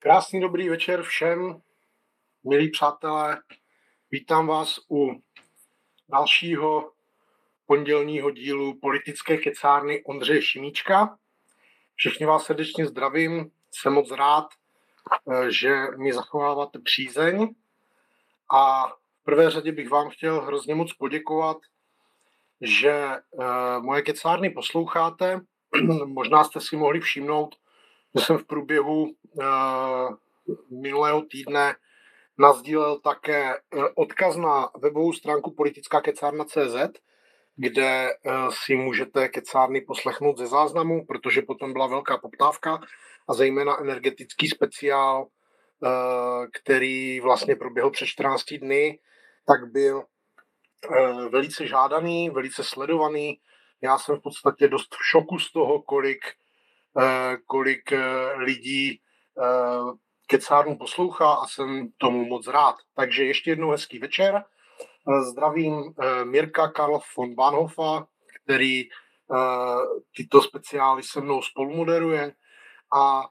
Krásný dobrý večer všem, milí přátelé. Vítám vás u dalšího pondělního dílu politické kecárny Ondřeje Šimíčka. Všichni vás srdečně zdravím, jsem moc rád, eh, že mi zachováváte přízeň a v prvé řadě bych vám chtěl hrozně moc poděkovat, že eh, moje kecárny posloucháte. Možná jste si mohli všimnout, že jsem v průběhu uh, minulého týdne nazdílel také uh, odkaz na webovou stránku politická kecárna.cz, kde uh, si můžete kecárny poslechnout ze záznamu, protože potom byla velká poptávka a zejména energetický speciál, který vlastně proběhl před 14 dny, tak byl velice žádaný, velice sledovaný. Já jsem v podstatě dost v šoku z toho, kolik Eh, kolik eh, lidí eh, kecárnu poslouchá a jsem tomu moc rád. Takže ještě jednou hezký večer. Zdravím Mirka Karl von Bahnhofa, který tyto speciály se mnou spolumoderuje a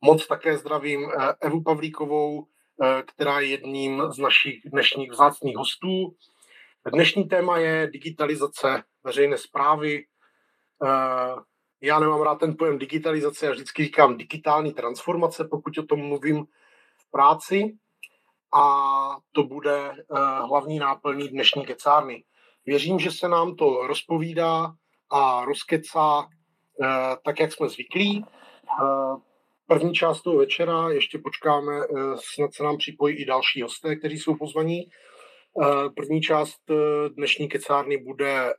moc také zdravím Evu Pavlíkovou, která je jedním z našich dnešních vzácných hostů. Dnešní téma je digitalizace veřejné zprávy, já nemám rád ten pojem digitalizace, já vždycky říkám digitální transformace, pokud o tom mluvím v práci. A to bude uh, hlavní náplní dnešní kecárny. Věřím, že se nám to rozpovídá a rozkecá uh, tak, jak jsme zvyklí. Uh, první část toho večera, ještě počkáme, snad se nám připojí i další hosté, kteří jsou pozvaní. První část dnešní kecárny bude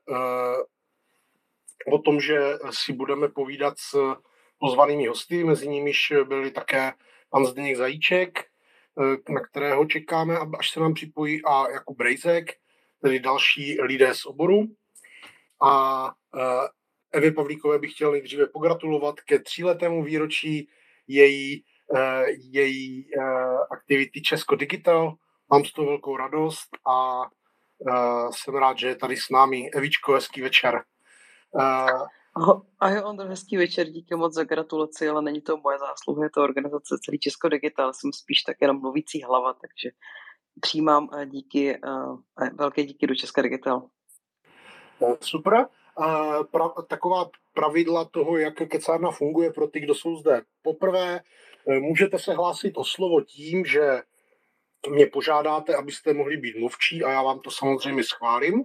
o tom, že si budeme povídat s pozvanými hosty, mezi nimiž byli také pan Zdeněk Zajíček, eh, na kterého čekáme, až se nám připojí, a Jakub Brejzek, tedy další lidé z oboru. A eh, Evě Pavlíkové bych chtěl nejdříve pogratulovat ke tříletému výročí její, eh, její aktivity Česko Digital. Mám z toho velkou radost a jsem rád, že je tady s námi. Evičko, hezký večer. Uh, a jo, Ondro, hezký večer, díky moc za gratulaci, ale není to moje zásluha, je to organizace celý Česko Digital, jsem spíš tak jenom mluvící hlava, takže přijímám díky, uh, velké díky do Česka Digital. Super. Uh, pra, taková pravidla toho, jak kecárna funguje pro ty, kdo jsou zde. Poprvé můžete se hlásit o slovo tím, že mě požádáte, abyste mohli být mluvčí a já vám to samozřejmě schválím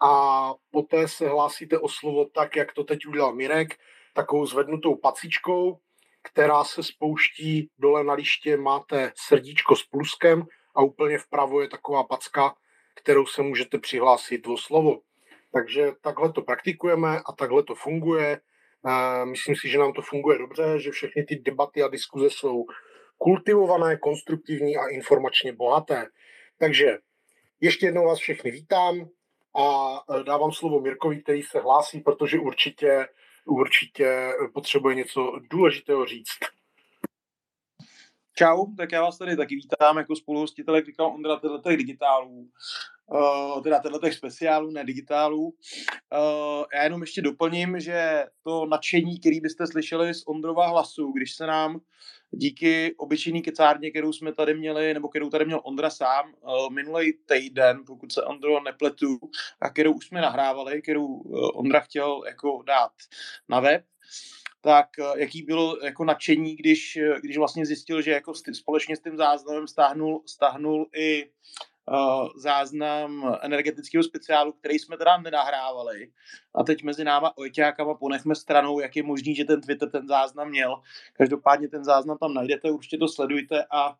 a poté se hlásíte o slovo tak, jak to teď udělal Mirek, takovou zvednutou pacičkou, která se spouští dole na liště, máte srdíčko s pluskem a úplně vpravo je taková packa, kterou se můžete přihlásit o slovo. Takže takhle to praktikujeme a takhle to funguje. Myslím si, že nám to funguje dobře, že všechny ty debaty a diskuze jsou kultivované, konstruktivní a informačně bohaté. Takže ještě jednou vás všechny vítám a e, dávám slovo Mirkovi, který se hlásí, protože určitě, určitě potřebuje něco důležitého říct. Čau, tak já vás tady taky vítám jako spoluhostitel, jak říkal Ondra, digitálů, uh, teda těch speciálů, ne digitálů. Uh, já jenom ještě doplním, že to nadšení, který byste slyšeli z Ondrova hlasu, když se nám díky obyčejný kecárně, kterou jsme tady měli, nebo kterou tady měl Ondra sám uh, minulý týden, pokud se Ondro nepletu, a kterou už jsme nahrávali, kterou Ondra chtěl jako dát na web, tak jaký bylo jako nadšení, když, když vlastně zjistil, že jako společně s tím záznamem stáhnul, stáhnul i záznam energetického speciálu, který jsme teda nenahrávali. A teď mezi náma ojťákama ponechme stranou, jak je možný, že ten Twitter ten záznam měl. Každopádně ten záznam tam najdete, určitě to sledujte a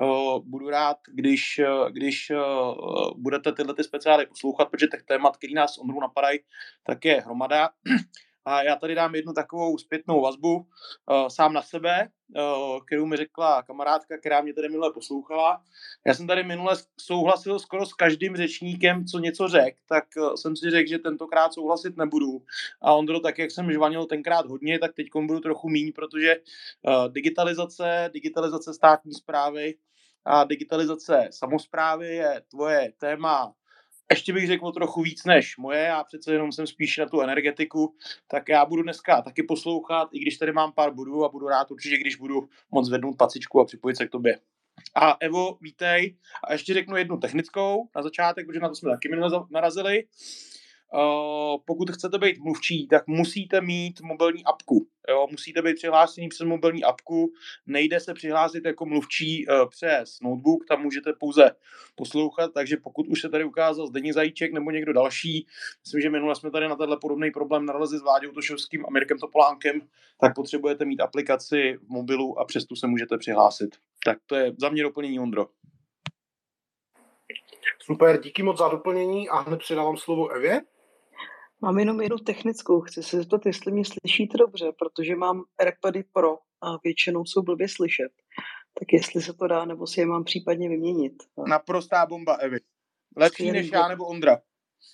Uh, budu rád, když, když uh, budete tyhle ty speciály poslouchat, protože těch témat, který nás Ondru napadají, tak je hromada. A já tady dám jednu takovou zpětnou vazbu uh, sám na sebe, uh, kterou mi řekla kamarádka, která mě tady minule poslouchala. Já jsem tady minule souhlasil skoro s každým řečníkem, co něco řekl, tak uh, jsem si řekl, že tentokrát souhlasit nebudu. A Ondro, tak jak jsem žvanil tenkrát hodně, tak teď budu trochu míň, protože uh, digitalizace, digitalizace státní zprávy a digitalizace samozprávy je tvoje téma ještě bych řekl trochu víc než moje, já přece jenom jsem spíš na tu energetiku, tak já budu dneska taky poslouchat, i když tady mám pár bodů a budu rád určitě, když budu moc zvednout pacičku a připojit se k tobě. A Evo, vítej. A ještě řeknu jednu technickou na začátek, protože na to jsme taky narazili. Uh, pokud chcete být mluvčí, tak musíte mít mobilní apku. Jo? Musíte být přihlášený přes mobilní apku. Nejde se přihlásit jako mluvčí uh, přes notebook, tam můžete pouze poslouchat, takže pokud už se tady ukázal Zdeněk Zajíček nebo někdo další, myslím, že minule jsme tady na tenhle podobný problém narazili s Vláďou Tošovským a Mirkem Topolánkem, tak potřebujete mít aplikaci v mobilu a přes tu se můžete přihlásit. Tak to je za mě doplnění Ondro. Super, díky moc za doplnění a hned předávám slovo Evě. Mám jenom jednu technickou. Chci se zeptat, jestli mě slyšíte dobře, protože mám AirPody Pro a většinou jsou blbě slyšet. Tak jestli se to dá, nebo si je mám případně vyměnit. Naprostá bomba, Evi. Lepší Skvělý, než já nebo Ondra.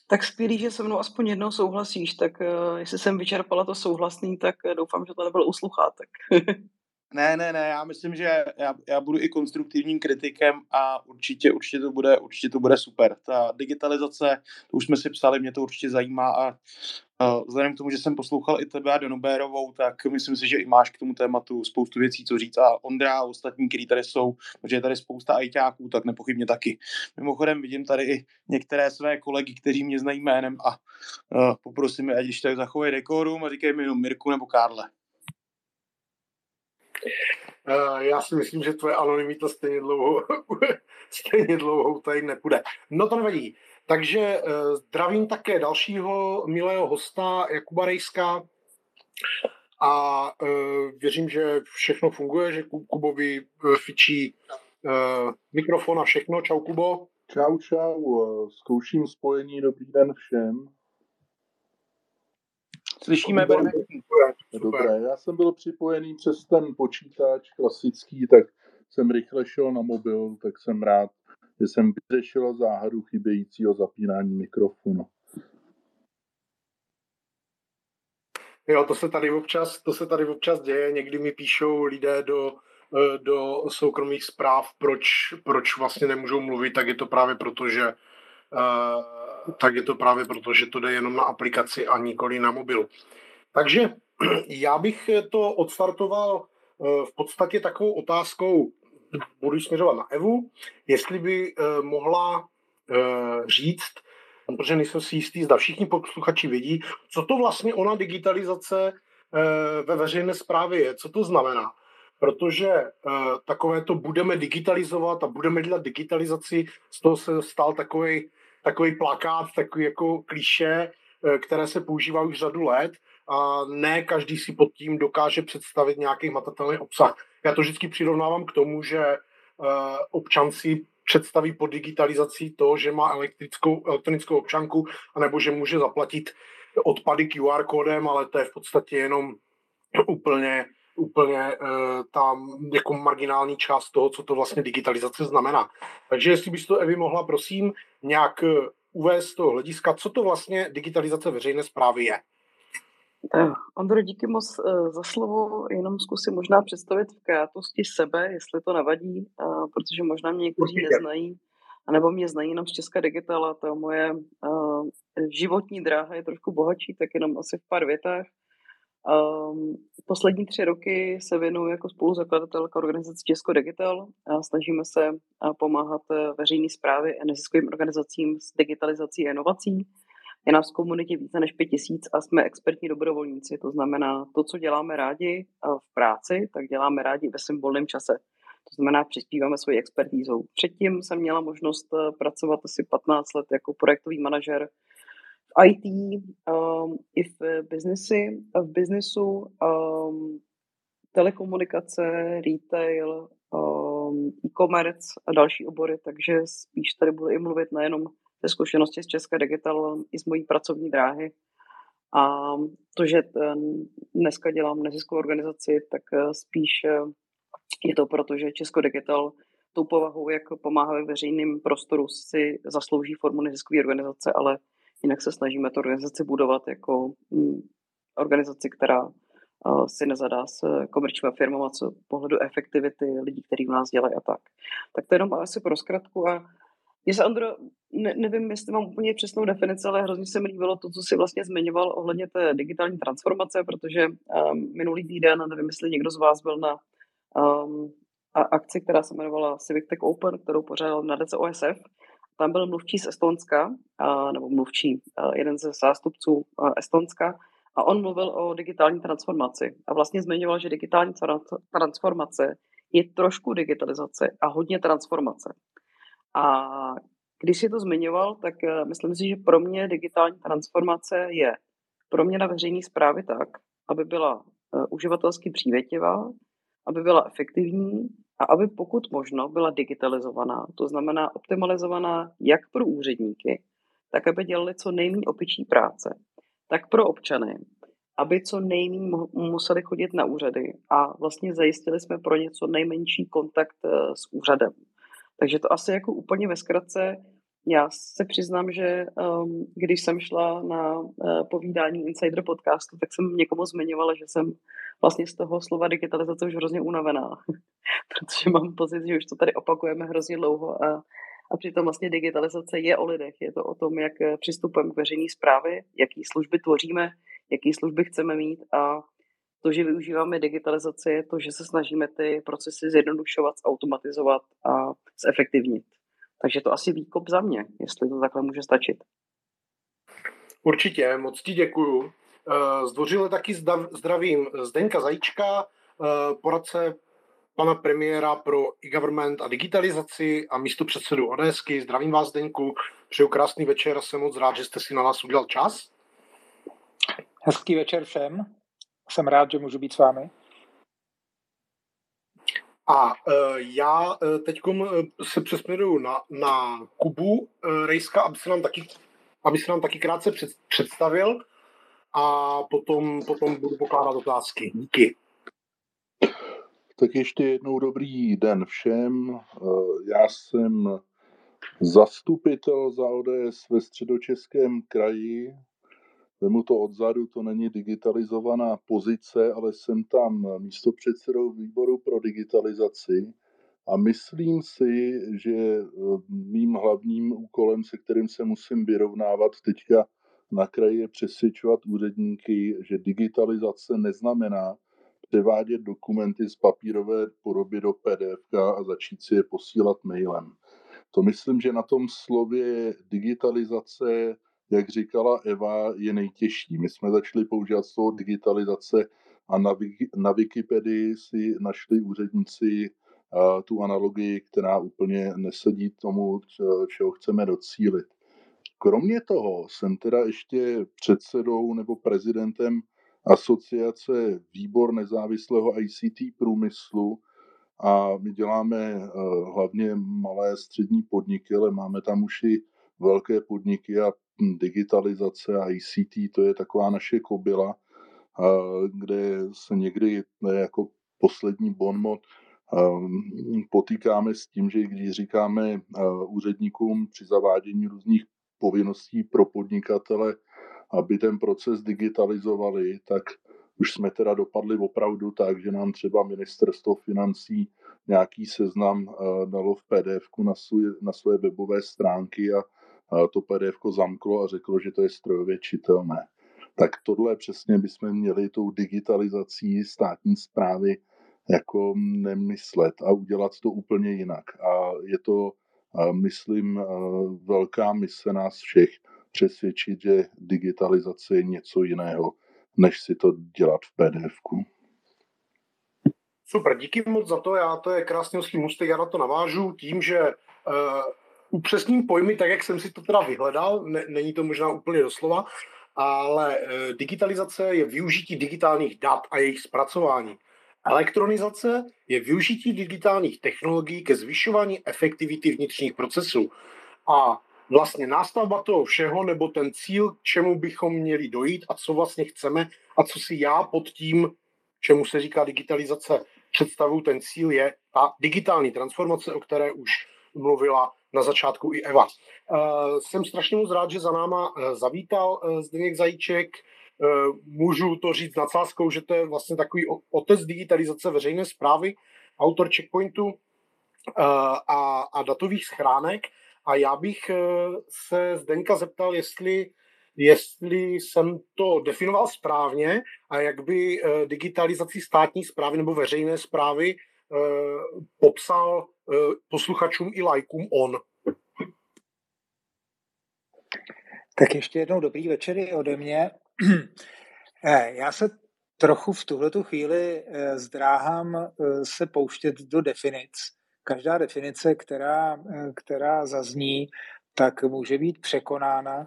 Tak skvělý, že se mnou aspoň jednou souhlasíš, tak uh, jestli jsem vyčerpala to souhlasný, tak uh, doufám, že to nebylo u sluchátek. Ne, ne, ne, já myslím, že já, já budu i konstruktivním kritikem a určitě, určitě, to bude, určitě to bude super. Ta digitalizace, to už jsme si psali, mě to určitě zajímá a uh, vzhledem k tomu, že jsem poslouchal i tebe a Donobérovou, tak myslím si, že i máš k tomu tématu spoustu věcí, co říct a Ondra a ostatní, kteří tady jsou, protože je tady spousta ajťáků, tak nepochybně taky. Mimochodem vidím tady i některé své kolegy, kteří mě znají jménem a uh, poprosím ať když tak zachovají dekorum a říkají mi jenom Mirku nebo Karle. Uh, já si myslím, že tvoje anonymita stejně dlouho, stejně dlouho tady nepůjde. No to nevadí. Takže uh, zdravím také dalšího milého hosta Jakuba Rejska a uh, věřím, že všechno funguje, že Kubovi fičí mikrofon a všechno. Čau Kubo. Čau, čau. Zkouším spojení. Dobrý den všem. Slyšíme, Dobré, Dobré, já jsem byl připojený přes ten počítač klasický, tak jsem rychle šel na mobil, tak jsem rád, že jsem vyřešil záhadu chybějícího zapínání mikrofonu. Jo, to se tady občas, to se tady občas děje, někdy mi píšou lidé do, eh, do soukromých zpráv, proč, proč vlastně nemůžou mluvit, tak je to právě proto, že uh, tak je to právě proto, že to jde jenom na aplikaci a nikoli na mobil. Takže já bych to odstartoval eh, v podstatě takovou otázkou, budu směřovat na Evu, jestli by eh, mohla eh, říct, protože nejsem si jistý, zda všichni posluchači vědí, co to vlastně ona digitalizace ve veřejné správě je, co to znamená. Protože takové to budeme digitalizovat a budeme dělat digitalizaci, z toho se stal takový takový plakát, takový jako kliše, eh, které se používá už řadu let a ne každý si pod tím dokáže představit nějaký hmatatelný obsah. Já to vždycky přirovnávám k tomu, že eh, občan si představí pod digitalizací to, že má elektrickou, elektronickou občanku, anebo že může zaplatit odpady QR kódem, ale to je v podstatě jenom úplně úplně uh, tam jako marginální část toho, co to vlastně digitalizace znamená. Takže jestli bys to, Evi, mohla, prosím, nějak uh, uvést z toho hlediska, co to vlastně digitalizace veřejné zprávy je. Uh, Ondro, díky moc uh, za slovo. Jenom zkusím možná představit v krátkosti sebe, jestli to nevadí, uh, protože možná mě někteří neznají, anebo mě znají jenom z České digitala. Ta moje uh, životní dráha je trošku bohatší, tak jenom asi v pár větách. Um, poslední tři roky se věnuju jako spoluzakladatelka organizace Česko Digital a snažíme se pomáhat e, veřejné zprávy a neziskovým organizacím s digitalizací a inovací. Je nás v komunitě více než pět tisíc a jsme expertní dobrovolníci. To znamená, to, co děláme rádi v práci, tak děláme rádi ve svém volném čase. To znamená, přispíváme svoji expertízou. Předtím jsem měla možnost e, pracovat asi 15 let jako projektový manažer IT, um, i v biznesy, v biznesu, um, telekomunikace, retail, um, e-commerce a další obory, takže spíš tady budu i mluvit nejenom ze zkušenosti z České digital, i z mojí pracovní dráhy. A to, že dneska dělám neziskovou organizaci, tak eh, spíš eh, je to proto, že Česko Digital tou povahou, jak pomáhá ve veřejném prostoru, si zaslouží formu neziskové organizace, ale Jinak se snažíme tu organizaci budovat jako mm, organizaci, která si nezadá s komerčními firmami co pohledu efektivity lidí, kteří v nás dělají a tak. Tak to jenom asi pro zkratku a Mně se, Andro, ne, nevím, jestli mám úplně přesnou definici, ale hrozně se mi líbilo to, co si vlastně zmiňoval ohledně té digitální transformace, protože um, minulý týden, nevím, jestli někdo z vás byl na um, akci, která se jmenovala Civic Tech Open, kterou pořádal na DC OSF. Tam byl mluvčí z Estonska, nebo mluvčí, jeden ze zástupců Estonska, a on mluvil o digitální transformaci. A vlastně zmiňoval, že digitální transformace je trošku digitalizace a hodně transformace. A když si to zmiňoval, tak eh, myslím si, že pro mě digitální transformace je pro mě na veřejné zprávy tak, aby byla uh, uživatelsky přívětivá, aby byla efektivní a aby pokud možno byla digitalizovaná. To znamená optimalizovaná jak pro úředníky, tak aby dělali co nejméně opičí práce, tak pro občany, aby co nejméně museli chodit na úřady a vlastně zajistili jsme pro ně co nejmenší kontakt eh, s úřadem. Takže to asi jako úplně ve zkratce. Já se přiznám, že um, když jsem šla na uh, povídání Insider podcastu, tak jsem někomu zmiňovala, že jsem vlastně z toho slova digitalizace už hrozně unavená. Protože mám pocit, že už to tady opakujeme hrozně dlouho a, a přitom vlastně digitalizace je o lidech. Je to o tom, jak přistupujeme k veřejné zprávě, jaký služby tvoříme, jaký služby chceme mít a to, že využíváme digitalizaci, je to, že se snažíme ty procesy zjednodušovat, automatizovat a zefektivnit. Takže to asi výkop za mě, jestli to takhle může stačit. Určitě, moc ti děkuju. Eh, zdvořile taky zdravím Zdenka Zajíčka, eh, poradce pana premiéra pro e-government a digitalizaci a místo předsedu ODSky. Zdravím vás, Zdenku, přeju krásný večer, jsem moc rád, že jste si na nás udělal čas. Hezký večer všem. Jsem rád, že můžu být s vámi. A uh, já uh, teď se přesměruju na, na Kubu uh, Rejska, aby se nám taky, aby se nám taky krátce před, představil a potom, potom budu pokládat otázky. Díky. Tak ještě jednou dobrý den všem. Já jsem zastupitel za ODS ve středočeském kraji Vemu to odzadu, to není digitalizovaná pozice, ale jsem tam místo předsedou výboru pro digitalizaci a myslím si, že eh, mým hlavním úkolem, se kterým se musím vyrovnávat teďka na kraji, je přesvědčovat úředníky, že digitalizace neznamená převádět dokumenty z papírové podoby do PDF a začít si je posílat mailem. To myslím, že na tom slově digitalizace jak říkala Eva, je nejtěžší. My jsme začali používat slovo digitalizace a na, na Wikipedii si našli úředníci tu analogii, která úplně nesedí tomu, čeho chceme docílit. Kromě toho jsem teda ještě předsedou nebo prezidentem asociace Výbor nezávislého ICT průmyslu a my děláme hlavně malé střední podniky, ale máme tam už i velké podniky a digitalizace a ICT, to je taková naše kobila, kde se někdy jako poslední bonmot potýkáme s tím, že když říkáme úředníkům při zavádění různých povinností pro podnikatele, aby ten proces digitalizovali, tak už jsme teda dopadli opravdu tak, že nám třeba ministerstvo financí nějaký seznam dalo v pdf na, svůj, na své webové stránky a to PDF zamklo a řeklo, že to je strojově čitelné. Tak tohle přesně bychom měli tou digitalizací státní zprávy jako nemyslet a udělat to úplně jinak. A je to, myslím, velká mise nás všech přesvědčit, že digitalizace je něco jiného, než si to dělat v pdf -ku. Super, díky moc za to. Já to je krásný můstek, já na to navážu tím, že uh, upřesním pojmy tak, jak jsem si to teda vyhledal, ne, není to možná úplně doslova, ale e, digitalizace je využití digitálních dat a jejich zpracování. Elektronizace je využití digitálních technologií ke zvyšování efektivity vnitřních procesů. A vlastně nástavba toho všeho, nebo ten cíl, k čemu bychom měli dojít a co vlastně chceme a co si já pod tím, čemu se říká digitalizace, představu, ten cíl je ta digitální transformace, o které už mluvila na začátku i Eva. Uh, jsem strašně moc rád, že za náma uh, zavítal uh, Zdeněk Zajíček. Můžu to říct nadsázkou, že to je vlastně takový otec digitalizace veřejné zprávy, autor checkpointu a, a datových schránek. A já bych se Zdenka zeptal, jestli jestli jsem to definoval správně a jak by digitalizaci státní zprávy nebo veřejné zprávy popsal posluchačům i lajkům on. Tak ještě jednou dobrý večer i ode mě. Eh, já se trochu v tuhletu chvíli eh, zdráhám eh, se pouštět do definic. Každá definice, která, která zazní, tak může být překonána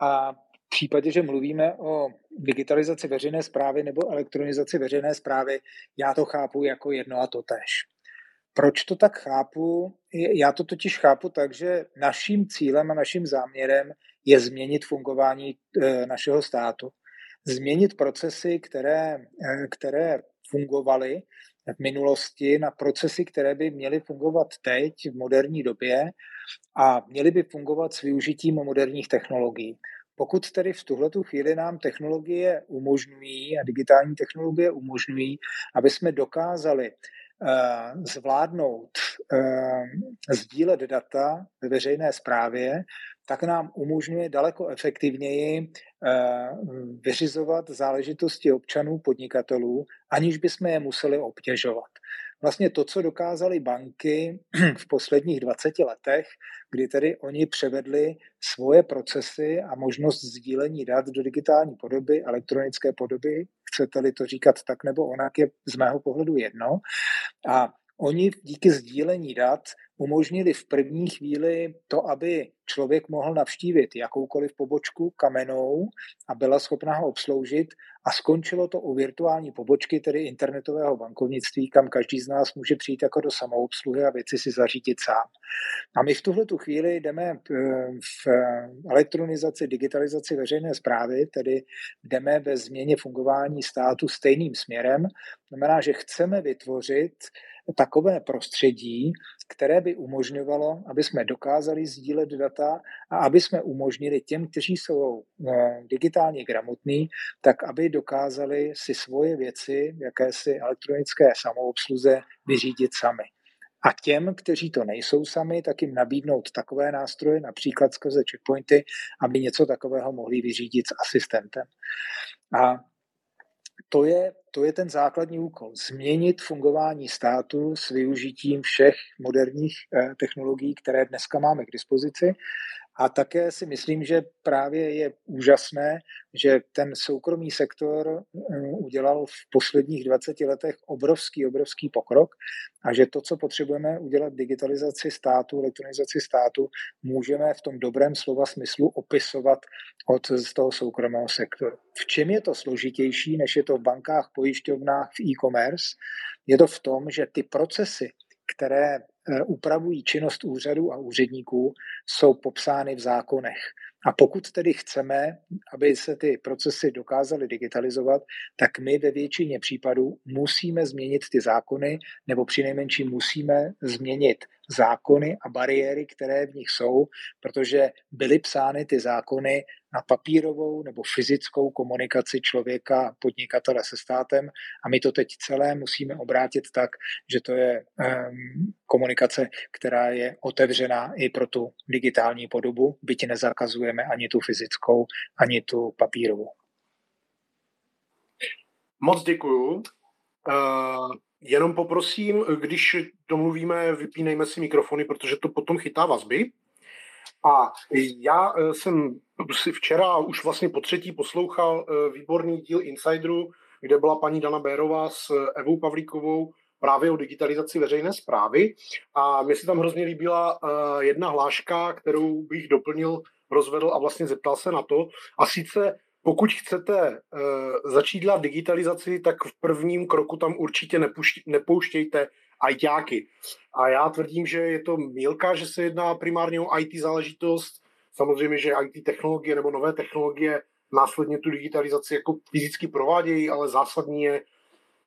a v případě, že mluvíme o digitalizaci veřejné zprávy nebo elektronizaci veřejné zprávy, já to chápu jako jedno a to tež. Proč to tak chápu? Já to totiž chápu tak, že naším cílem a naším záměrem je změnit fungování eh, našeho státu. Změnit procesy, které, eh, které fungovaly v minulosti na procesy, které by měly fungovat teď v moderní době a měly by fungovat s využitím moderních technologií. Pokud tedy v tuhle chvíli nám technologie umožňují a digitální technologie umožňují, aby jsme dokázali Eh, zvládnout eh, sdílet data ve veřejné správě, tak nám umožňuje daleko efektivněji eh, vyřizovat záležitosti občanů, podnikatelů, aniž bychom je museli obtěžovat. Vlastně to, co dokázali banky v posledních 20 letech, kdy tedy oni převedli svoje procesy a možnost sdílení dat do digitální podoby, elektronické podoby, chcete-li to říkat tak nebo onak, je z mého pohledu jedno. A oni díky sdílení dat umožnili v první chvíli to, aby člověk mohl navštívit jakoukoliv pobočku kamenou a byla schopna ho obsloužit a skončilo to u virtuální pobočky, tedy internetového bankovnictví, kam každý z nás může přijít jako do samoobsluhy a věci si zařídit sám. A my v tuhle tu chvíli jdeme eh, v elektronizaci, digitalizaci veřejné zprávy, tedy jdeme ve změně fungování státu stejným směrem. Znamená, že chceme vytvořit takové prostředí, které by umožňovalo, aby jsme dokázali sdílet data a aby jsme umožnili těm, kteří jsou eh, digitálně gramotní, tak aby dokázali si svoje věci jakési elektronické samoobsluze vyřídit sami. A těm, kteří to nejsou sami, tak jim nabídnout takové nástroje, například skrze checkpointy, aby něco takového mohli vyřídit s asistentem. A to je, to je ten základní úkol. Změnit fungování státu s využitím všech moderních eh, technologií, které dneska máme k dispozici a také si myslím, že právě je úžasné, že ten soukromý sektor eh, udělal v posledních 20 letech obrovský, obrovský pokrok a že to, co potřebujeme udělat digitalizaci státu, elektronizaci státu, můžeme v tom dobrém slova smyslu opisovat od z toho soukromého sektoru. V čem je to složitější, než je to v bankách, pojišťovnách, v e-commerce? Je to v tom, že ty procesy, které upravují činnost úřadů a úředníků, jsou popsány v zákonech. A pokud tedy chceme, aby se ty procesy dokázaly digitalizovat, tak my ve většině případů musíme změnit ty zákony, nebo přinejmenším musíme změnit zákony a bariéry, které v nich jsou, protože byly psány ty zákony na papírovou nebo fyzickou komunikaci člověka, podnikatele se státem a my to teď celé musíme obrátit tak, že to je um, komunikace, která je otevřená i pro tu digitální podobu, byť nezakazujeme ani tu fyzickou, ani tu papírovou. Moc děkuju. Uh, jenom poprosím, když domluvíme, vypínejme si mikrofony, protože to potom chytá vazby. A já eh, jsem si včera už vlastně po třetí poslouchal eh, výborný díl Insideru, kde byla paní Dana Bérová s Evou Pavlíkovou právě o digitalizaci veřejné zprávy. A mně se tam hrozně líbila eh, jedna hláška, kterou bych doplnil, rozvedl a vlastně zeptal se na to. A sice pokud chcete začít dělat digitalizaci, tak v prvním kroku tam určitě nepouštějte ITáky. A já tvrdím, že je to mílka, že se jedná primárně o IT záležitost. Samozřejmě, že IT technologie nebo nové technologie následně tu digitalizaci jako fyzicky provádějí, ale zásadní je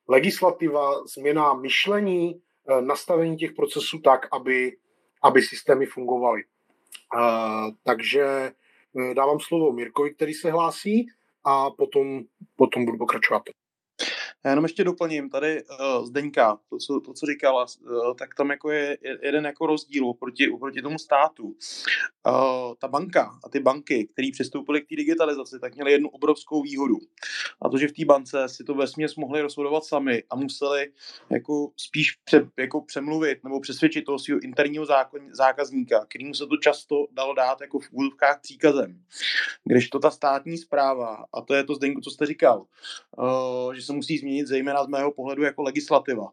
legislativa, změna myšlení, eh, nastavení těch procesů tak, aby, aby systémy fungovaly. Uh, takže eh, dávám slovo Mirkovi, který se hlásí a potom, potom budu pokračovat. Já jenom ještě doplním tady uh, Zdeňka, to co, to, co říkala, uh, tak tam jako je jeden jako rozdíl oproti, oproti tomu státu. Uh, ta banka a ty banky, které přistoupily k té digitalizaci, tak měly jednu obrovskou výhodu. A to, že v té bance si to vesměs mohli rozhodovat sami a museli jako spíš pře, jako přemluvit nebo přesvědčit toho svého interního zákon, zákazníka, kterýmu se to často dalo dát jako v úvodkách příkazem. Když to ta státní zpráva, a to je to Zdeňku, co jste říkal, uh, že se musí změnit zejména z mého pohledu jako legislativa.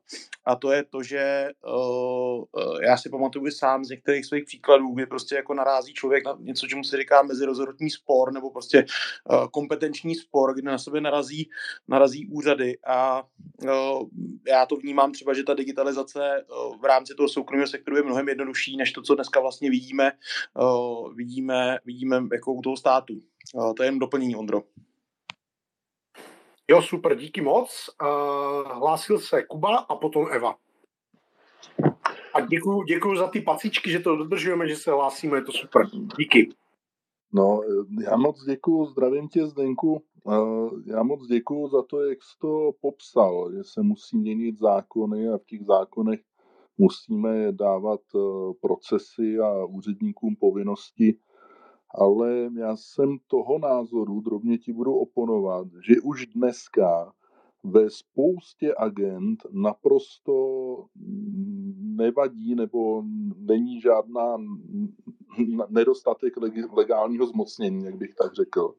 A to je to, že uh, já si pamatuju sám z některých svých příkladů, kdy prostě jako narazí člověk na něco, čemu se říká mezirozhodnutní spor, nebo prostě uh, kompetenční spor, kdy na sebe narazí, narazí úřady a uh, já to vnímám třeba, že ta digitalizace uh, v rámci toho soukromého sektoru je mnohem jednodušší, než to, co dneska vlastně vidíme, uh, vidíme, vidíme jako u toho státu. Uh, to je jen doplnění, Ondro. Jo, super, díky moc. Uh, hlásil se Kuba a potom Eva. A děkuju, děkuju za ty pacičky, že to dodržujeme, že se hlásíme, je to super. Díky. No, já moc děkuju, zdravím tě Zdenku. Já moc děkuju za to, jak jsi to popsal, že se musí měnit zákony a v těch zákonech musíme dávat eh, procesy a úředníkům povinnosti ale já jsem toho názoru, drobně ti budu oponovat, že už dneska ve spoustě agent naprosto nevadí nebo není žádná nedostatek legálního zmocnění, jak bych tak řekl.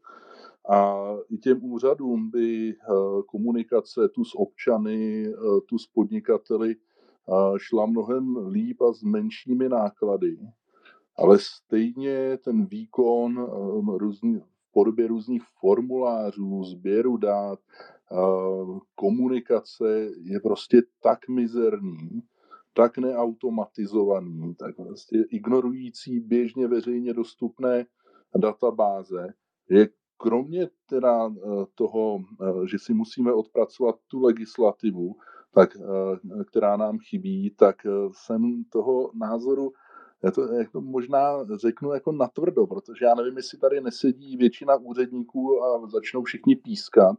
A i těm úřadům by eh, komunikace tu s občany, eh, tu s podnikateli eh, šla mnohem líp a s menšími náklady ale stejně ten výkon ehm, různý, v podobě různých formulářů, sběru dát, ehm, komunikace je prostě tak mizerný, tak neautomatizovaný, tak vlastně ignorující běžně veřejně dostupné databáze, je kromě teda eh, toho, eh, že si musíme odpracovat tu legislativu, tak, eh, která nám chybí, tak jsem toho názoru, já to jako možná řeknu jako natvrdo, protože já nevím, jestli tady nesedí většina úředníků a začnou všichni pískat.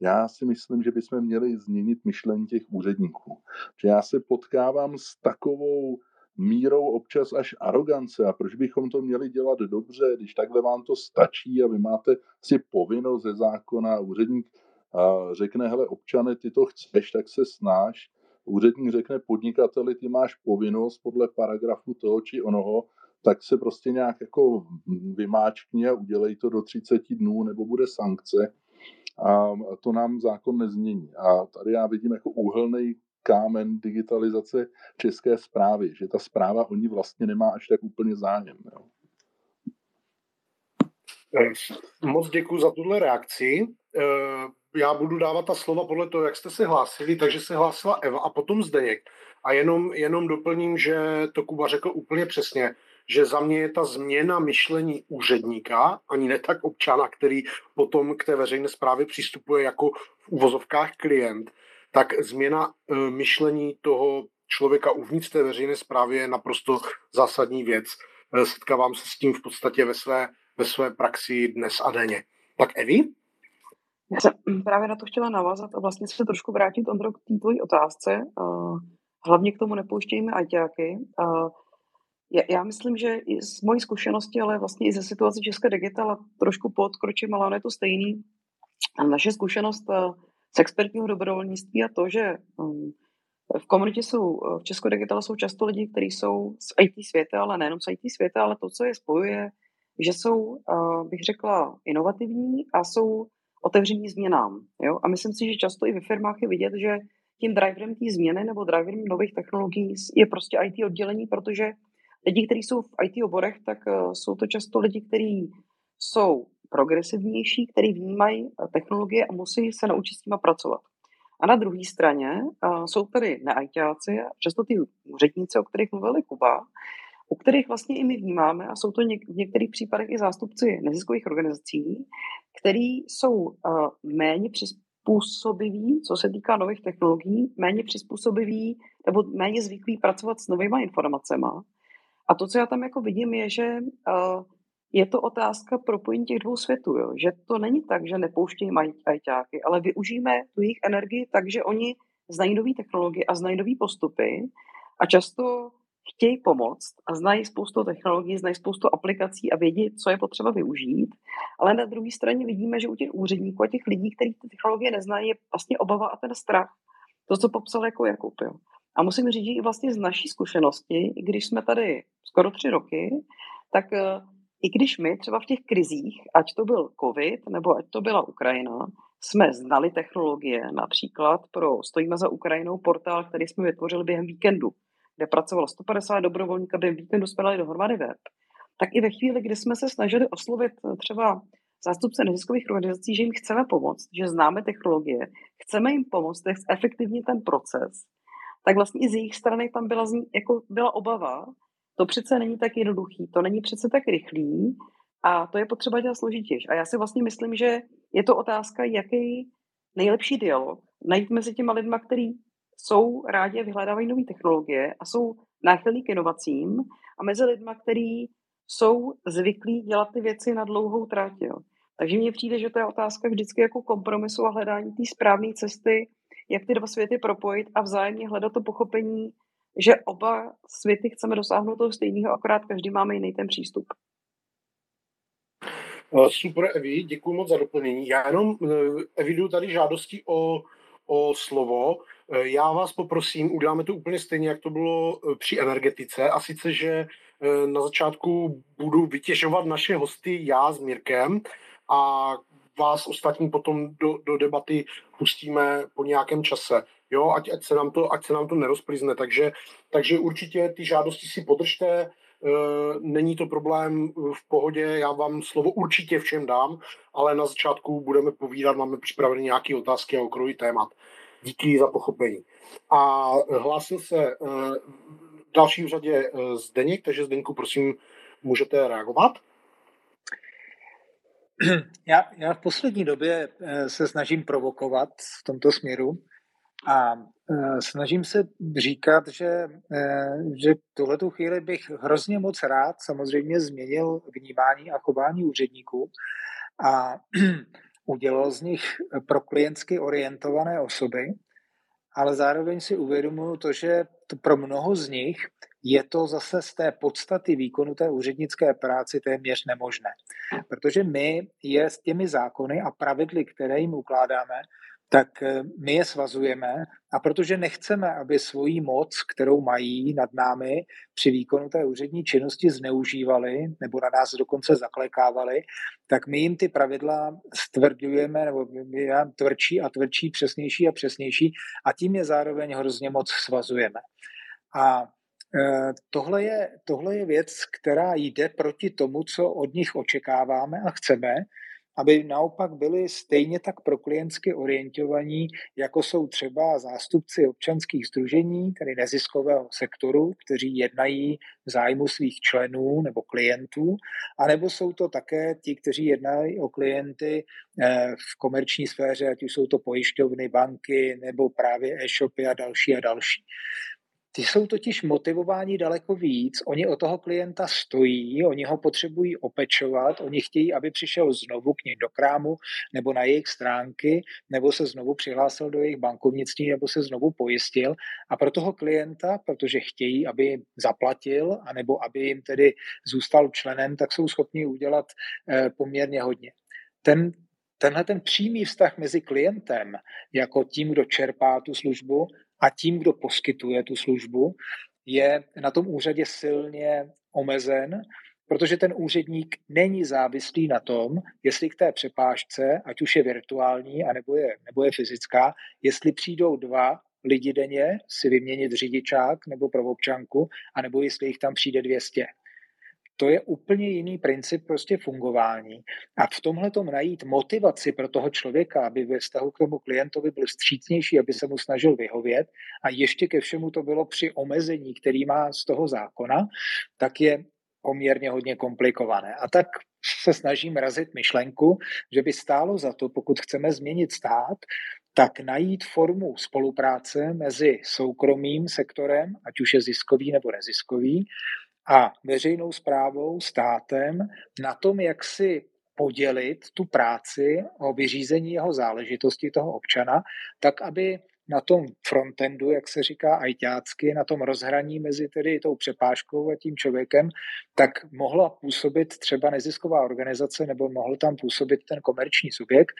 Já si myslím, že bychom měli změnit myšlení těch úředníků. Že já se potkávám s takovou mírou občas až arogance. A proč bychom to měli dělat dobře, když takhle vám to stačí a vy máte si povinnost ze zákona, úředník řekne, hele občane, ty to chceš, tak se snáš úředník řekne podnikateli, ty máš povinnost podle paragrafu toho či onoho, tak se prostě nějak jako vymáčkni a udělej to do 30 dnů, nebo bude sankce. A to nám zákon nezmění. A tady já vidím jako úhelný kámen digitalizace české zprávy, že ta zpráva o ní vlastně nemá až tak úplně zájem. Jo. Moc děkuji za tuhle reakci. Eh, já budu dávat ta slova podle toho, jak jste se hlásili, takže se hlásila Eva a potom Zdeněk. A jenom, jenom doplním, že to Kuba řekl úplně přesně, že za mě je ta změna myšlení úředníka, ani ne tak občana, který potom k té veřejné zprávě přistupuje jako v uvozovkách klient, tak změna e, myšlení toho člověka uvnitř té veřejné zprávy je naprosto zásadní věc. Setkávám se s tím v podstatě ve své, ve své praxi dnes a denně. Tak Evi? Já jsem právě na to chtěla navázat a vlastně se trošku vrátit, Ondro, k té tvojí otázce. Hlavně k tomu nepouštějme ajťáky. Já myslím, že i z mojí zkušenosti, ale vlastně i ze situace České digital trošku podkročím, ale ono je to stejný. Naše zkušenost z expertního dobrovolnictví a to, že um, v komunitě jsou, v České digital jsou často lidi, kteří jsou z IT světa, ale nejenom z IT světa, ale to, co je spojuje, že jsou, bych řekla, inovativní a jsou otevření změnám. Jo? A myslím si, že často i ve firmách je vidět, že tím driverem té změny nebo driverem nových technologií je prostě IT oddělení, protože lidi, kteří jsou v IT oborech, tak uh, jsou to často lidi, kteří jsou progresivnější, kteří vnímají uh, technologie a musí se naučit s nimi pracovat. A na druhé straně jsou tady neajťáci, často ty úředníci, o kterých mluvili Kuba, u kterých vlastně i my vnímáme, a jsou to něk- v některých případech i zástupci neziskových organizací, který jsou uh, méně přizpůsobiví, co se týká nových technologií, méně přizpůsobiví nebo méně zvyklí pracovat s novými informacemi. A to, co já tam jako vidím, je, že uh, je to otázka propojení těch dvou světů, jo? že to není tak, že nepouštějí ajťáky, ale využijeme tu jejich energii tak, že oni znají nové technologie a znají nové postupy a často chtějí pomoct a znají spoustu technologií, znají spoustu aplikací a vědí, co je potřeba využít, ale na druhé straně vidíme, že u těch úředníků a těch lidí, kteří ty technologie neznají, je vlastně obava a ten strach. To, co popsal jako Jakub. Jo. A musím říct, že i vlastně z naší zkušenosti, i když jsme tady skoro tři roky, tak eh, i když my třeba v těch krizích, ať to byl COVID nebo ať to byla Ukrajina, jsme znali technologie, například pro Stojíme za Ukrajinou portál, který jsme vytvořili během víkendu, kde pracovalo 150 dobrovolníků, během víkendu jsme dali dohromady web, tak i ve chvíli, kdy jsme se snažili oslovit třeba zástupce neziskových organizací, že jim chceme pomoct, že známe technologie, chceme jim pomoct, jak efektivně ten proces, tak vlastně i z jejich strany tam byla, jako byla obava, to přece není tak jednoduchý, to není přece tak rychlý a to je potřeba dělat složitější. A já si vlastně myslím, že je to otázka, jaký nejlepší dialog najít mezi těma lidma, kteří jsou rádi vyhledávají nové technologie a jsou náchylní k inovacím a mezi lidma, kteří jsou zvyklí dělat ty věci na dlouhou trať. Jo. Takže mně přijde, že to je otázka vždycky jako kompromisu a hledání té správné cesty, jak ty dva světy propojit a vzájemně hledat to pochopení, že oba světy chceme dosáhnout toho stejného, akorát každý máme jiný ten přístup. Eh, super, Evi, děkuji moc za doplnění. Já jenom eh, eviduju tady žádosti o, o slovo. Eh, já vás poprosím, uděláme to úplně stejně, jak to bylo při energetice, a sice, že na začátku budu vytěžovat naše hosty já s Mirkem a vás ostatní potom do, do debaty pustíme po nějakém čase. Jo, ať, ať, se nám to, ať se nám to nerozplizne. Takže, takže určitě ty žádosti si podržte, není to problém v pohodě, já vám slovo určitě všem dám, ale na začátku budeme povídat, máme připravené nějaké otázky a okruhy témat. Díky za pochopení. A hlásil se e, další v řadě e, Zdeněk, takže Zdeňku, prosím, můžete reagovat. Já, já v poslední době eh, se snažím provokovat v tomto směru a eh, snažím se říkat, že, eh, že tuhle tu chvíli bych hrozně moc rád samozřejmě změnil vnímání a chování úředníků a udělal z nich pro klientsky orientované osoby, ale zároveň si uvědomuji to, že to pro mnoho z nich je to zase z té podstaty výkonu té úřednické práci téměř nemožné. Protože my je s těmi zákony a pravidly, které jim ukládáme, tak eh, my je svazujeme a protože nechceme, aby svoji moc, kterou mají nad námi při výkonu té úřední činnosti zneužívali nebo na nás dokonce zaklekávali, tak my jim ty pravidla stvrdujeme nebo my tvrdší a tvrdší, přesnější a přesnější a tím je zároveň hrozně moc svazujeme. A Eh, tohle je, tohle je věc, která jde proti tomu, co od nich očekáváme a chceme, aby naopak byli stejně tak pro klientsky orientovaní, jako jsou třeba zástupci občanských združení, tedy neziskového sektoru, kteří jednají v zájmu svých členů nebo klientů, anebo jsou to také ti, kteří jednají o klienty eh, v komerční sféře, ať už jsou to pojišťovny, banky nebo právě e-shopy a další a další. Ty jsou totiž motivováni daleko víc, oni o toho klienta stojí, oni ho potřebují opečovat, oni chtějí, aby přišel znovu k ním do krámu nebo na jejich stránky, nebo se znovu přihlásil do jejich bankovnictví, nebo se znovu pojistil. A pro toho klienta, protože chtějí, aby jim zaplatil, anebo aby jim tedy zůstal členem, tak jsou schopni udělat eh, poměrně hodně. Ten, tenhle ten přímý vztah mezi klientem, jako tím, kdo čerpá tu službu, a tím, kdo poskytuje tu službu, je na tom úřadě silně omezen, protože ten úředník není závislý na tom, jestli k té přepážce, ať už je virtuální, anebo je, nebo je fyzická, jestli přijdou dva lidi denně si vyměnit řidičák nebo občanku, anebo jestli jich tam přijde 200 to je úplně jiný princip prostě fungování. A v tomhle tom najít motivaci pro toho člověka, aby ve vztahu k tomu klientovi byl střícnější, aby se mu snažil vyhovět a ještě ke všemu to bylo při omezení, který má z toho zákona, tak je poměrně hodně komplikované. A tak se snažím razit myšlenku, že by stálo za to, pokud chceme změnit stát, tak najít formu spolupráce mezi soukromým sektorem, ať už je ziskový nebo neziskový, a veřejnou zprávou, státem na tom, jak si podělit tu práci o vyřízení jeho záležitosti toho občana, tak aby na tom frontendu, jak se říká ajťácky, na tom rozhraní mezi tedy tou přepážkou a tím člověkem, tak mohla působit třeba nezisková organizace nebo mohl tam působit ten komerční subjekt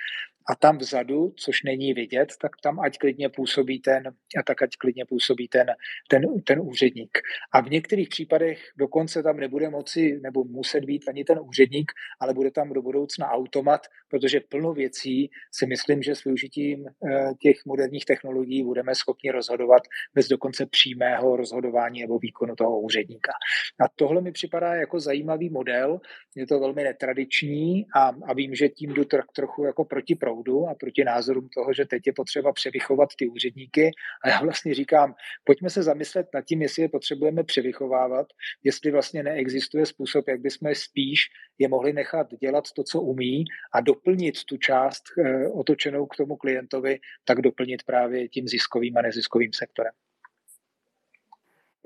a tam vzadu, což není vidět, tak tam ať klidně působí ten, a tak ať klidně působí ten, ten, ten úředník. A v některých případech dokonce tam nebude moci nebo muset být ani ten úředník, ale bude tam do budoucna automat, protože plno věcí si myslím, že s využitím eh, těch moderních technologií budeme schopni rozhodovat bez dokonce přímého rozhodování nebo výkonu toho úředníka. A tohle mi připadá jako zajímavý model, je to velmi netradiční a, a vím, že tím jdu trochu jako proti proudu a proti názorům toho, že teď je potřeba převychovat ty úředníky. A já vlastně říkám, pojďme se zamyslet nad tím, jestli je potřebujeme převychovávat, jestli vlastně neexistuje způsob, jak bychom spíš je mohli nechat dělat to, co umí a doplnit tu část e, otočenou k tomu klientovi, tak doplnit právě tím ziskovým a neziskovým sektorem.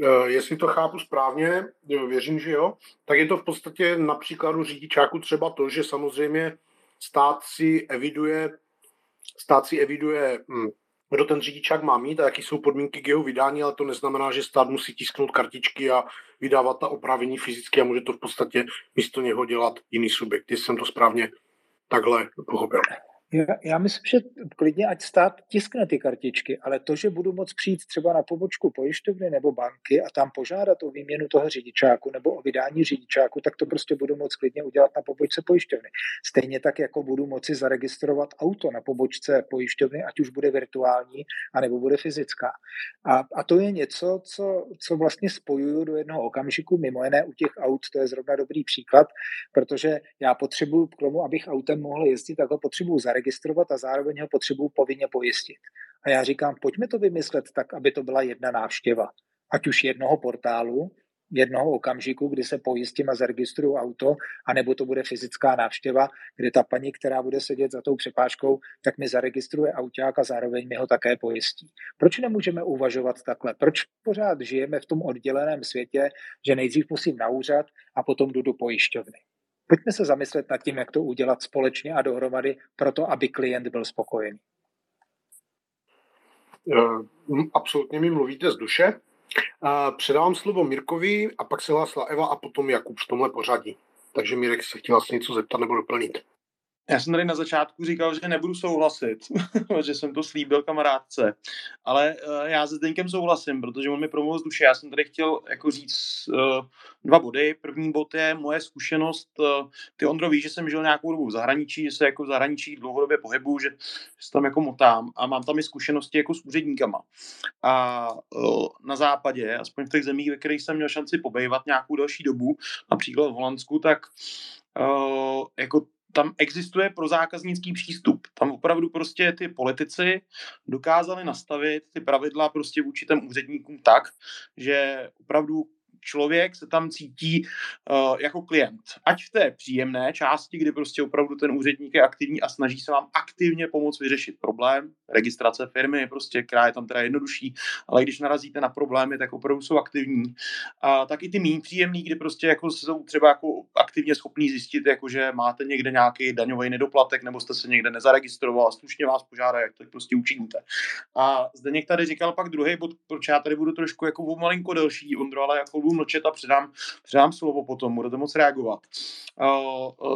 Eh, jestli to chápu správně, věřím, že jo, tak je to v podstatě na příkladu řidičáku třeba to, že samozřejmě stát si eviduje, stát si eviduje, hm, kdo ten řidičák má mít a jaký jsou podmínky k jeho vydání, ale to neznamená, že stát musí tisknout kartičky a vydávat ta opravení fyzicky a může to v podstatě místo něho dělat jiný subjekt. Jestli jsem to správně takhle pochopil. Já, já myslím, že klidně ať stát tiskne ty kartičky, ale to, že budu moct přijít třeba na pobočku pojišťovny nebo banky a tam požádat o výměnu toho řidičáku nebo o vydání řidičáku, tak to prostě budu moct klidně udělat na pobočce pojišťovny. Stejně tak, jako budu moci zaregistrovat auto na pobočce pojišťovny, ať už bude virtuální, anebo bude fyzická. A, a to je něco, co, co vlastně spojuju do jednoho okamžiku, mimo jiné u těch aut, to je zrovna dobrý příklad, protože já potřebuju k tomu, abych autem mohl jezdit, tak ho potřebuju zaregistrovat zaregistrovat a zároveň ho potřebuju povinně pojistit. A já říkám, pojďme to vymyslet tak, aby to byla jedna návštěva. Ať už jednoho portálu, jednoho okamžiku, kdy se pojistím a zaregistruju auto, anebo to bude fyzická návštěva, kde ta paní, která bude sedět za tou přepážkou, tak mi zaregistruje auták a zároveň mi ho také pojistí. Proč nemůžeme uvažovat takhle? Proč pořád žijeme v tom odděleném světě, že nejdřív musím na úřad a potom jdu do pojišťovny? Pojďme se zamyslet nad tím, jak to udělat společně a dohromady, proto aby klient byl spokojený. Eh, absolutně mi mluvíte z duše. Eh, předávám slovo Mirkovi a pak se hlásila Eva a potom Jakub v tomhle pořadí. Takže Mirek se chtěl asi něco zeptat nebo doplnit. Já jsem tady na začátku říkal, že nebudu souhlasit, že jsem to slíbil kamarádce, ale uh, já se Zdeňkem souhlasím, protože on mi promluvil z duše. Já jsem tady chtěl jako říct uh, dva body. První bod je moje zkušenost. Uh, ty Ondro víš, že jsem žil nějakou dobu v zahraničí, že se jako v zahraničí dlouhodobě pohybu, že, že se tam jako motám a mám tam i zkušenosti jako s úředníkama. A uh, na západě, aspoň v těch zemích, ve kterých jsem měl šanci pobejvat nějakou další dobu, například v Holandsku, tak uh, jako tam existuje pro zákaznický přístup. Tam opravdu prostě ty politici dokázali nastavit ty pravidla prostě vůči těm úředníkům tak, že opravdu člověk se tam cítí uh, jako klient. Ať v té příjemné části, kdy prostě opravdu ten úředník je aktivní a snaží se vám aktivně pomoct vyřešit problém, registrace firmy, prostě, která je tam teda jednodušší, ale když narazíte na problémy, tak opravdu jsou aktivní. A tak i ty méně příjemný, kdy prostě jako jsou třeba jako aktivně schopní zjistit, jako že máte někde nějaký daňový nedoplatek nebo jste se někde nezaregistroval a slušně vás požádají, jak to prostě učiníte. A zde tady říkal pak druhý bod, proč já tady budu trošku jako malinko delší, Ondro, ale jako budu mlčet a předám, předám slovo potom, budete moc reagovat.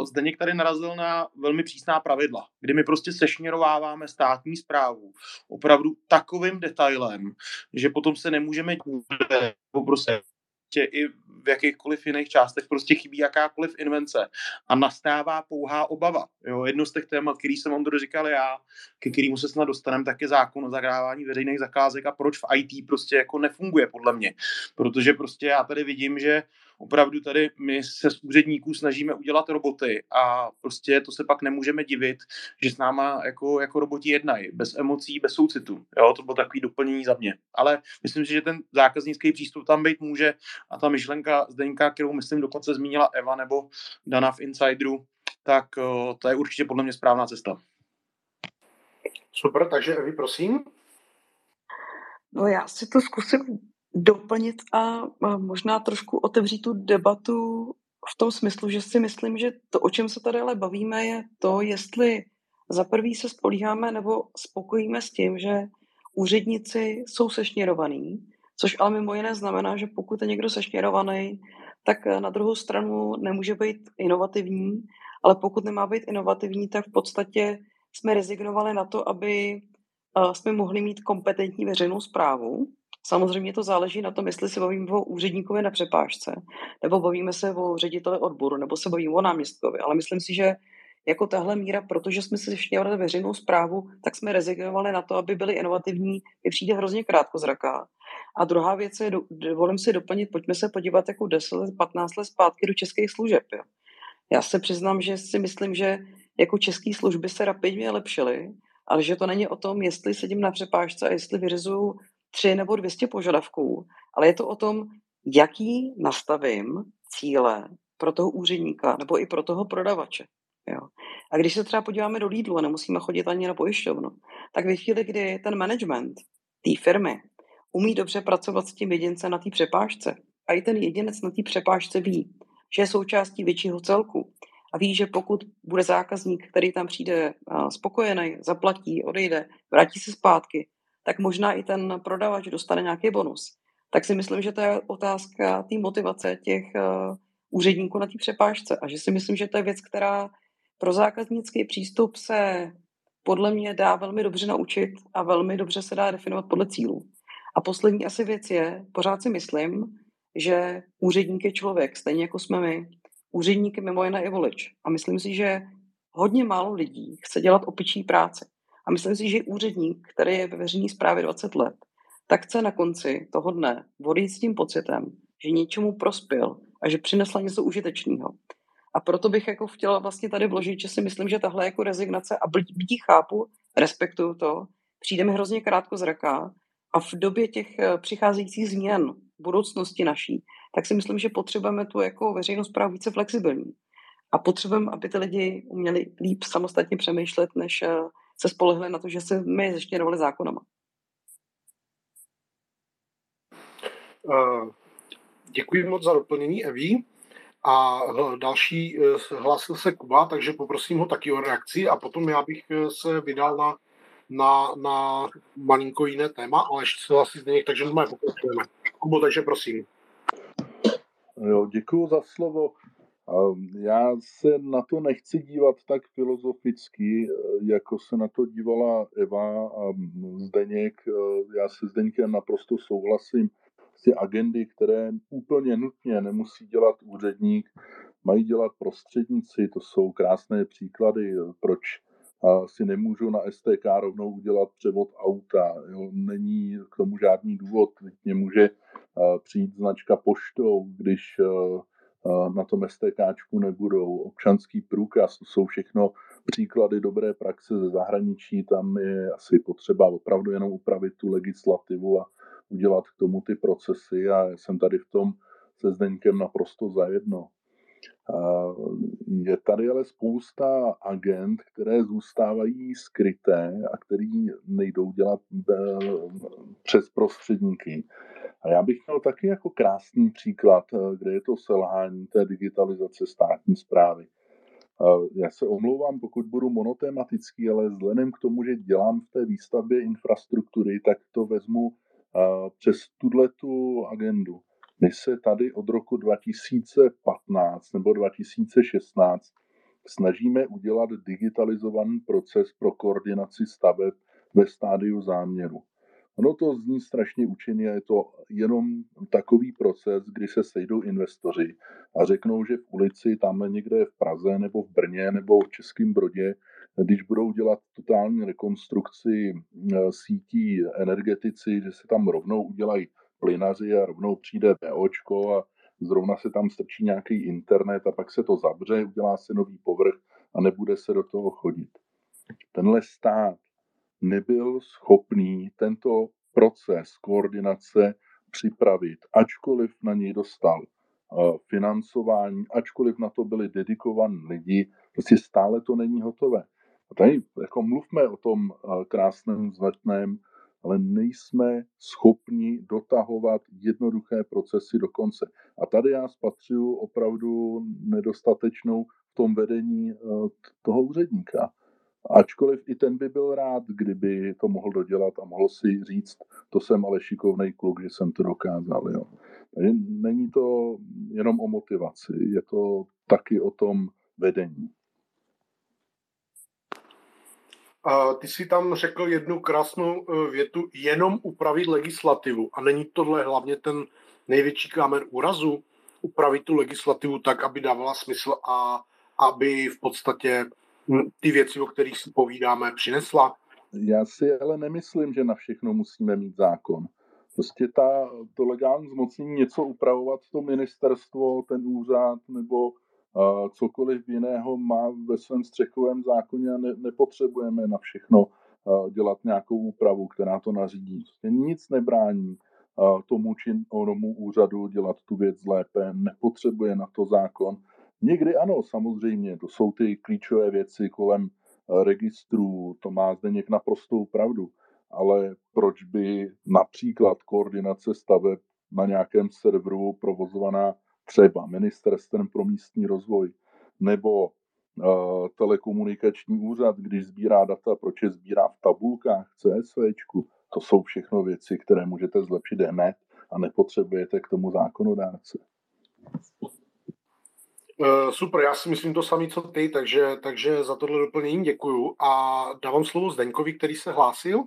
Zdeněk tady narazil na velmi přísná pravidla, kdy my prostě sešněrováváme státní zprávu opravdu takovým detailem, že potom se nemůžeme prostě i v jakýchkoliv jiných částech prostě chybí jakákoliv invence a nastává pouhá obava. Jo, jedno z těch témat, který jsem vám říkal já, ke kterému se snad dostaneme, tak je zákon o zagrávání veřejných zakázek a proč v IT prostě jako nefunguje podle mě. Protože prostě já tady vidím, že opravdu tady my se z úředníků snažíme udělat roboty a prostě to se pak nemůžeme divit, že s náma jako, jako roboti jednají, bez emocí, bez soucitu. Jo, to bylo takový doplnění za mě. Ale myslím si, že ten zákaznický přístup tam být může a ta myšlenka Zdeňka, kterou myslím dokonce zmínila Eva nebo Dana v Insideru, tak to je určitě podle mě správná cesta. Super, takže Evi, prosím. No já si to zkusím doplnit a možná trošku otevřít tu debatu v tom smyslu, že si myslím, že to, o čem se tady ale bavíme, je to, jestli za prvý se spolíháme nebo spokojíme s tím, že úředníci jsou sešněrovaní, což ale mimo jiné znamená, že pokud je někdo sešněrovaný, tak na druhou stranu nemůže být inovativní, ale pokud nemá být inovativní, tak v podstatě jsme rezignovali na to, aby jsme mohli mít kompetentní veřejnou zprávu. Samozřejmě to záleží na tom, jestli se bavíme o úředníkovi na přepážce, nebo bavíme se o řediteli odboru, nebo se bavíme o náměstkovi. Ale myslím si, že jako tahle míra, protože jsme si šněvali veřejnou zprávu, tak jsme rezignovali na to, aby byli inovativní, mi přijde hrozně krátkozraká. A druhá věc je, dovolím si doplnit, pojďme se podívat jako 10 let, 15 let zpátky do českých služeb. Jo. Já se přiznám, že si myslím, že jako české služby se rapidně lepšily, ale že to není o tom, jestli sedím na přepážce a jestli vyřizuju tři nebo 200 požadavků, ale je to o tom, jaký nastavím cíle pro toho úředníka nebo i pro toho prodavače. Jo. A když se třeba podíváme do Lidlu a nemusíme chodit ani na pojišťovnu, tak ve chvíli, kdy ten management té firmy umí dobře pracovat s tím jedincem na té přepážce a i ten jedinec na té přepážce ví, že je součástí většího celku a ví, že pokud bude zákazník, který tam přijde spokojený, zaplatí, odejde, vrátí se zpátky, tak možná i ten prodavač dostane nějaký bonus. Tak si myslím, že to je otázka té motivace těch uh, úředníků na té přepážce a že si myslím, že to je věc, která pro zákaznický přístup se podle mě dá velmi dobře naučit a velmi dobře se dá definovat podle cílů. A poslední asi věc je, pořád si myslím, že úředník je člověk, stejně jako jsme my. Úředník je mimo jiné i volič. A myslím si, že hodně málo lidí chce dělat opičí práci. A myslím si, že úředník, který je ve veřejné správě 20 let, tak chce na konci toho dne odejít s tím pocitem, že něčemu prospěl a že přinesla něco užitečného. A proto bych jako chtěla vlastně tady vložit, že si myslím, že tahle jako rezignace a bytí chápu, respektuju to, přijde mi hrozně krátko zraká a v době těch eh, přicházejících změn budoucnosti naší, tak si myslím, že potřebujeme tu jako veřejnou zprávu více flexibilní. A potřebujeme, aby ty lidi uměli líp samostatně přemýšlet, než eh, se spolehli na to, že se my zeštěrovali zákonama. Uh, děkuji moc za doplnění, Eví. A další hlásil se Kuba, takže poprosím ho taky o reakci a potom já bych se vydal na, na, na malinko jiné téma, ale ještě se hlasí zde takže normálně pokračujeme. Kubo, takže prosím. Jo, děkuji za slovo. Já se na to nechci dívat tak filozoficky, jako se na to dívala Eva a Zdeněk. Já se Zdeňkem naprosto souhlasím. Ty agendy, které úplně nutně nemusí dělat úředník, mají dělat prostředníci. To jsou krásné příklady, proč si nemůžu na STK rovnou udělat převod auta. Jo. Není k tomu žádný důvod. Mě může přijít značka poštou, když na tom STKčku nebudou. Občanský průkaz, to jsou všechno příklady dobré praxe ze zahraničí, tam je asi potřeba opravdu jenom upravit tu legislativu a udělat k tomu ty procesy a jsem tady v tom se Zdeňkem naprosto zajedno. Je tady ale spousta agent, které zůstávají skryté a který nejdou dělat přes prostředníky. A já bych měl taky jako krásný příklad, kde je to selhání té digitalizace státní zprávy. Já se omlouvám, pokud budu monotematický, ale vzhledem k tomu, že dělám v té výstavbě infrastruktury, tak to vezmu přes tuhle tu agendu. My se tady od roku 2015 nebo 2016 snažíme udělat digitalizovaný proces pro koordinaci staveb ve stádiu záměru. Ono to zní strašně učeně, je to jenom takový proces, kdy se sejdou investoři a řeknou, že v ulici, tamhle někde v Praze nebo v Brně nebo v Českém Brodě, když budou dělat totální rekonstrukci eh, sítí energetici, že se tam rovnou udělají plynaři a rovnou přijde VOčko a zrovna se tam strčí nějaký internet a pak se to zavře, udělá se nový povrch a nebude se do toho chodit. Tenhle stát nebyl schopný tento proces koordinace připravit, ačkoliv na něj dostal eh, financování, ačkoliv na to byli dedikovaní lidi, prostě stále to není hotové. A tady jako mluvme o tom eh, krásném, značném ale nejsme schopni dotahovat jednoduché procesy do konce. A tady já spatřuju opravdu nedostatečnou v tom vedení eh, toho úředníka. Ačkoliv i ten by byl rád, kdyby to mohl dodělat a mohl si říct, to jsem ale šikovný kluk, že jsem to dokázal. Jo. Není to jenom o motivaci, je to taky o tom vedení. A ty si tam řekl jednu krásnou e, větu, jenom upravit legislativu. A není tohle hlavně ten největší kámen úrazu? Upravit tu legislativu tak, aby dávala smysl a aby v podstatě ty věci, o kterých si povídáme, přinesla? Já si ale nemyslím, že na všechno musíme mít zákon. Prostě ta, to legální zmocnění něco upravovat, to ministerstvo, ten úřad nebo cokoliv jiného má ve svém střechovém zákoně a ne, nepotřebujeme na všechno dělat nějakou úpravu, která to nařídí. Prostě nic nebrání tomu či onomu úřadu dělat tu věc lépe, nepotřebuje na to zákon. Někdy ano, samozřejmě, to jsou ty klíčové věci kolem registrů, to má zde něk naprostou pravdu ale proč by například koordinace staveb na nějakém serveru provozovaná třeba ministerstvem pro místní rozvoj nebo telekomunikační úřad, když sbírá data, proč je sbírá v tabulkách CSV, to jsou všechno věci, které můžete zlepšit hned a nepotřebujete k tomu zákonodárce. Uh, super, já si myslím to samé, co ty, takže, takže za tohle doplnění děkuju a dávám slovo Zdeňkovi, který se hlásil.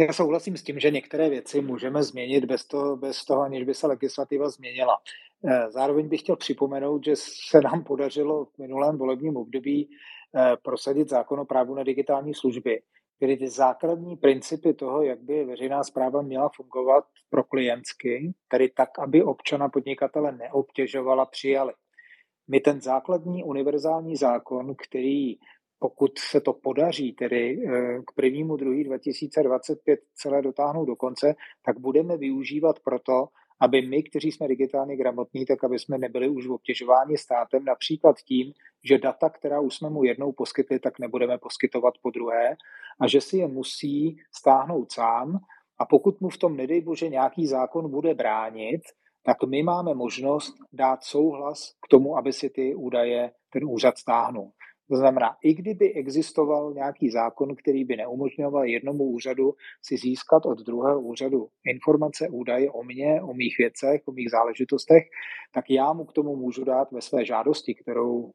Já souhlasím s tím, že některé věci můžeme změnit bez toho, bez toho, aniž by se legislativa změnila. Eh, zároveň bych chtěl připomenout, že se nám podařilo v minulém volebním období eh, prosadit zákon o právu na digitální služby, který ty základní principy toho, jak by veřejná zpráva měla fungovat pro klientsky, tedy tak, aby občana podnikatele neobtěžovala, přijali. My ten základní univerzální zákon, který pokud se to podaří tedy eh, k prvnímu druhý 2025 celé dotáhnout do konce, tak budeme využívat proto, aby my, kteří jsme digitálně gramotní, tak aby jsme nebyli už obtěžováni státem, například tím, že data, která už jsme mu jednou poskytli, tak nebudeme poskytovat po druhé a že si je musí stáhnout sám a pokud mu v tom, nedej bože, nějaký zákon bude bránit, tak my máme možnost dát souhlas k tomu, aby si ty údaje ten úřad stáhnul. To znamená, i kdyby existoval nějaký zákon, který by neumožňoval jednomu úřadu si získat od druhého úřadu informace, údaje o mně, o mých věcech, o mých záležitostech, tak já mu k tomu můžu dát ve své žádosti, kterou,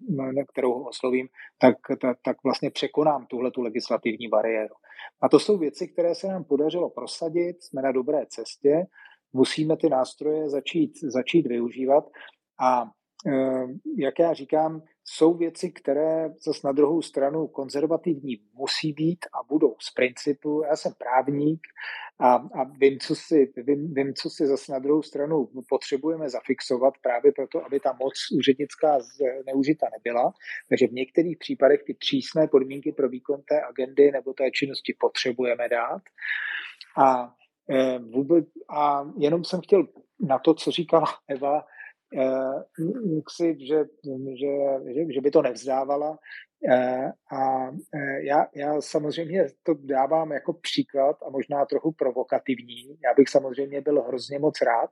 kterou oslovím, tak, tak, tak vlastně překonám tuhle tu legislativní bariéru. A to jsou věci, které se nám podařilo prosadit, jsme na dobré cestě, musíme ty nástroje začít, začít využívat a jak já říkám, jsou věci, které zase na druhou stranu konzervativní musí být a budou z principu. Já jsem právník a, a vím, co si, vím, vím, co si zase na druhou stranu potřebujeme zafixovat právě proto, aby ta moc úřednická neužita nebyla. Takže v některých případech ty přísné podmínky pro výkon té agendy nebo té činnosti potřebujeme dát. A, e, vůbec, a jenom jsem chtěl na to, co říkala Eva, si, že, že, že, že by to nevzdávala. Eh, a eh, já, já samozřejmě to dávám jako příklad a možná trochu provokativní. Já bych samozřejmě byl hrozně moc rád,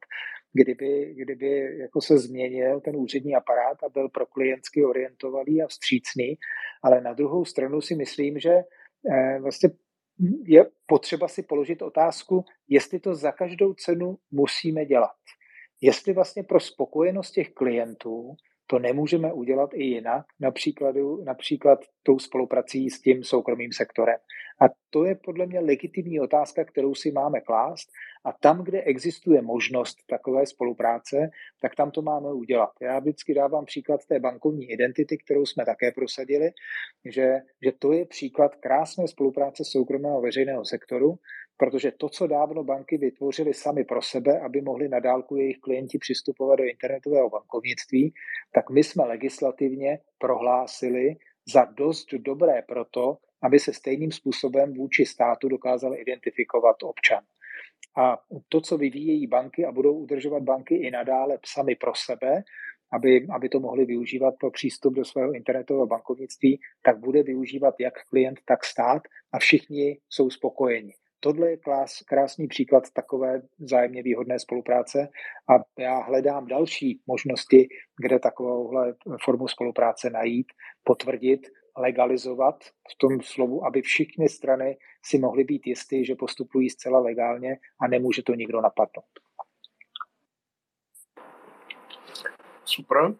kdyby, kdyby jako se změnil ten úřední aparát a byl pro klientsky orientovaný a vstřícný, ale na druhou stranu si myslím, že vlastně je potřeba si položit otázku, jestli to za každou cenu musíme dělat jestli vlastně pro spokojenost těch klientů to nemůžeme udělat i jinak, například, například tou spoluprací s tím soukromým sektorem. A to je podle mě legitimní otázka, kterou si máme klást. A tam, kde existuje možnost takové spolupráce, tak tam to máme udělat. Já vždycky dávám příklad té bankovní identity, kterou jsme také prosadili, že, že to je příklad krásné spolupráce soukromého a veřejného sektoru, protože to, co dávno banky vytvořily sami pro sebe, aby mohli na dálku jejich klienti přistupovat do internetového bankovnictví, tak my jsme legislativně prohlásili za dost dobré proto, aby se stejným způsobem vůči státu dokázal identifikovat občan. A to, co vyvíjejí banky a budou udržovat banky i nadále sami pro sebe, aby, aby to mohli využívat pro přístup do svého internetového bankovnictví, tak bude využívat jak klient, tak stát a všichni jsou spokojeni. Tohle je klás, krásný příklad takové vzájemně výhodné spolupráce a já hledám další možnosti, kde takovouhle formu spolupráce najít, potvrdit, legalizovat v tom slovu, aby všechny strany si mohly být jisty, že postupují zcela legálně a nemůže to nikdo napadnout. Super.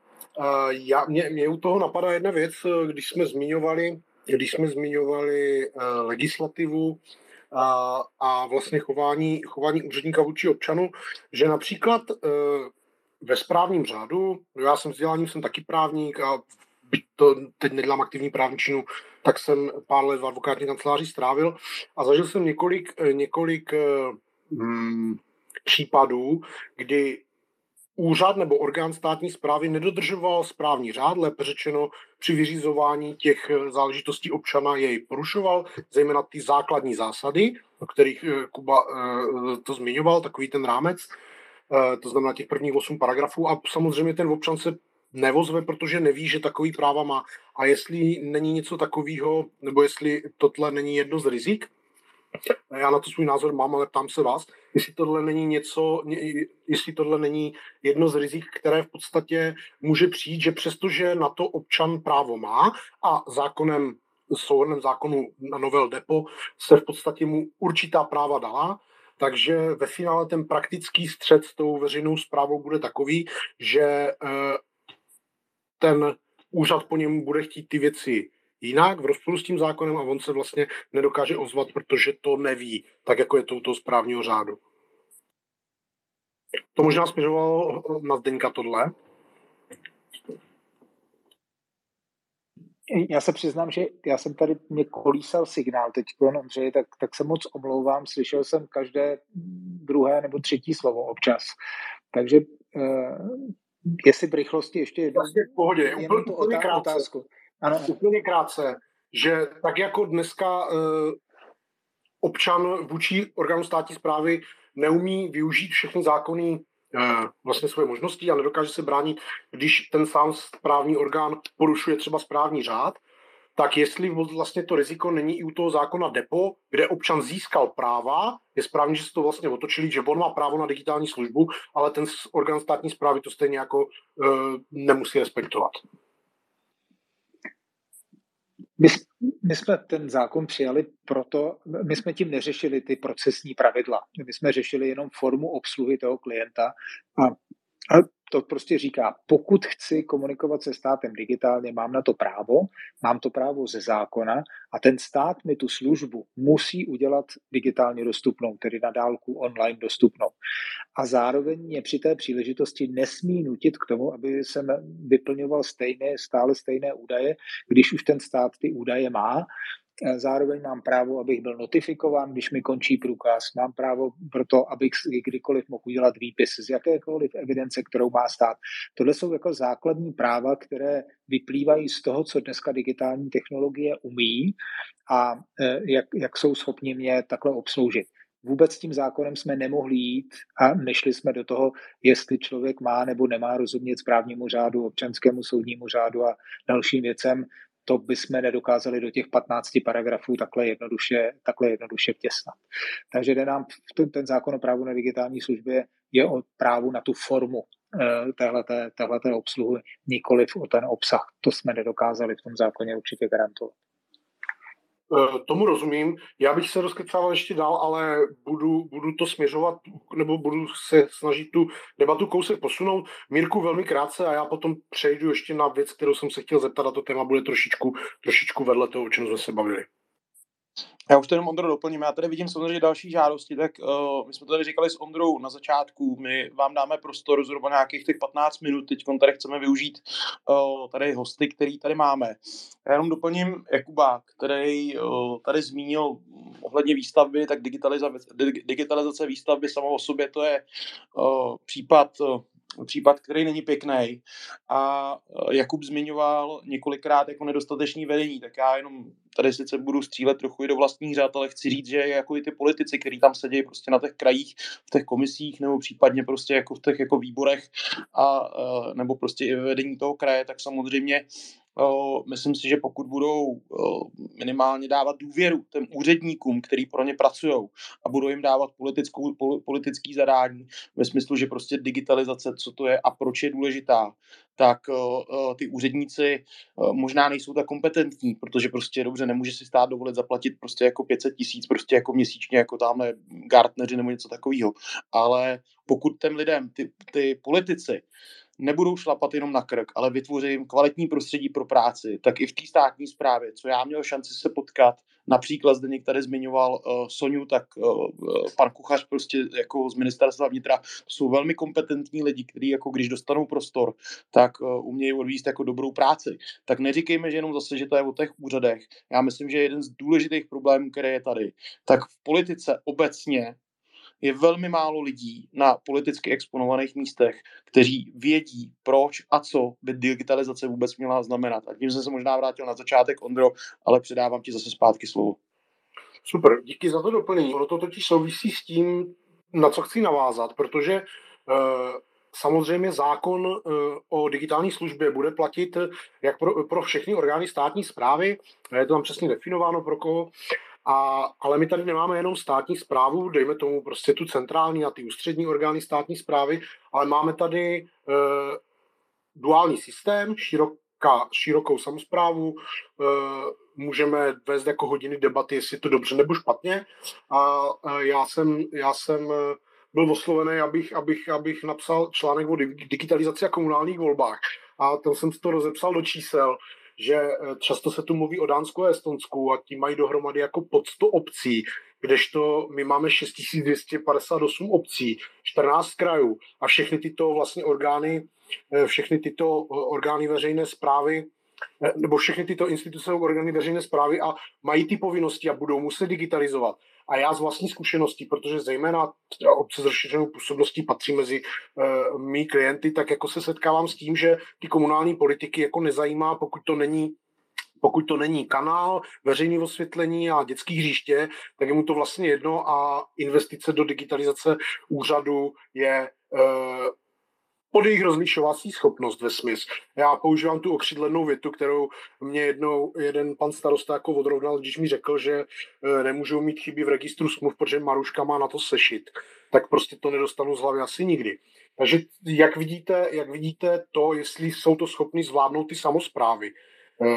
Já, mě, mě u toho napadá jedna věc, když jsme zmiňovali, když jsme zmiňovali uh, legislativu a, a vlastně chování, chování úředníka vůči občanu, že například uh, ve správním řádu, já jsem vzděláním, jsem taky právník a byť to teď nedělám aktivní právničinu, tak jsem pár let v advokátní kanceláři strávil a zažil jsem několik, několik hmm, případů, kdy úřad nebo orgán státní zprávy nedodržoval správní řád, lépe řečeno při vyřizování těch záležitostí občana jej porušoval, zejména ty základní zásady, o kterých eh, Kuba eh, to zmiňoval, takový ten rámec, eh, to znamená těch prvních osm paragrafů a samozřejmě ten občan se nevozve, protože neví, že takový práva má. A jestli není něco takového, nebo jestli tohle není jedno z rizik, já na to svůj názor mám, ale ptám se vás, jestli tohle není něco, jestli tohle není jedno z rizik, které v podstatě může přijít, že přestože na to občan právo má a zákonem, souhrnem zákonu na novel depo se v podstatě mu určitá práva dala, takže ve finále ten praktický střed s tou veřejnou zprávou bude takový, že eh, ten úřad po něm bude chtít ty věci jinak v rozporu s tím zákonem a on se vlastně nedokáže ozvat, protože to neví, tak jako je to u toho správního řádu. To možná směřovalo na Zdeňka tohle. Já se přiznám, že já jsem tady, mě kolísal signál teď, Ondřej, tak, tak se moc omlouvám, slyšel jsem každé druhé nebo třetí slovo občas. Takže uh, jestli v rychlosti ještě jednou... Vlastně v pohodě, úplně, krátce. Otázku. Ano. Úplně krátce, že tak jako dneska uh, občan vůči orgánu státní zprávy neumí využít všechny zákony uh, vlastně svoje možnosti a nedokáže se bránit, když ten sám správní orgán porušuje třeba správní řád, tak jestli vlastně to riziko není i u toho zákona DEPO, kde občan získal práva, je správně, že se to vlastně otočili, že on má právo na digitální službu, ale ten orgán státní zprávy to stejně jako uh, nemusí respektovat. My, my jsme ten zákon přijali proto, my jsme tím neřešili ty procesní pravidla. My jsme řešili jenom formu obsluhy toho klienta a, a to prostě říká, pokud chci komunikovat se státem digitálně, mám na to právo, mám to právo ze zákona a ten stát mi tu službu musí udělat digitálně dostupnou, tedy na dálku online dostupnou. A zároveň mě při té příležitosti nesmí nutit k tomu, aby jsem vyplňoval stejné, stále stejné údaje, když už ten stát ty údaje má, Zároveň mám právo, abych byl notifikován, když mi končí průkaz. Mám právo pro to, abych kdykoliv mohl udělat výpis z jakékoliv evidence, kterou má stát. Tohle jsou jako základní práva, které vyplývají z toho, co dneska digitální technologie umí a e, jak, jak jsou schopni mě takhle obsloužit. Vůbec s tím zákonem jsme nemohli jít a nešli jsme do toho, jestli člověk má nebo nemá rozumět správnímu řádu, občanskému soudnímu řádu a dalším věcem to bychom nedokázali do těch 15 paragrafů takhle jednoduše, takhle jednoduše vtěsnat. Takže jde nám ten, ten zákon o právu na digitální službě je o právu na tu formu eh, téhleté, téhleté obsluhy, nikoliv o ten obsah. To jsme nedokázali v tom zákoně určitě garantovat. Eh, tomu rozumím. Já bych se rozkecával ještě dál, ale budu, budu to směřovat, nebo budu se snažit tu debatu kousek posunout. Mírku velmi krátce a já potom přejdu ještě na věc, kterou jsem se chtěl zeptat a to téma bude trošičku, trošičku vedle toho, o čem jsme se bavili. Já už to jenom Ondro doplním. Já tady vidím samozřejmě další žádosti, tak uh, my jsme tady říkali s Ondrou na začátku. My vám dáme prostor zhruba nějakých těch 15 minut. Teď tady chceme využít uh, tady hosty, který tady máme. Já jenom doplním Jakuba, který uh, tady zmínil ohledně výstavby, tak digitalizace, digitalizace výstavby samo o sobě to je uh, případ uh, případ, který není pěkný. A Jakub zmiňoval několikrát jako nedostatečný vedení, tak já jenom tady sice budu střílet trochu i do vlastních řád, ale chci říct, že jako i ty politici, kteří tam sedí prostě na těch krajích, v těch komisích nebo případně prostě jako v těch jako výborech a nebo prostě i ve vedení toho kraje, tak samozřejmě myslím si, že pokud budou minimálně dávat důvěru těm úředníkům, který pro ně pracují a budou jim dávat politickou, politický zadání ve smyslu, že prostě digitalizace, co to je a proč je důležitá, tak ty úředníci možná nejsou tak kompetentní, protože prostě dobře nemůže si stát dovolit zaplatit prostě jako 500 tisíc prostě jako měsíčně, jako tamhle Gartneři nebo něco takového. Ale pokud těm lidem, ty, ty politici, nebudou šlapat jenom na krk, ale vytvoří jim kvalitní prostředí pro práci, tak i v té státní správě, co já měl šanci se potkat, například zde někdy zmiňoval uh, Soniu, tak uh, pan Kuchař prostě jako z ministerstva vnitra, jsou velmi kompetentní lidi, kteří jako když dostanou prostor, tak uh, umějí odvíst jako dobrou práci. Tak neříkejme, že jenom zase, že to je o těch úřadech. Já myslím, že jeden z důležitých problémů, který je tady, tak v politice obecně je velmi málo lidí na politicky exponovaných místech, kteří vědí, proč a co by digitalizace vůbec měla znamenat. A tím jsem se možná vrátil na začátek, Ondro, ale předávám ti zase zpátky slovo. Super, díky za to doplnění. Ono to totiž souvisí s tím, na co chci navázat, protože uh, samozřejmě zákon uh, o digitální službě bude platit jak pro, pro všechny orgány státní zprávy, je to tam přesně definováno pro koho, a, ale my tady nemáme jenom státní zprávu, dejme tomu prostě tu centrální a ty ústřední orgány státní zprávy, ale máme tady e, duální systém, široká, širokou samozprávu, e, můžeme vést jako hodiny debaty, jestli to dobře nebo špatně. A e, já jsem, já jsem byl oslovený, abych, abych, abych napsal článek o digitalizaci a komunálních volbách. A tam jsem to rozepsal do čísel že eh, často se tu mluví o Dánsku a Estonsku a ti mají dohromady jako pod 100 obcí, kdežto my máme 6258 obcí, 14 krajů a všechny tyto vlastně orgány, eh, všechny tyto eh, orgány veřejné zprávy nebo všechny tyto instituce jsou orgány veřejné zprávy a mají ty povinnosti a budou muset digitalizovat. A já z vlastní zkušeností, protože zejména obce s působností patří mezi uh, mý klienty, tak jako se setkávám s tím, že ty komunální politiky jako nezajímá, pokud to není pokud to není kanál, veřejné osvětlení a dětský hřiště, tak je mu to vlastně jedno a investice do digitalizace úřadu je uh, pod jejich rozlišovací schopnost ve smysl. Já používám tu okřídlenou větu, kterou mě jednou jeden pan starosta jako odrovnal, když mi řekl, že e, nemůžou mít chyby v registru smluv, protože Maruška má na to sešit. Tak prostě to nedostanu z hlavy asi nikdy. Takže jak vidíte, jak vidíte to, jestli jsou to schopni zvládnout ty samozprávy, e,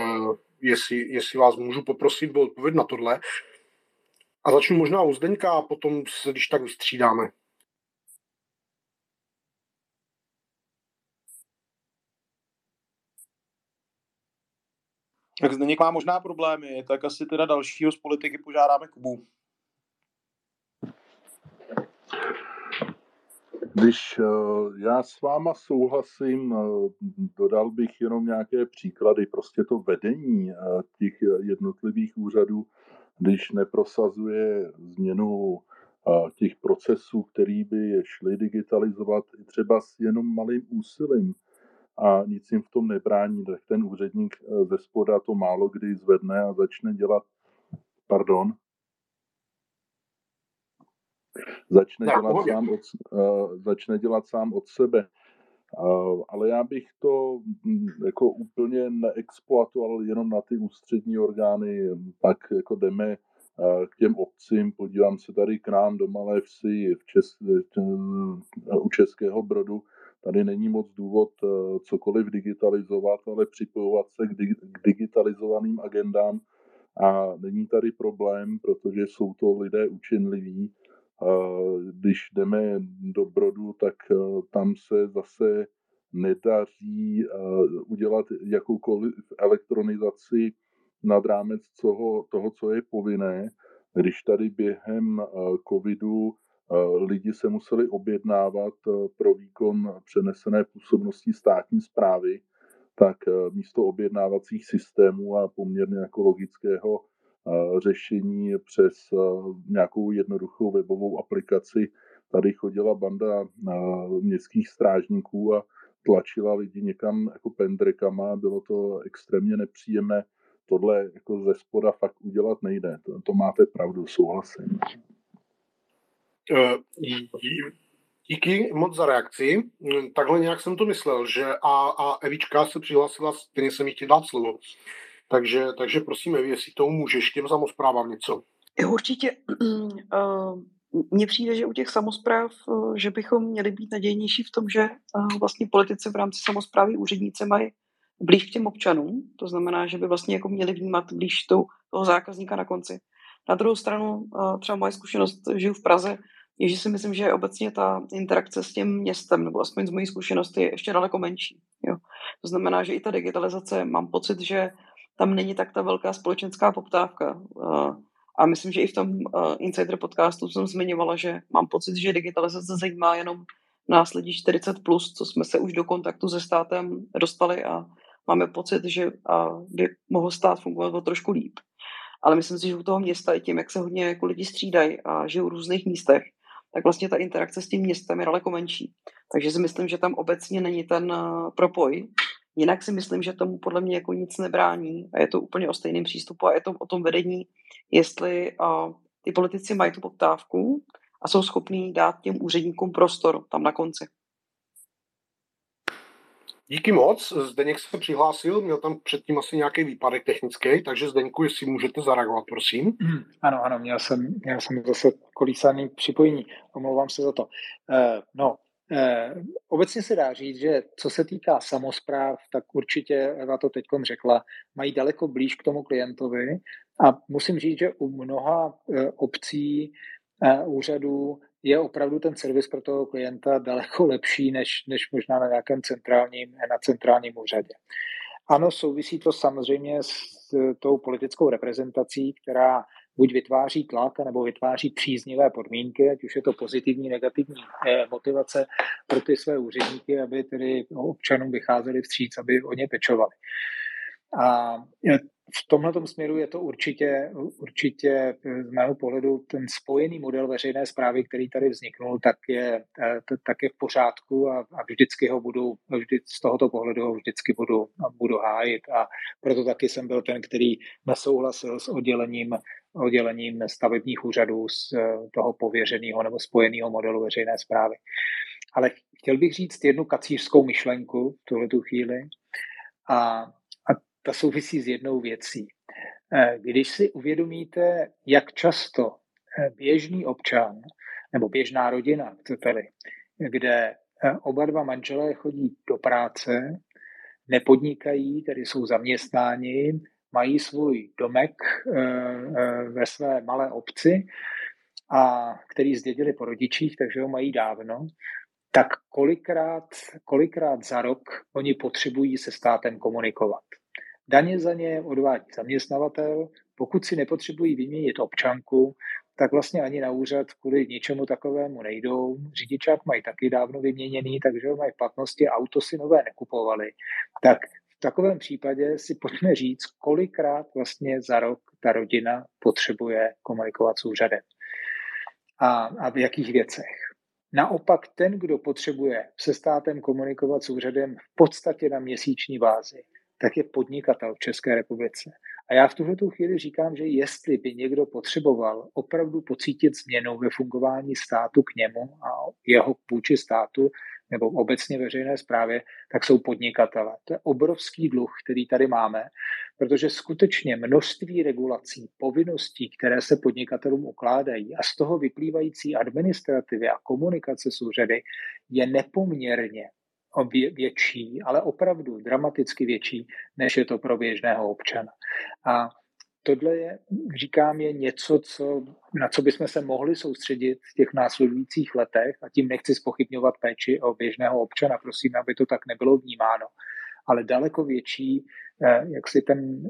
jestli, jestli vás můžu poprosit o odpověď na tohle. A začnu možná u Zdeňka a potom se když tak vystřídáme. Tak Zdeněk má možná problémy, tak asi teda dalšího z politiky požádáme Kubu. Když uh, já s váma souhlasím, uh, dodal bych jenom nějaké příklady. Prostě to vedení uh, těch jednotlivých úřadů, když neprosazuje změnu těch procesů, který by šli digitalizovat i třeba s jenom malým úsilím, a nic jim v tom nebrání, tak ten úředník eh, ze spoda to málo kdy zvedne a začne dělat, pardon, začne, dělat sám, od, uh, začne dělat sám od sebe. Uh, ale já bych to mm, jako úplně neexploatoval jenom na ty ústřední orgány, pak jako jdeme uh, k těm obcím, podívám se tady k nám do Malé vsi v Čes, u Českého Brodu, Tady není moc důvod eh, cokoliv digitalizovat, ale připojovat se k digitalizovaným agendám a není tady problém, protože jsou to lidé učenliví. Když jdeme do Brodu, tak eh, tam se zase nedaří eh, udělat jakoukoliv elektronizaci nad rámec toho, toho, co je povinné. Když tady během covidu lidi se museli objednávat eh, pro výkon přenesené působnosti státní zprávy, tak eh, místo objednávacích systémů a poměrně jako logického eh, řešení přes nějakou jednoduchou webovou aplikaci tady chodila banda městských strážníků a tlačila lidi někam jako pendrekama, bylo to extrémně nepříjemné. Tohle jako ze spoda fakt udělat nejde, to, to máte pravdu, souhlasím. Uh, Díky moc za reakci. Takhle nějak jsem to myslel, že a, a Evička se přihlásila, stejně jsem jí chtěl dát slovo. Takže, takže prosím, Evi, jestli tomu můžeš těm samozprávám něco. Určitě. Uh, mně přijde, že u těch samozpráv, uh, že bychom měli být nadějnější v tom, že vlastně politici v rámci samozprávy úředníci mají blíž k těm občanům. To znamená, že by vlastně jako měli vnímat blíž toho zákazníka na konci. Na druhou stranu, třeba moje zkušenost, žiju v Praze, je, že si myslím, že obecně ta interakce s tím městem, nebo aspoň z mojí zkušenosti, je ještě daleko menší. Jo. To znamená, že i ta digitalizace, mám pocit, že tam není tak ta velká společenská poptávka. A myslím, že i v tom Insider podcastu jsem zmiňovala, že mám pocit, že digitalizace zajímá jenom nás lidí 40+, plus, co jsme se už do kontaktu se státem dostali a máme pocit, že by mohl stát fungovat o trošku líp. Ale myslím si, že u toho města i tím, jak se hodně jako lidi střídají a žijou v různých místech, tak vlastně ta interakce s tím městem je daleko menší. Takže si myslím, že tam obecně není ten eh, propoj. Jinak si myslím, že tomu podle mě jako nic nebrání a je to úplně o stejném přístupu a je to o tom vedení, jestli uh, ty politici mají tu poptávku a jsou schopní dát těm úředníkům prostor tam na konci. Díky moc. Zdeněk se přihlásil, měl tam předtím asi nějaký výpadek technický, takže Zdeňku, jestli můžete zareagovat, prosím. Mm, ano, ano, měl jsem, měl jsem zase kolísaný připojení, omlouvám se za to. Uh, no, uh, obecně se dá říct, že co se týká samozpráv, tak určitě, Eva to teď řekla, mají daleko blíž k tomu klientovi a musím říct, že u mnoha uh, obcí, úřadů je opravdu ten servis pro toho klienta daleko lepší, než, než možná na nějakém centrálním, na centrálním úřadě. Ano, souvisí to samozřejmě s tou politickou reprezentací, která buď vytváří tlak, nebo vytváří příznivé podmínky, ať už je to pozitivní, negativní eh, motivace pro ty své úředníky, aby tedy občanům vycházeli vstříc, aby o ně pečovali. A v tomhle směru je to určitě, určitě z mého pohledu ten spojený model veřejné zprávy, který tady vzniknul, tak je, eh, tak je v pořádku a, a vždycky ho budu, vždy, z tohoto pohledu ho vždycky budu, budu hájit a proto taky jsem byl ten, který nesouhlasil s oddělením, oddělením stavebních úřadů z eh, toho pověřeného nebo spojeného modelu veřejné zprávy. Ale chtěl bych říct jednu kacířskou myšlenku v tuhle chvíli a ta souvisí s jednou věcí. Eh, když si uvědomíte, jak často eh, běžný občan nebo běžná rodina, chcete-li, kde eh, oba dva manželé chodí do práce, nepodnikají, tedy jsou zaměstnáni, mají svůj domek ve své malé obci, a který zdědili po rodičích, takže ho mají dávno, tak kolikrát, kolikrát za rok oni potřebují se státem komunikovat. Daně za ně odvádí zaměstnavatel. Pokud si nepotřebují vyměnit občanku, tak vlastně ani na úřad kvůli ničemu takovému nejdou. Řidičák mají taky dávno vyměněný, takže ho mají v platnosti, auto si nové nekupovali. Tak v takovém případě si pojďme říct, kolikrát vlastně za rok ta rodina potřebuje komunikovat s úřadem a, a v jakých věcech. Naopak ten, kdo potřebuje se státem komunikovat s úřadem v podstatě na měsíční bázi, tak je podnikatel v České republice. A já v tuhle chvíli říkám, že jestli by někdo potřeboval opravdu pocítit změnu ve fungování státu k němu a jeho vůči státu, nebo obecně veřejné správě, tak jsou podnikatele. To je obrovský dluh, který tady máme, protože skutečně množství regulací, povinností, které se podnikatelům ukládají a z toho vyplývající administrativy a komunikace s úřady je nepoměrně větší, ale opravdu dramaticky větší, než je to pro běžného občana. A tohle je, říkám, je něco, co, na co bychom se mohli soustředit v těch následujících letech a tím nechci spochybňovat péči o běžného občana, prosím, aby to tak nebylo vnímáno. Ale daleko větší jak si ten,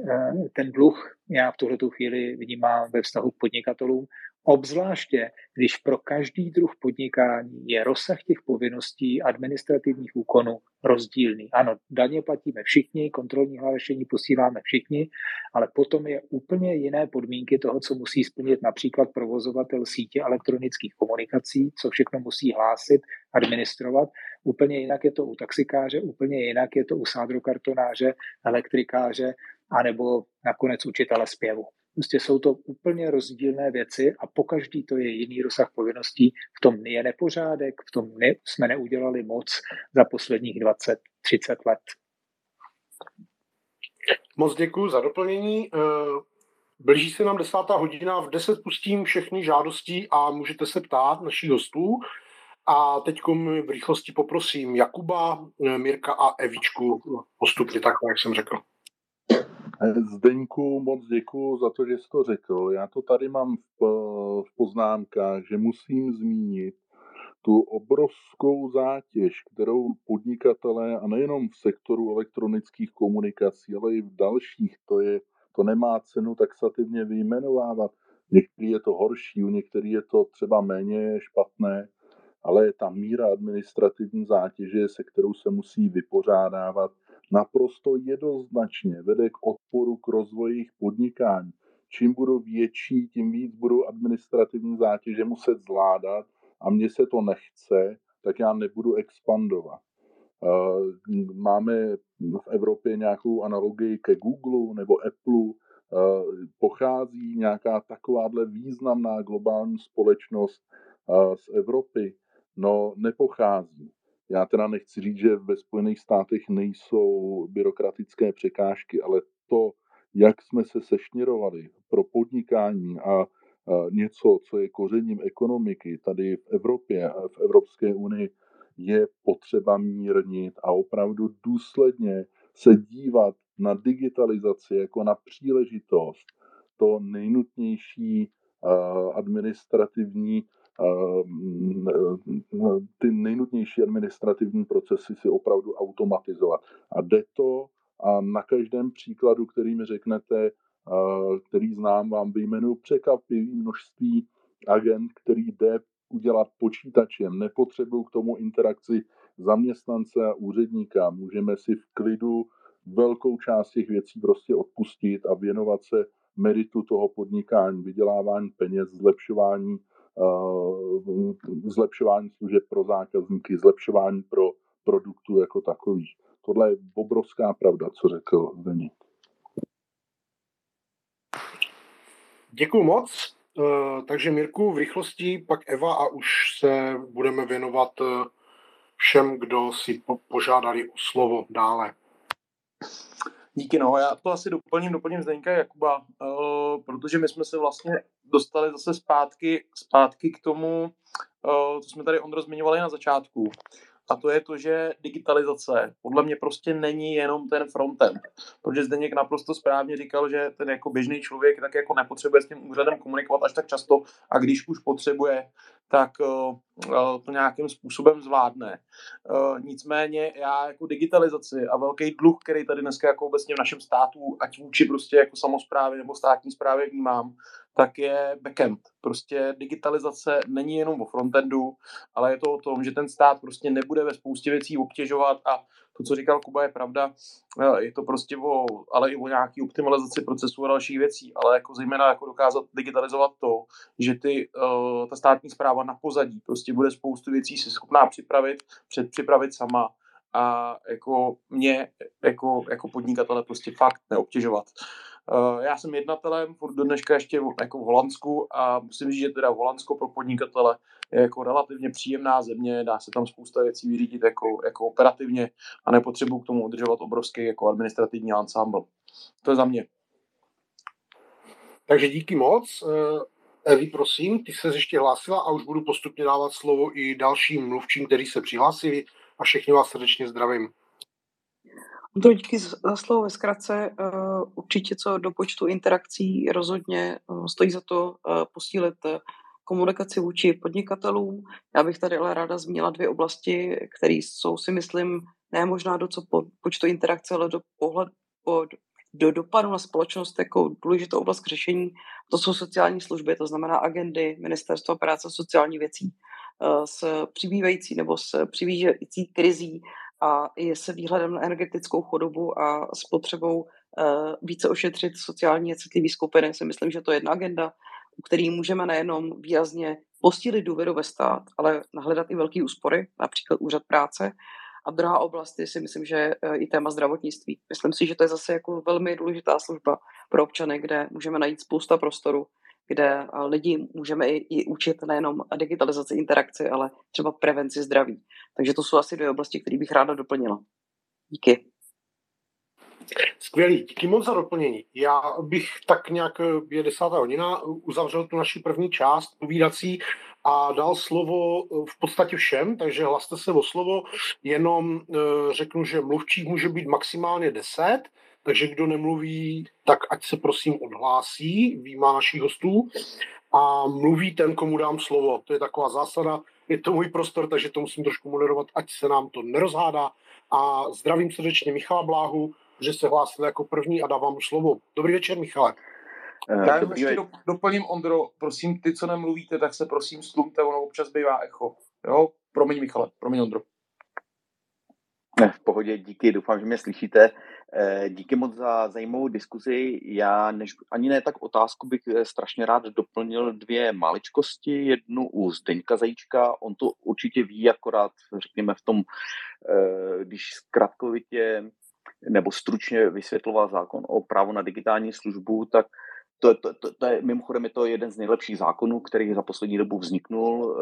ten dluh já v tuhle chvíli vnímám ve vztahu k podnikatelům Obzvláště, když pro každý druh podnikání je rozsah těch povinností administrativních úkonů rozdílný. Ano, daně platíme všichni, kontrolní hlášení posíláme všichni, ale potom je úplně jiné podmínky toho, co musí splnit například provozovatel sítě elektronických komunikací, co všechno musí hlásit, administrovat. Úplně jinak je to u taxikáře, úplně jinak je to u sádrokartonáře, elektrikáře, anebo nakonec učitele zpěvu. Prostě jsou to úplně rozdílné věci a po každý to je jiný rozsah povinností. V tom je nepořádek, v tom ne, jsme neudělali moc za posledních 20-30 let. Moc děkuji za doplnění. Eh, blíží se nám desátá hodina, v 10 pustím všechny žádosti a můžete se ptát našich hostů. A teď v rychlosti poprosím Jakuba, eh, Mirka a Evičku postupně, tak jak jsem řekl. Zdeňku, moc děkuji za to, že jsi to řekl. Já to tady mám v, v poznámkách, že musím zmínit tu obrovskou zátěž, kterou podnikatelé, a nejenom v sektoru elektronických komunikací, ale i v dalších, to, je, to nemá cenu taxativně vyjmenovávat. Někdy je to horší, u některých je to třeba méně špatné, ale ta míra administrativní zátěže, se kterou se musí vypořádávat, naprosto jednoznačně vede k odporu k rozvoji jejich podnikání. Čím budou větší, tím víc budou administrativní zátěže muset zvládat a mně se to nechce, tak já nebudu expandovat. Máme v Evropě nějakou analogii ke Google nebo Apple, pochází nějaká takováhle významná globální společnost z Evropy? No, nepochází. Já teda nechci říct, že ve Spojených státech nejsou byrokratické překážky, ale to, jak jsme se sešněrovali pro podnikání a něco, co je kořením ekonomiky tady v Evropě a v Evropské unii, je potřeba mírnit a opravdu důsledně se dívat na digitalizaci jako na příležitost, to nejnutnější administrativní ty nejnutnější administrativní procesy si opravdu automatizovat. A jde to a na každém příkladu, který mi řeknete, který znám, vám vyjmenuju překvapivé množství agent, který jde udělat počítačem. Nepotřebují k tomu interakci zaměstnance a úředníka. Můžeme si v klidu velkou část těch věcí prostě odpustit a věnovat se meritu toho podnikání, vydělávání peněz, zlepšování zlepšování služeb pro zákazníky, zlepšování pro produktů jako takových. Tohle je obrovská pravda, co řekl Zdeněk. Děkuji moc. Eh, takže Mirku, v rychlosti, pak Eva a už se budeme věnovat eh, všem, kdo si požádali o slovo dále. Díky, no, já to asi doplním, doplním Zdeňka Jakuba, uh, protože my jsme se vlastně dostali zase zpátky, zpátky k tomu, uh, co jsme tady Ondro zmiňovali na začátku. A to je to, že digitalizace podle mě prostě není jenom ten frontend. Protože Zdeněk naprosto správně říkal, že ten jako běžný člověk tak jako nepotřebuje s tím úřadem komunikovat až tak často a když už potřebuje, tak uh, to nějakým způsobem zvládne. Uh, nicméně já jako digitalizaci a velký dluh, který tady dneska jako obecně v našem státu, ať vůči prostě jako samozprávě nebo státní správě vnímám, tak je backend. Prostě digitalizace není jenom o frontendu, ale je to o tom, že ten stát prostě nebude ve spoustě věcí obtěžovat a to, co říkal Kuba, je pravda. Eh, je to prostě o, ale i o nějaký optimalizaci procesu a dalších věcí, ale jako zejména jako dokázat digitalizovat to, že ty, uh, ta státní zpráva na pozadí prostě bude spoustu věcí si schopná připravit, předpřipravit sama a jako mě jako, jako podnikatele prostě fakt neobtěžovat. Uh, já jsem jednatelem, furt do dneška ještě jako v Holandsku a musím říct, že teda Holandsko pro podnikatele je jako relativně příjemná země, dá se tam spousta věcí vyřídit jako, jako operativně a nepotřebuji k tomu udržovat obrovský jako administrativní ensemble. To je za mě. Takže díky moc. Eh, Evi, prosím, ty se ještě hlásila a už budu postupně dávat slovo i dalším mluvčím, kteří se přihlásili a všechny vás srdečně zdravím. To díky za slovo ve zkratce. Eh, určitě co do počtu interakcí rozhodně eh, stojí za to posílit komunikaci vůči podnikatelům. Já bych tady ale ráda zmínila dvě oblasti, které jsou si myslím ne možná do co po, počtu interakce, ale do pohled, od, do dopadu na společnost jako důležitou oblast k řešení, to jsou sociální služby, to znamená agendy Ministerstva práce a sociální věcí eh, s přibývající nebo s přibývající krizí a i se výhledem na energetickou chodobu a s potřebou uh, více ošetřit sociálně citlivé skupiny, si myslím, že to je jedna agenda, u který můžeme nejenom výrazně postílit důvěru ve stát, ale nahledat i velké úspory, například úřad práce. A druhá oblast je si myslím, že eh, i téma zdravotnictví. Myslím si, že to je zase jako velmi důležitá služba pro občany, kde můžeme najít spousta prostoru, kde eh, lidi můžeme i, i učit nejenom digitalizaci interakci, ale třeba prevenci zdraví. Takže to jsou asi dvě oblasti, které bych ráda doplnila. Díky. Skvělý, díky moc za doplnění. Já bych tak nějak, je desátá hodina, uzavřel tu naši první část povídací a dal slovo v podstatě všem, takže hlaste se o slovo, jenom eh, řeknu, že mluvčích může být maximálně deset, takže kdo nemluví, tak ať se prosím odhlásí, výjima našich hostů a mluví ten, komu dám slovo. To je taková zásada, je to můj prostor, takže to musím trošku moderovat, ať se nám to nerozhádá. A zdravím srdečně Michala Bláhu, že se hlásil jako první a dávám slovo. Dobrý večer, Michale. Já jenom ještě doplním, Ondro, prosím, ty, co nemluvíte, tak se prosím slumte, ono občas bývá echo. Jo, promiň Michale, promiň Ondro. V pohodě, díky, doufám, že mě slyšíte. Eh, díky moc za zajímavou diskuzi. Já než, ani ne tak otázku bych eh, strašně rád doplnil dvě maličkosti. Jednu u Zdeňka Zajíčka, on to určitě ví, akorát řekněme v tom, eh, když zkratkovitě nebo stručně vysvětloval zákon o právu na digitální službu, tak to, to, to, to je, mimochodem je to jeden z nejlepších zákonů, který za poslední dobu vzniknul.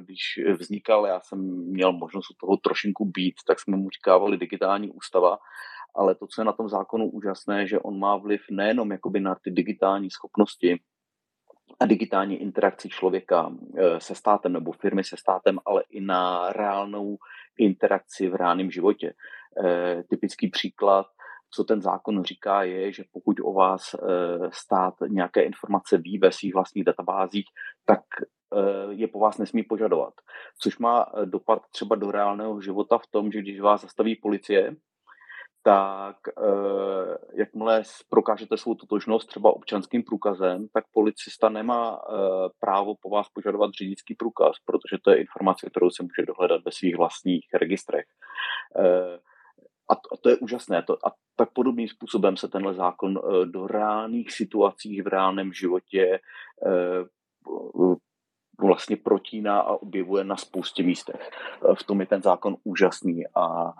Když vznikal, já jsem měl možnost u toho trošinku být, tak jsme mu říkávali digitální ústava, ale to, co je na tom zákonu úžasné, že on má vliv nejenom jakoby na ty digitální schopnosti a digitální interakci člověka eh, se státem nebo firmy se státem, ale i na reálnou interakci v reálném životě. Eh, typický příklad, co ten zákon říká, je, že pokud o vás eh, stát nějaké informace ví ve svých vlastních databázích, tak je po vás nesmí požadovat. Což má dopad třeba do reálného života v tom, že když vás zastaví policie, tak jakmile prokážete svou totožnost třeba občanským průkazem, tak policista nemá právo po vás požadovat řidičský průkaz, protože to je informace, kterou se může dohledat ve svých vlastních registrech. A to, a to je úžasné. To, a tak podobným způsobem se tenhle zákon eh, do reálných situací v reálném životě eh, vlastně protíná a objevuje na spoustě místech. Eh, v tom je ten zákon úžasný a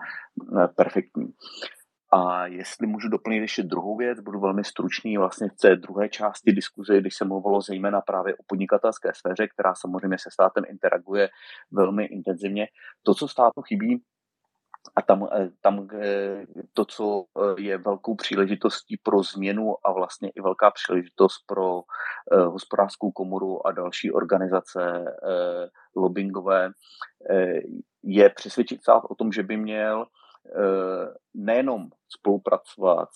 perfektní. A jestli můžu doplnit ještě druhou věc, budu velmi stručný vlastně v té druhé části diskuze, když se mluvilo zejména právě o podnikatelské sféře, která samozřejmě se státem interaguje velmi intenzivně. To, co státu chybí, a tam, eh, tam eh, to, co eh, je velkou příležitostí pro změnu a vlastně i velká příležitost pro hospodářskou komoru a další organizace lobbyingové, je přesvědčit stát o tom, že by měl nejenom spolupracovat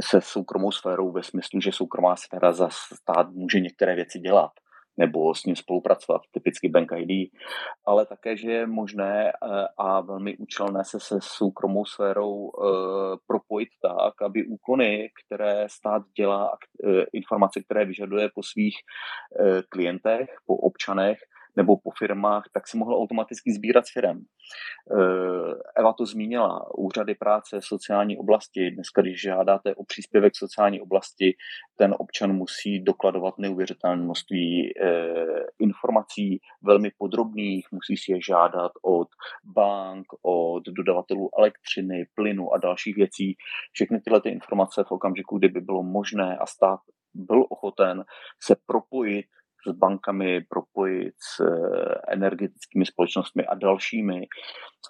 se soukromou sférou ve smyslu, že soukromá sféra za stát může některé věci dělat, nebo s ním spolupracovat, typicky Bank ID, ale také, že je možné eh, a velmi účelné se se soukromou sférou eh, propojit tak, aby úkony, které stát dělá, eh, informace, které vyžaduje po svých klientech, po občanech, nebo po firmách, tak si mohl automaticky sbírat s firem. Eh, Eva to zmínila, úřady práce, sociální oblasti. Dneska, když žádáte o příspěvek sociální oblasti, ten občan musí dokladovat neuvěřitelné množství eh, informací, velmi podrobných, musí si je žádat od bank, od dodavatelů elektřiny, plynu a dalších věcí. Všechny tyhle ty informace v okamžiku, kdyby bylo možné a stát byl ochoten se propojit s bankami, propojit s eh, energetickými společnostmi a dalšími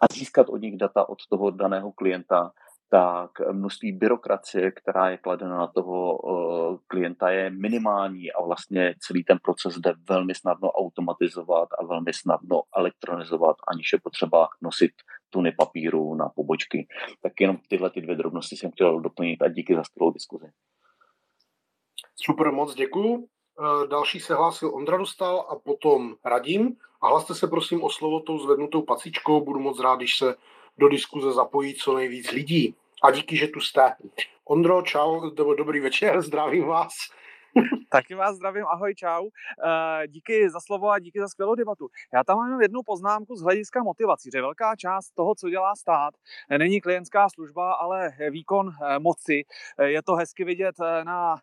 a získat od nich data od toho daného klienta, tak množství byrokracie, která je kladena na toho eh, klienta, je minimální a vlastně celý ten proces jde velmi snadno automatizovat a velmi snadno elektronizovat, aniž je potřeba nosit tuny papíru na pobočky. Tak jenom tyhle ty dvě drobnosti jsem chtěl doplnit a díky za skvělou diskuzi. Super, moc děkuji. Eh, další se hlásil Ondra Dostal a potom Radim. A hlaste se prosím o slovo tou zvednutou pacičkou. Budu moc rád, když se do diskuze zapojí co nejvíc lidí. a díky, že tu jste. Ondro, čau, dobrý večer, zdravím vás. Taky vás zdravím, ahoj, čau. Eh, díky za slovo a díky za skvělou debatu. Já tam mám jednu poznámku z hlediska motivací, že velká část toho, co dělá stát, není klientská služba, ale výkon eh, moci. Eh, je to hezky vidět na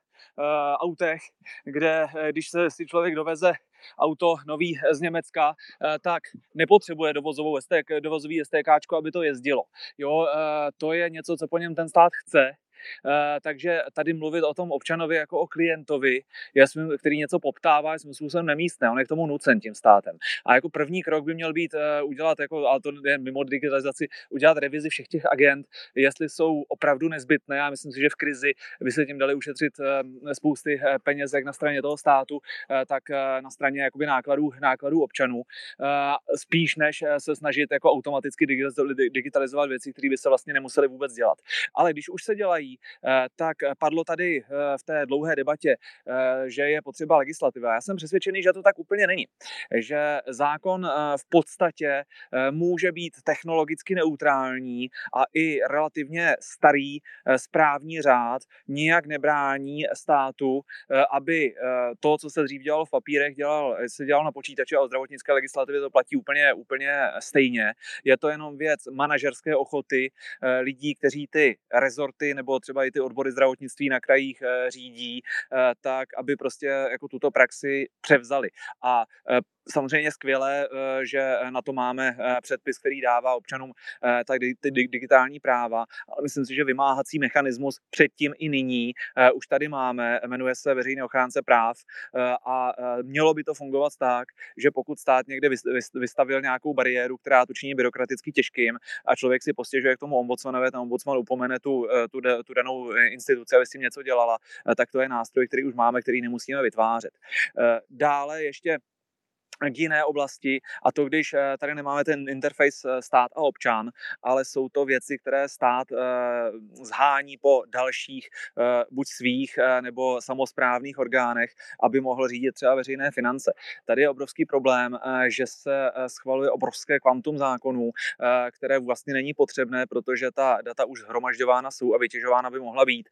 autech, kde když se si člověk doveze auto nový z Německa, tak nepotřebuje dovozovou STK, dovozový STK, aby to jezdilo. Jo, to je něco, co po něm ten stát chce Eh, takže tady mluvit o tom občanovi jako o klientovi, který něco poptává, je svým způsobem nemístné. On je k tomu nucen tím státem. A jako první krok by měl být eh, udělat, jako, ale to je mimo digitalizaci, udělat revizi všech těch agent, jestli jsou opravdu nezbytné. Já myslím si, že v krizi by se tím dali ušetřit eh, spousty peněz jak na straně toho státu, tak na straně jakoby nákladů, nákladů občanů. Spíš než se snažit jako automaticky digitalizovat věci, které by se vlastně nemuseli vůbec dělat. Ale když už se dělají, Eh, tak padlo tady eh, v té dlouhé debatě, eh, že je potřeba legislativa. Já jsem přesvědčený, že to tak úplně není. Že zákon v podstatě může být technologicky neutrální a i relativně starý správní řád nijak nebrání státu, aby to, co se dřív dělalo v papírech, dělal, se dělalo na počítači a o zdravotnické legislativě to platí úplně, úplně stejně. Je to jenom věc manažerské ochoty lidí, kteří ty rezorty nebo třeba i ty odbory zdravotnictví na krajích eh, řídí, eh, tak aby prostě jako tuto praxi převzali. A eh, samozřejmě skvělé, eh, že na to máme eh, předpis, který dává občanům eh, tak ty digitální práva, ale myslím si, že vymáhací mechanismus předtím i nyní už tady máme, jmenuje se veřejný ochránce práv a mělo by to fungovat tak, že pokud stát někde vystavil nějakou bariéru, která to činí byrokraticky těžkým a člověk si postěžuje k tomu ombudsmanovi, ten ombudsman upomene tu, tu, tu danou instituci, aby s tím něco dělala, tak to je nástroj, který už máme, který nemusíme vytvářet. Dále ještě k jiné oblasti a to, když eh, tady nemáme ten interface eh, stát a občan, ale jsou to věci, které stát eh, zhání po dalších buď svých nebo samozprávných orgánech, aby mohl řídit třeba veřejné finance. Tady je obrovský problém, že se schvaluje obrovské kvantum zákonů, které vlastně není potřebné, protože ta data už zhromažďována jsou a vytěžována by mohla být,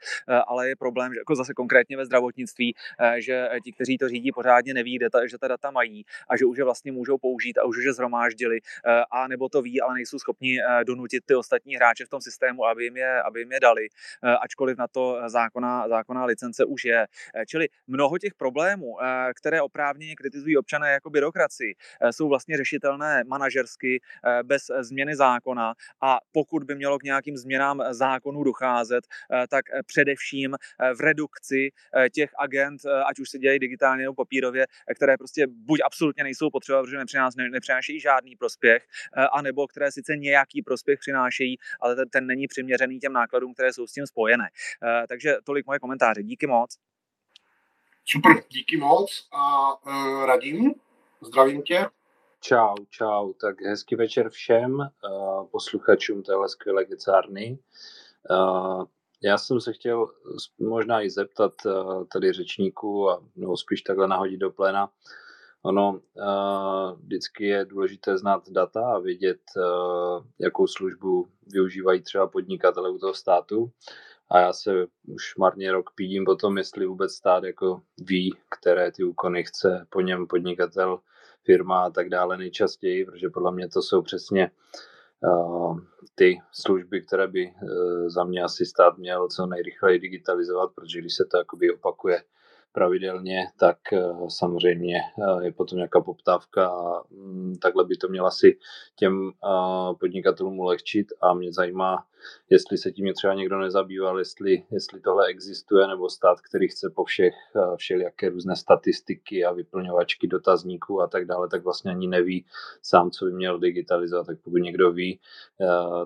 ale je problém, že jako zase konkrétně ve zdravotnictví, že ti, kteří to řídí, pořádně neví, že ta data mají a že už je vlastně můžou použít a už je zhromáždili, eh, a nebo to ví, ale nejsou schopni eh, donutit ty ostatní hráče v tom systému, aby jim je, aby jim je dali, eh, ačkoliv na to zákona, zákona licence už je. Čili mnoho těch problémů, které oprávněně kritizují občané jako byrokracii, jsou vlastně řešitelné manažersky bez změny zákona a pokud by mělo k nějakým změnám zákonů docházet, tak především v redukci těch agent, ať už se dělají digitálně nebo papírově, které prostě buď absolutně nejsou potřeba, protože nepřinás, ne, nepřinášejí žádný prospěch, eh, anebo které sice nějaký prospěch přinášejí, ale ten, ten není přiměřený těm nákladům, které jsou s tím spojené. Eh, takže tolik moje komentáře. Díky moc. Super, díky moc a uh, radím, zdravím tě. Čau, čau, tak hezký večer všem uh, posluchačům téhle skvělé kecárny. Uh, já jsem se chtěl možná i zeptat uh, tady řečníků, a, nebo spíš takhle nahodit do pléna, Ono uh, vždycky je důležité znát data a vědět, uh, jakou službu využívají třeba podnikatele u toho státu. A já se už marně rok pídím po tom, jestli vůbec stát jako ví, které ty úkony chce po něm podnikatel, firma a tak dále nejčastěji, protože podle mě to jsou přesně uh, ty služby, které by za mě asi stát měl co nejrychleji digitalizovat, protože když se to jakoby opakuje pravidelně, tak eh, samozřejmě eh, je potom nějaká poptávka a mm, takhle by to měla si těm eh, podnikatelům ulehčit a mě zajímá, jestli se tím třeba někdo nezabýval, jestli, jestli tohle existuje, nebo stát, který chce po všech všelijaké různé statistiky a vyplňovačky dotazníků a tak dále, tak vlastně ani neví sám, co by měl digitalizovat. Tak pokud někdo ví,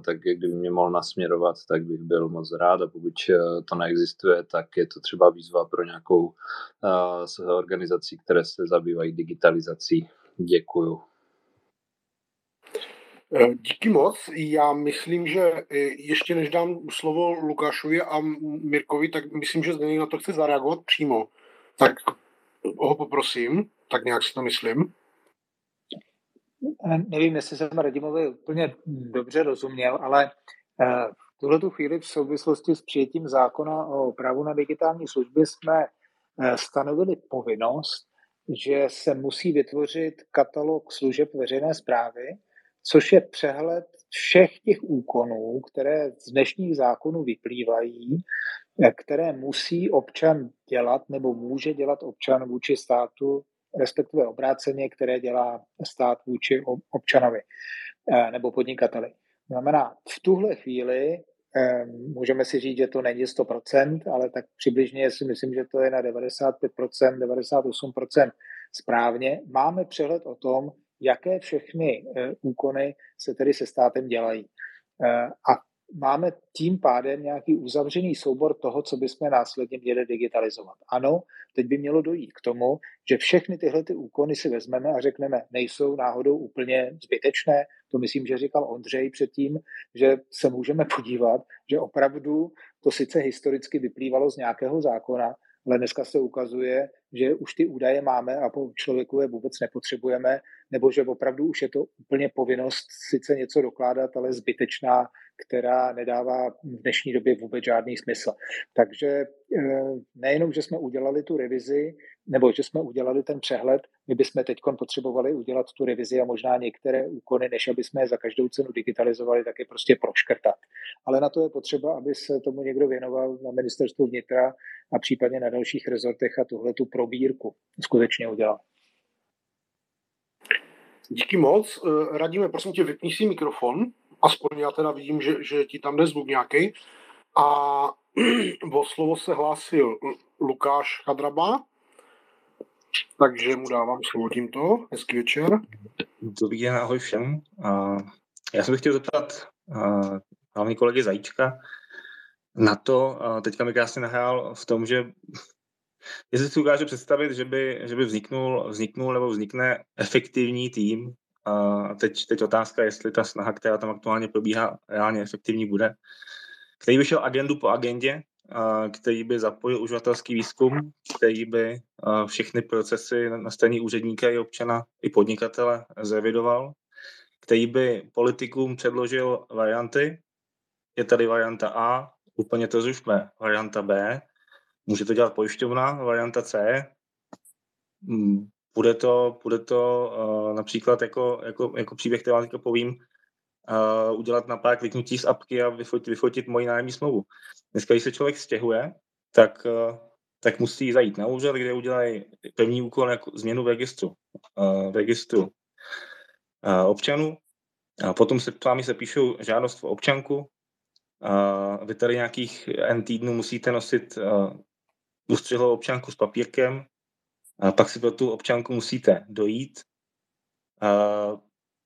tak kdyby mě mohl nasměrovat, tak bych byl moc rád a pokud to neexistuje, tak je to třeba výzva pro nějakou organizací, které se zabývají digitalizací. Děkuju. Eh, díky moc. Já myslím, že eh, ještě než dám slovo Lukášovi a Mirkovi, tak myslím, že Zdeněk na to chce zareagovat přímo. Tak ho poprosím, tak nějak si to myslím. Eh, nevím, jestli jsem Radimovi úplně dobře rozuměl, ale tuhle tu chvíli v souvislosti s přijetím zákona o právu na digitální služby jsme stanovili povinnost, že se musí vytvořit katalog služeb veřejné zprávy, což je přehled všech těch úkonů, které z dnešních zákonů vyplývají, eh, které musí občan dělat nebo může dělat občan vůči státu, respektive obráceně, které dělá stát vůči občanovi eh, nebo podnikateli. Znamená, v tuhle chvíli Ehm, můžeme si říct, že to není 100%, ale tak přibližně si myslím, že to je na 95%, 98% správně. Máme přehled o tom, jaké všechny eh, úkony se tedy se státem dělají. Eh, a máme tím pádem nějaký uzavřený soubor toho, co bychom následně měli digitalizovat. Ano, teď by mělo dojít k tomu, že všechny tyhle ty úkony si vezmeme a řekneme, nejsou náhodou úplně zbytečné. To myslím, že říkal Ondřej předtím, že se můžeme podívat, že opravdu to sice historicky vyplývalo z nějakého zákona, ale dneska se ukazuje, že už ty údaje máme a po člověku je vůbec nepotřebujeme, nebo že opravdu už je to úplně povinnost sice něco dokládat, ale zbytečná, která nedává v dnešní době vůbec žádný smysl. Takže eh, nejenom, že jsme udělali tu revizi, nebo že jsme udělali ten přehled, my bychom teď potřebovali udělat tu revizi a možná některé úkony, než aby jsme je za každou cenu digitalizovali, tak je prostě proškrtat. Ale na to je potřeba, aby se tomu někdo věnoval na ministerstvu vnitra a případně na dalších rezortech a tuhle tu probírku skutečně udělal. Díky moc. Eh, radíme, prosím tě, vypni si mikrofon. Aspoň já teda vidím, že, že ti tam jde zvuk nějaký. A o slovo se hlásil Lukáš Chadraba, takže mu dávám slovo tímto. Hezký večer. Dobrý den, ahoj všem. Já jsem chtěl zeptat hlavní kolegy Zajíčka na to, teďka mi krásně nahrál v tom, že jestli si ukáže představit, že by, že by vzniknul, vzniknul nebo vznikne efektivní tým, a teď, teď otázka, jestli ta snaha, která tam aktuálně probíhá, reálně efektivní bude, který by šel agendu po agendě, který by zapojil uživatelský výzkum, který by všechny procesy na straně úředníka i občana i podnikatele zrevidoval, který by politikům předložil varianty. Je tady varianta A, úplně to zrušme, varianta B, může to dělat pojišťovna, varianta C, bude to, bude to uh, například jako, jako, jako příběh, který vám teďka povím, uh, udělat na pár kliknutí z apky a vyfotit, vyfotit moji nájemní smlouvu. Dneska, když se člověk stěhuje, tak, uh, tak musí zajít na úřad, kde udělají první úkol jako změnu v registru, uh, v registru uh, občanů. A potom se vámi se píšou žádost o občanku. Uh, vy tady nějakých N týdnů musíte nosit uh, ustřihlou občanku s papírkem, a pak si pro tu občanku musíte dojít. A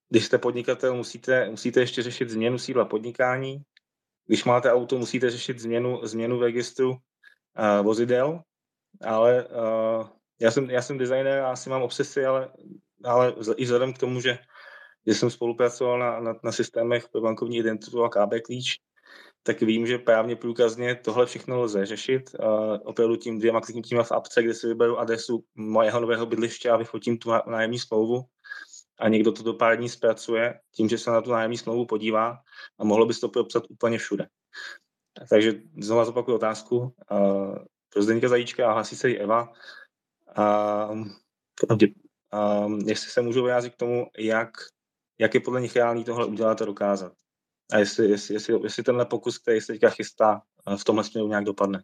když jste podnikatel, musíte, musíte ještě řešit změnu sídla podnikání. Když máte auto, musíte řešit změnu, změnu v registru uh, vozidel. Ale uh, já, jsem, já jsem designer a asi mám obsesy, ale, ale i vzhledem k tomu, že, že jsem spolupracoval na, na, na systémech pro bankovní identitu a KB klíč, tak vím, že právně průkazně tohle všechno lze řešit. Uh, opravdu tím dvěma kliknutíma v apce, kde si vyberu adresu mojeho nového bydliště a vyfotím tu nájemní smlouvu a někdo to do pár dní zpracuje tím, že se na tu nájemní smlouvu podívá a mohlo by se to propsat úplně všude. Takže znovu zopakuju otázku. Uh, pro Zdeníka Zajíčka a hlasí se i Eva. Uh, uh, jestli se můžu vyjádřit k tomu, jak, jak je podle nich reálný tohle udělat a dokázat. A jestli, jestli, jestli, jestli tenhle pokus, který se teďka chystá, eh, v tomhle směru nějak dopadne.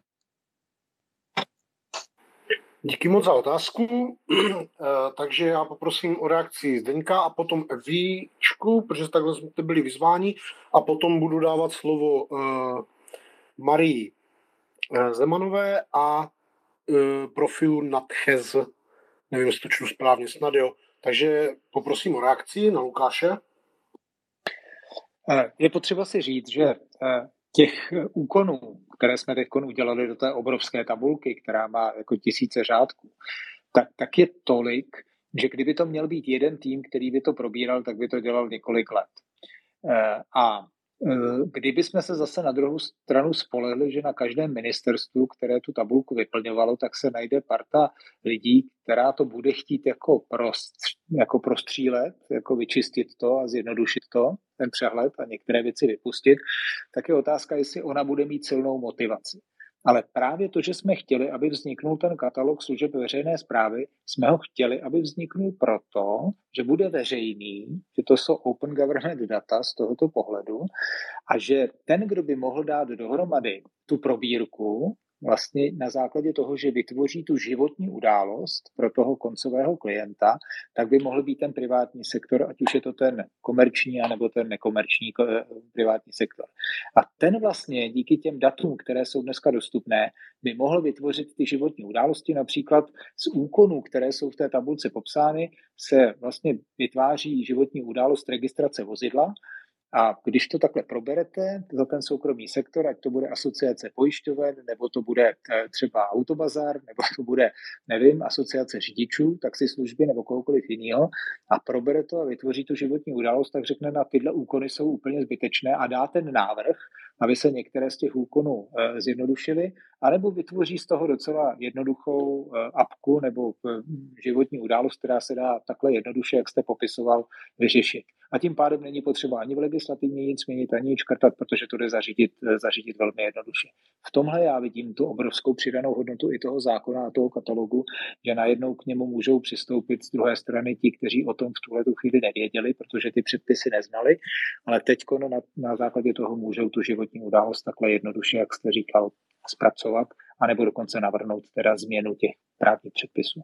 Díky moc za otázku. Eh, takže já poprosím o reakci Zdeňka a potom Evíčku, protože takhle jsme byli vyzváni a potom budu dávat slovo uh, Marii Zemanové a uh, profilu Nadchez. Nevím, jestli to čtu správně, snad jo. Takže poprosím o reakci na Lukáše. Eh, je potřeba si říct, že eh, těch úkonů, které jsme teď udělali do té obrovské tabulky, která má jako tisíce řádků, tak, tak je tolik, že kdyby to měl být jeden tým, který by to probíral, tak by to dělal několik let. Eh, a Eh, kdyby jsme se zase na druhou stranu spolehli, že na každém ministerstvu, které tu tabulku vyplňovalo, tak se najde parta lidí, která to bude chtít jako, prost, jako prostřílet, jako vyčistit to a zjednodušit to, ten přehled a některé věci vypustit, tak je otázka, jestli ona bude mít silnou motivaci. Ale právě to, že jsme chtěli, aby vzniknul ten katalog služeb veřejné zprávy, jsme ho chtěli, aby vzniknul proto, že bude veřejný, že to jsou open government data z tohoto pohledu a že ten, kdo by mohl dát dohromady tu probírku, vlastně na základě toho, že vytvoří tu životní událost pro toho koncového klienta, tak by mohl být ten privátní sektor, ať už je to ten komerční, anebo ten nekomerční eh, privátní sektor. A ten vlastně díky těm datům, které jsou dneska dostupné, by mohl vytvořit ty životní události, například z úkonů, které jsou v té tabulce popsány, se vlastně vytváří životní událost registrace vozidla a když to takhle proberete za ten soukromý sektor, ať to bude asociace pojišťoven, nebo to bude eh, třeba autobazar, nebo to bude, nevím, asociace řidičů, služby nebo kohokoliv jiného, a probere to a vytvoří tu životní událost, tak řekne, na tyhle úkony jsou úplně zbytečné a dá ten návrh, aby se některé z těch úkonů eh, zjednodušily, anebo vytvoří z toho docela jednoduchou eh, apku nebo životní událost, která se dá takhle jednoduše, jak jste popisoval, vyřešit. A tím pádem není potřeba ani v legislativně nic změnit, ani nic škrtat, protože to jde zařídit, zařídit velmi jednoduše. V tomhle já vidím tu obrovskou přidanou hodnotu i toho zákona a toho katalogu, že najednou k němu můžou přistoupit z druhé strany ti, kteří o tom v tuhle tu chvíli nevěděli, protože ty předpisy neznali, ale teď na, na základě toho můžou tu životní událost takhle jednoduše, jak jste říkal, zpracovat, anebo dokonce navrhnout teda změnu těch právních předpisů.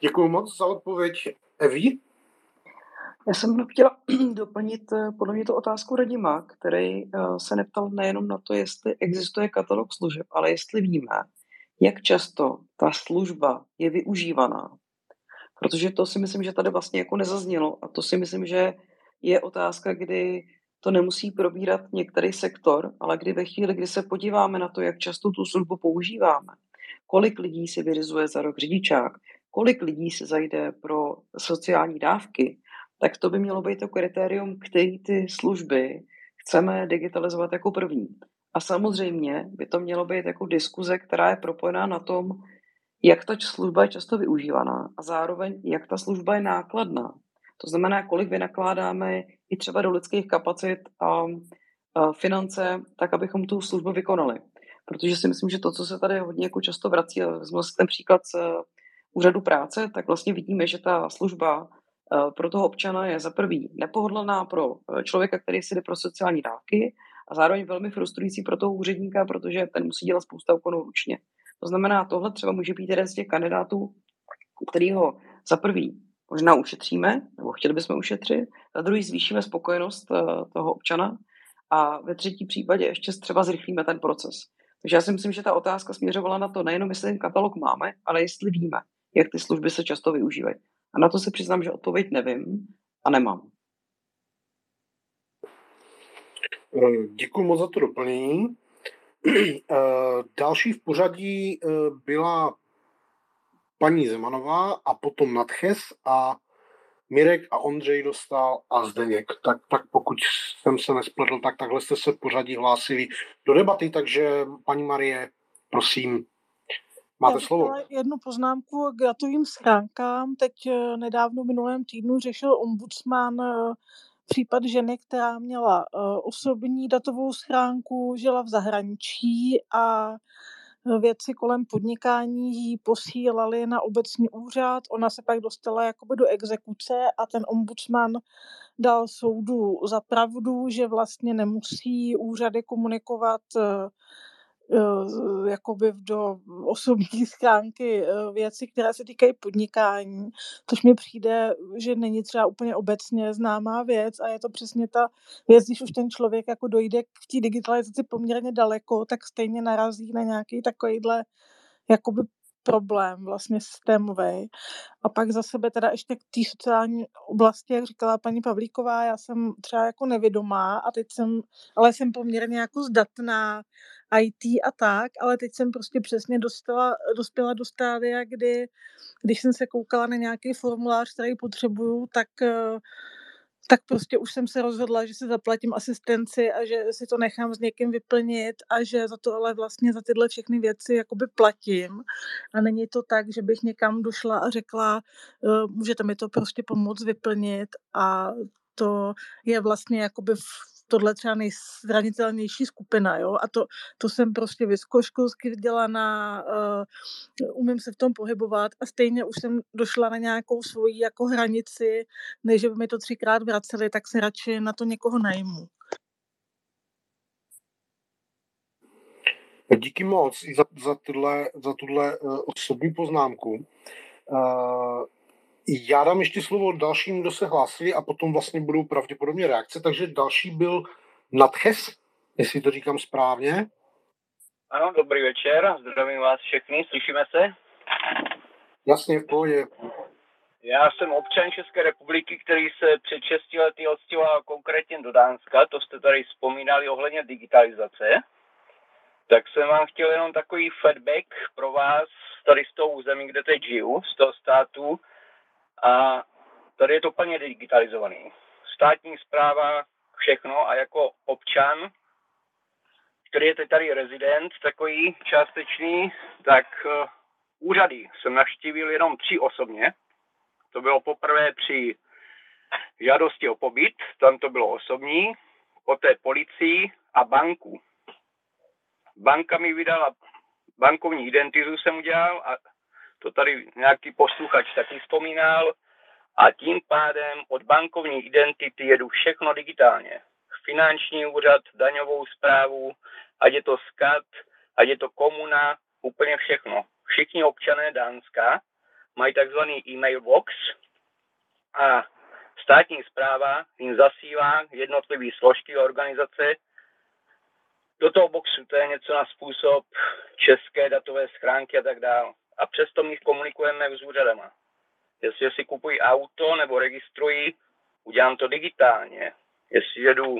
Děkuji moc za odpověď. Evi? Já jsem chtěla doplnit eh, podle mě tu otázku Radima, který eh, se neptal nejenom na to, jestli existuje katalog služeb, ale jestli víme, jak často ta služba je využívaná. Protože to si myslím, že tady vlastně jako nezaznělo a to si myslím, že je otázka, kdy to nemusí probírat některý sektor, ale kdy ve chvíli, kdy se podíváme na to, jak často tu službu používáme, kolik lidí si vyrizuje za rok řidičák, kolik lidí se zajde pro sociální dávky, tak to by mělo být to kritérium, který ty služby chceme digitalizovat jako první. A samozřejmě by to mělo být jako diskuze, která je propojená na tom, jak ta služba je často využívaná a zároveň jak ta služba je nákladná. To znamená, kolik vynakládáme i třeba do lidských kapacit a, a finance, tak abychom tu službu vykonali. Protože si myslím, že to, co se tady hodně jako často vrací, vezmu si ten příklad z úřadu práce, tak vlastně vidíme, že ta služba Eh, pro toho občana je za prvý nepohodlná pro eh, člověka, který si jde pro sociální dávky a zároveň velmi frustrující pro toho úředníka, protože ten musí dělat spousta úkonů ručně. To znamená, tohle třeba může být jeden z těch kandidátů, který ho za prvý možná ušetříme, nebo chtěli bychom ušetřit, za druhý zvýšíme spokojenost eh, toho občana a ve třetí případě ještě třeba zrychlíme ten proces. Takže já si myslím, že ta otázka směřovala na to, nejenom jestli ten katalog máme, ale jestli víme, jak ty služby se často využívají. A na to se přiznám, že odpověď nevím a nemám. Eh, Děkuji moc za to doplnění. Eh, další v pořadí byla paní Zemanová a potom Nadches a Mirek a Ondřej dostal a Zdeněk. Tak, tak pokud jsem se nespletl, tak takhle jste se pořadí hlásili do debaty, takže paní Marie, prosím, Máte slovo. jednu poznámku k datovým schránkám. Teď eh, nedávno v minulém týdnu řešil ombudsman eh, případ ženy, která měla eh, osobní datovou schránku, žila v zahraničí a věci kolem podnikání jí posílali na obecní úřad. Ona se pak dostala jakoby do exekuce a ten ombudsman dal soudu za pravdu, že vlastně nemusí úřady komunikovat Eh, jakoby do osobní schránky eh, věci, které se týkají podnikání, což mi přijde, že není třeba úplně obecně známá věc a je to přesně ta věc, když už ten člověk jako dojde k té digitalizaci poměrně daleko, tak stejně narazí na nějaký takovýhle jakoby problém vlastně systémový. A pak za sebe teda ještě k té sociální oblasti, jak říkala paní Pavlíková, já jsem třeba jako nevědomá a teď jsem, ale jsem poměrně jako zdatná IT a tak, ale teď jsem prostě přesně dostala, dospěla do stádia, kdy, když jsem se koukala na nějaký formulář, který potřebuju, tak uh, tak prostě už jsem se rozhodla, že si zaplatím asistenci a že si to nechám s někým vyplnit a že za to ale vlastně za tyhle všechny věci jakoby platím. A není to tak, že bych někam došla a řekla, uh, můžete mi to prostě pomoct vyplnit a to je vlastně jakoby tohle třeba nejzranitelnější skupina, jo, a to, to jsem prostě vysokoškolsky vzdělaná, uh, umím se v tom pohybovat a stejně už jsem došla na nějakou svoji jako hranici, než by mi to třikrát vraceli, tak se radši na to někoho najmu. Díky moc za, za, tuhle, za tuhle uh, osobní poznámku. Uh, já dám ještě slovo dalším, kdo se hlásili a potom vlastně budou pravděpodobně reakce. Takže další byl Nadches, jestli to říkám správně. Ano, dobrý večer, zdravím vás všechny, slyšíme se? Jasně, v pohodě. Já jsem občan České republiky, který se před 6 lety odstěhoval konkrétně do Dánska, to jste tady vzpomínali ohledně digitalizace. Tak jsem vám chtěl jenom takový feedback pro vás tady z toho území, kde teď žiju, z toho státu, a tady je to plně digitalizovaný. Státní zpráva, všechno a jako občan, který je teď tady rezident, takový částečný, tak uh, úřady jsem navštívil jenom tři osobně. To bylo poprvé při žádosti o pobyt, tam to bylo osobní, poté policii a banku. Banka mi vydala bankovní identitu jsem udělal a to tady nějaký posluchač taky vzpomínal, a tím pádem od bankovní identity jedu všechno digitálně. Finanční úřad, daňovou zprávu, ať je to SKAT, ať je to komuna, úplně všechno. Všichni občané Dánska mají takzvaný e-mail box a státní zpráva jim zasílá jednotlivé složky organizace do toho boxu. To je něco na způsob české datové schránky a tak dále a přesto my komunikujeme s úřadama. Jestli si kupují auto nebo registrují, udělám to digitálně. Jestli jedu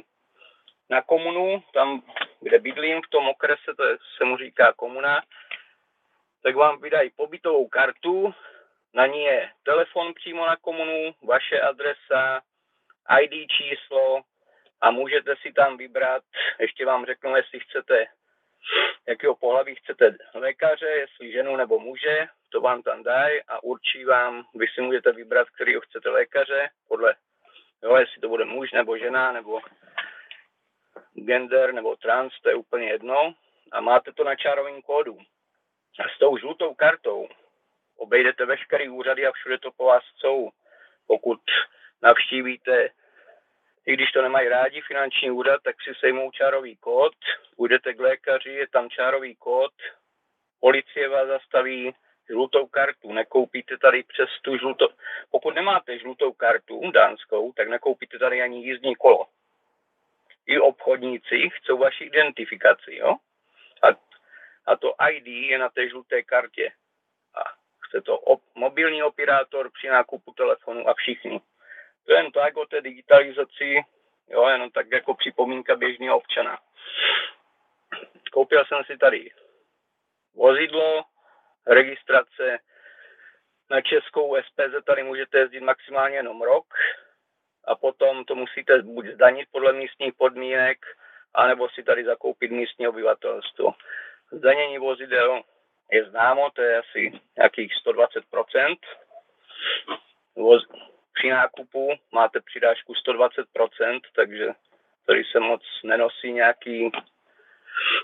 na komunu, tam, kde bydlím, v tom okrese, to je, se mu říká komuna, tak vám vydají pobytovou kartu, na ní je telefon přímo na komunu, vaše adresa, ID číslo a můžete si tam vybrat, ještě vám řeknu, jestli chcete jakého pohlaví chcete lékaře, jestli ženu nebo muže, to vám tam dají a určí vám, vy si můžete vybrat, kterýho chcete lékaře, podle, jo, jestli to bude muž nebo žena, nebo gender nebo trans, to je úplně jedno. A máte to na čárovém kódu. A s tou žlutou kartou obejdete veškerý úřady a všude to po vás chcou. Pokud navštívíte i když to nemají rádi finanční úřad, tak si sejmou čárový kód, půjdete k lékaři, je tam čárový kód, policie vás zastaví, žlutou kartu, nekoupíte tady přes tu žlutou, pokud nemáte žlutou kartu dánskou, tak nekoupíte tady ani jízdní kolo. I obchodníci chcou vaši identifikaci, jo? A, a to ID je na té žluté kartě. A chce to op, mobilní operátor při nákupu telefonu a všichni. Jen tak o té digitalizaci, jo, jenom tak jako připomínka běžného občana. Koupil jsem si tady vozidlo, registrace na českou SPZ tady můžete jezdit maximálně jenom rok a potom to musíte buď zdanit podle místních podmínek, anebo si tady zakoupit místní obyvatelstvo. Zdanění vozidel je známo, to je asi nějakých 120%. Voz, při nákupu máte přidášku 120%, takže tady se moc nenosí nějaký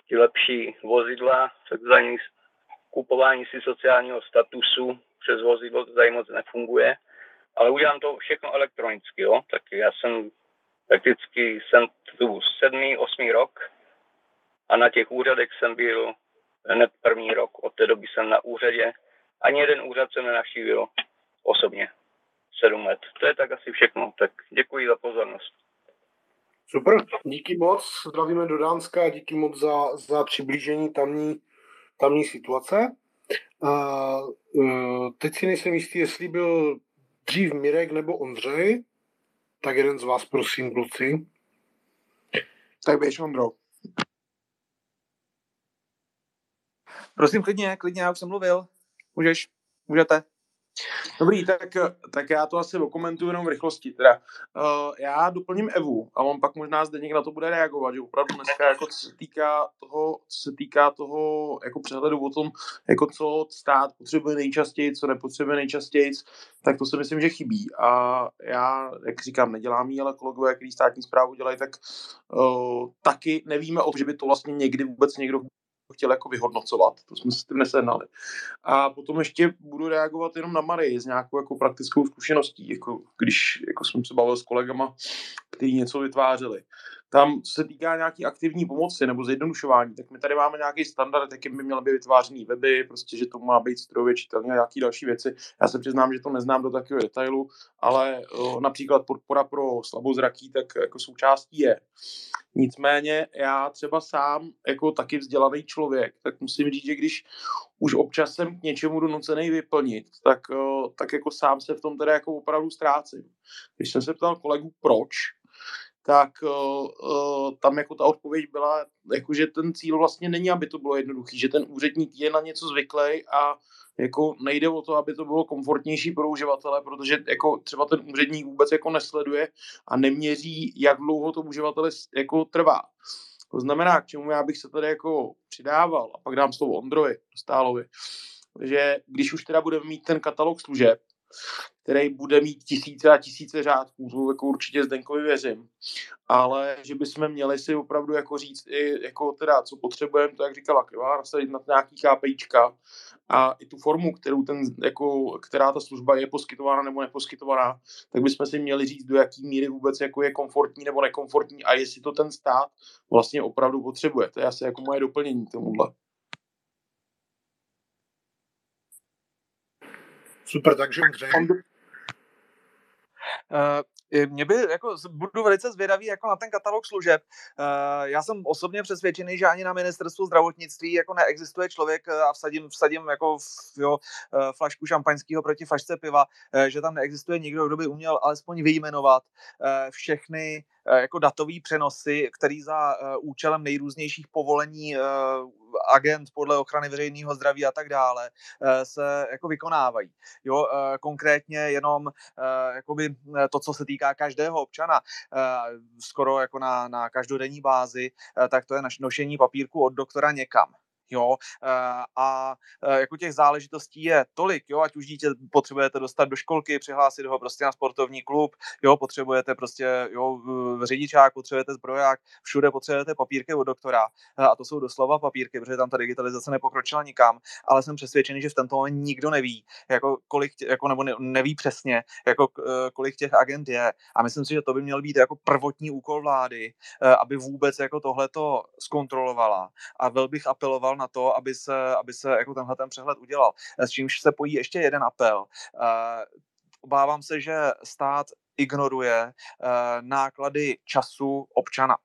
ty lepší vozidla, takzvaný kupování si sociálního statusu přes vozidlo to tady moc nefunguje, ale udělám to všechno elektronicky, jo, tak já jsem prakticky jsem tu sedmý, osmý rok a na těch úřadech jsem byl hned první rok. Od té doby jsem na úřadě. Ani jeden úřad jsem nenavštívil osobně sedm let. To je tak asi všechno. Tak děkuji za pozornost. Super, díky moc, zdravíme do Dánska a díky moc za, za přiblížení tamní, tamní situace. Uh, uh, teď si nejsem jistý, jestli byl dřív Mirek nebo Ondřej, tak jeden z vás, prosím, kluci. Tak běž, Ondro. Prosím, klidně, klidně, já už jsem mluvil. Můžeš, můžete. Dobrý, tak, tak já to asi okomentuju jenom v rychlosti. Teda, uh, já doplním Evu a on pak možná zde někdo na to bude reagovat, že opravdu dneska, jako co se týká toho, co se týká toho jako přehledu o tom, jako co stát potřebuje nejčastěji, co nepotřebuje nejčastěji, tak to si myslím, že chybí. A já, jak říkám, nedělám jí, ale kolegové, kteří státní zprávu dělají, tak uh, taky nevíme, o že by to vlastně někdy vůbec někdo chtěl jako vyhodnocovat. To jsme s tím nesehnali. A potom ještě budu reagovat jenom na Marii s nějakou jako praktickou zkušeností, jako když jako jsem se bavil s kolegama, kteří něco vytvářeli. Tam, co se týká nějaký aktivní pomoci nebo zjednodušování, tak my tady máme nějaký standard, jakým by měly být vytvářený weby, prostě, že to má být strojově čitelné a nějaké další věci. Já se přiznám, že to neznám do takového detailu, ale o, například podpora pro slabozraký, tak jako součástí je. Nicméně já třeba sám, jako taky vzdělaný člověk, tak musím říct, že když už občas jsem k něčemu donucený vyplnit, tak, tak jako sám se v tom teda jako opravdu ztrácím. Když jsem se ptal kolegu proč, tak uh, tam jako ta odpověď byla, jako že ten cíl vlastně není, aby to bylo jednoduchý, že ten úředník je na něco zvyklý a jako nejde o to, aby to bylo komfortnější pro uživatele, protože jako třeba ten úředník vůbec jako nesleduje a neměří, jak dlouho to uživatele jako trvá. To znamená, k čemu já bych se tady jako přidával, a pak dám slovo Ondrovi, Stálovi, že když už teda budeme mít ten katalog služeb, který bude mít tisíce a tisíce řádků, to jako určitě Zdenkovi věřím, ale že bychom měli si opravdu jako říct i jako teda, co potřebujeme, to jak říkala Kriva, nastavit na nějaký KPIčka a i tu formu, kterou ten, jako, která ta služba je poskytována nebo neposkytovaná, tak bychom si měli říct, do jaký míry vůbec jako je komfortní nebo nekomfortní a jestli to ten stát vlastně opravdu potřebuje. To je asi jako moje doplnění tomuhle. Super, takže. Uh, mě by, jako, budu velice zvědavý jako na ten katalog služeb. Uh, já jsem osobně přesvědčený, že ani na ministerstvu zdravotnictví jako neexistuje člověk a vsadím, vsadím jako v, jo, flašku šampaňského proti flašce piva, že tam neexistuje nikdo, kdo by uměl alespoň vyjmenovat všechny jako datový přenosy, který za uh, účelem nejrůznějších povolení uh, agent podle ochrany veřejného zdraví a tak dále eh, se jako vykonávají. Jo, eh, konkrétně jenom eh, jakoby to, co se týká každého občana, skoro jako na, na každodenní bázi, tak to je nošení papírku od doktora někam jo, eh, a eh, jako těch záležitostí je tolik, jo, ať už dítě potřebujete dostat do školky, přihlásit ho prostě na sportovní klub, jo, potřebujete prostě, jo, řidičák, potřebujete zbroják, všude potřebujete papírky od doktora. Eh, a to jsou doslova papírky, protože tam ta digitalizace nepokročila nikam, ale jsem přesvědčený, že v tomto nikdo neví, jako kolik, jako nebo neví přesně, jako kolik těch agent je. A myslím si, že to by měl být jako prvotní úkol vlády, aby vůbec jako tohleto zkontrolovala. A vel bych apeloval na to, aby se, aby se jako tenhle ten přehled udělal. S čímž se pojí ještě jeden apel. Eh, obávám se, že stát ignoruje eh, náklady času občana.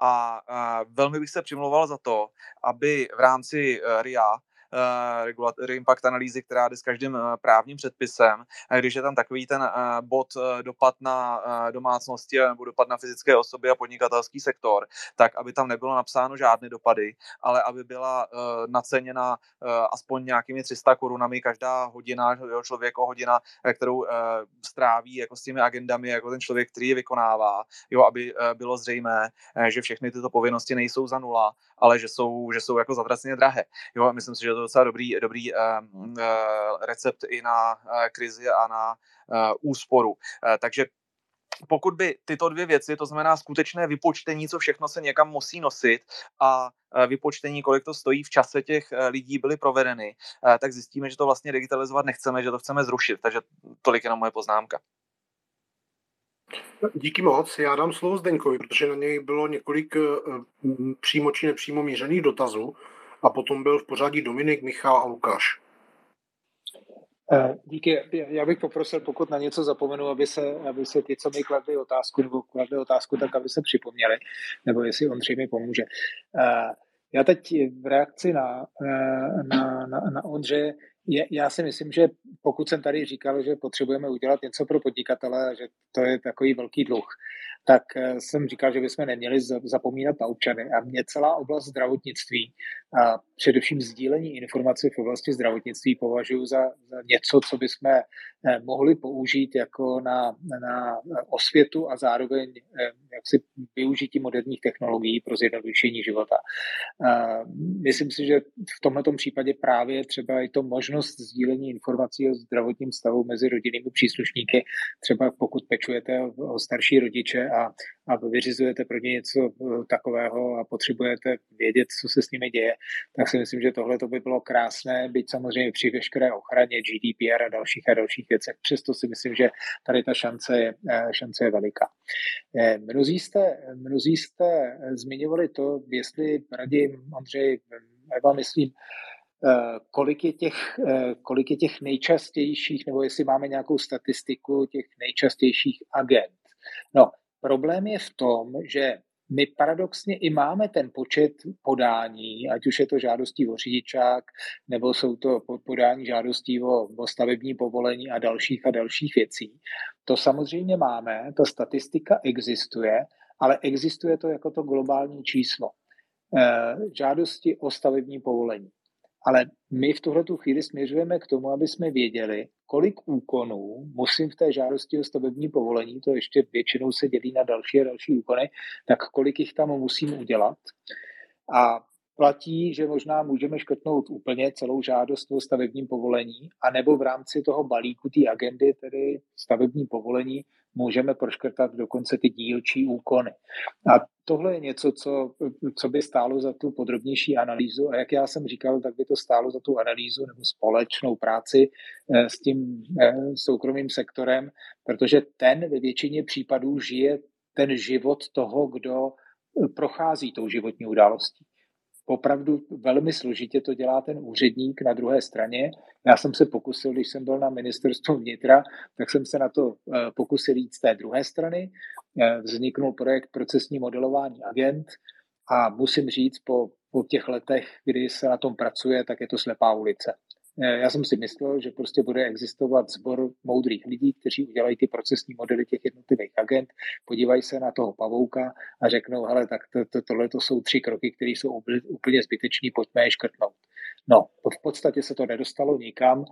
A eh, velmi bych se přimlouval za to, aby v rámci RIA uh, regulatory impact analýzy, která jde s každým uh, právním předpisem. A když je tam takový ten uh, bod dopad na domácnosti nebo dopad na fyzické osoby a podnikatelský sektor, tak aby tam nebylo napsáno žádné dopady, ale aby byla naceněna aspoň nějakými 300 korunami každá hodina, člověko hodina, kterou stráví jako s těmi agendami, jako ten člověk, který je vykonává, jo, aby bylo zřejmé, že všechny tyto povinnosti nejsou za nula, ale že jsou, že jsou jako zatraceně drahé. Jo, myslím si, že to docela dobrý, dobrý uh, uh, recept i na uh, krizi a na úsporu. Takže pokud by tyto dvě věci, to znamená skutečné vypočtení, co všechno se někam musí nosit a vypočtení, kolik to stojí v čase těch lidí, byly provedeny, tak zjistíme, že to vlastně digitalizovat nechceme, že to chceme zrušit. Takže tolik jenom moje poznámka. Díky moc. Já dám slovo Zdeňkovi, protože na něj bylo několik přímo či nepřímo mířených dotazů a potom byl v pořadí Dominik, Michal a Lukáš. Eh, díky. Já bych poprosil, pokud na něco zapomenu, aby se, aby se ti, co mi kladli otázku, nebo kladli otázku, tak aby se připomněli, nebo jestli Ondřej mi pomůže. Eh, já teď v reakci na, eh, na, na, na Ondřeje, já si myslím, že pokud jsem tady říkal, že potřebujeme udělat něco pro podnikatele, že to je takový velký dluh. Tak eh, jsem říkal, že bychom neměli zapomínat na občany. A mě celá oblast zdravotnictví a především sdílení informací v oblasti zdravotnictví považuji za, něco, co bychom eh, mohli použít jako na, na osvětu a zároveň jaksi využití moderních technologií pro zjednodušení života. Myslím si, že v tomto případě právě třeba i to možnost sdílení informací o zdravotním stavu mezi rodinnými příslušníky, třeba pokud pečujete o starší rodiče a, a vyřizujete pro ně něco eh, takového a potřebujete vědět, co se s nimi děje, tak si myslím, že tohle to by bylo krásné, byť samozřejmě při veškeré ochraně GDPR a dalších a dalších věcech. Přesto si myslím, že tady ta šance je, eh, šance je veliká. Eh, mnozí jste, mnozí jste zmiňovali to, jestli raději, Ondřej, Eva, myslím, kolik je, těch, kolik je těch nejčastějších, nebo jestli máme nějakou statistiku těch nejčastějších agent. No, problém je v tom, že my paradoxně i máme ten počet podání, ať už je to žádostí o řidičák, nebo jsou to podání žádostí o, o stavební povolení a dalších a dalších věcí. To samozřejmě máme, ta statistika existuje, ale existuje to jako to globální číslo. Eh, žádosti o stavební povolení. Ale my v tuhle chvíli směřujeme k tomu, aby jsme věděli, kolik úkonů musím v té žádosti o stavební povolení, to ještě většinou se dělí na další a další úkony, tak kolik jich tam musím udělat. A platí, že možná můžeme škrtnout úplně celou žádost o stavebním povolení, anebo v rámci toho balíku té agendy, tedy stavební povolení, můžeme proškrtat dokonce ty dílčí úkony. A tohle je něco, co, co by stálo za tu podrobnější analýzu a jak já jsem říkal, tak by to stálo za tu analýzu nebo společnou práci eh, s tím eh, soukromým sektorem, protože ten ve většině případů žije ten život toho, kdo prochází tou životní událostí opravdu velmi složitě to dělá ten úředník na druhé straně. Já jsem se pokusil, když jsem byl na ministerstvu vnitra, tak jsem se na to eh, pokusil jít z té druhé strany. Eh, vzniknul projekt procesní modelování agent a musím říct, po, po těch letech, kdy se na tom pracuje, tak je to slepá ulice. Eh, já jsem si myslel, že prostě bude existovat sbor moudrých lidí, kteří udělají ty procesní modely těch jednotlivých agent, podívají se na toho pavouka a řeknou, hele, tak to, to, tohle to jsou tři kroky, které jsou úplně zbytečný, pojďme je škrtnout. No, v podstatě se to nedostalo nikam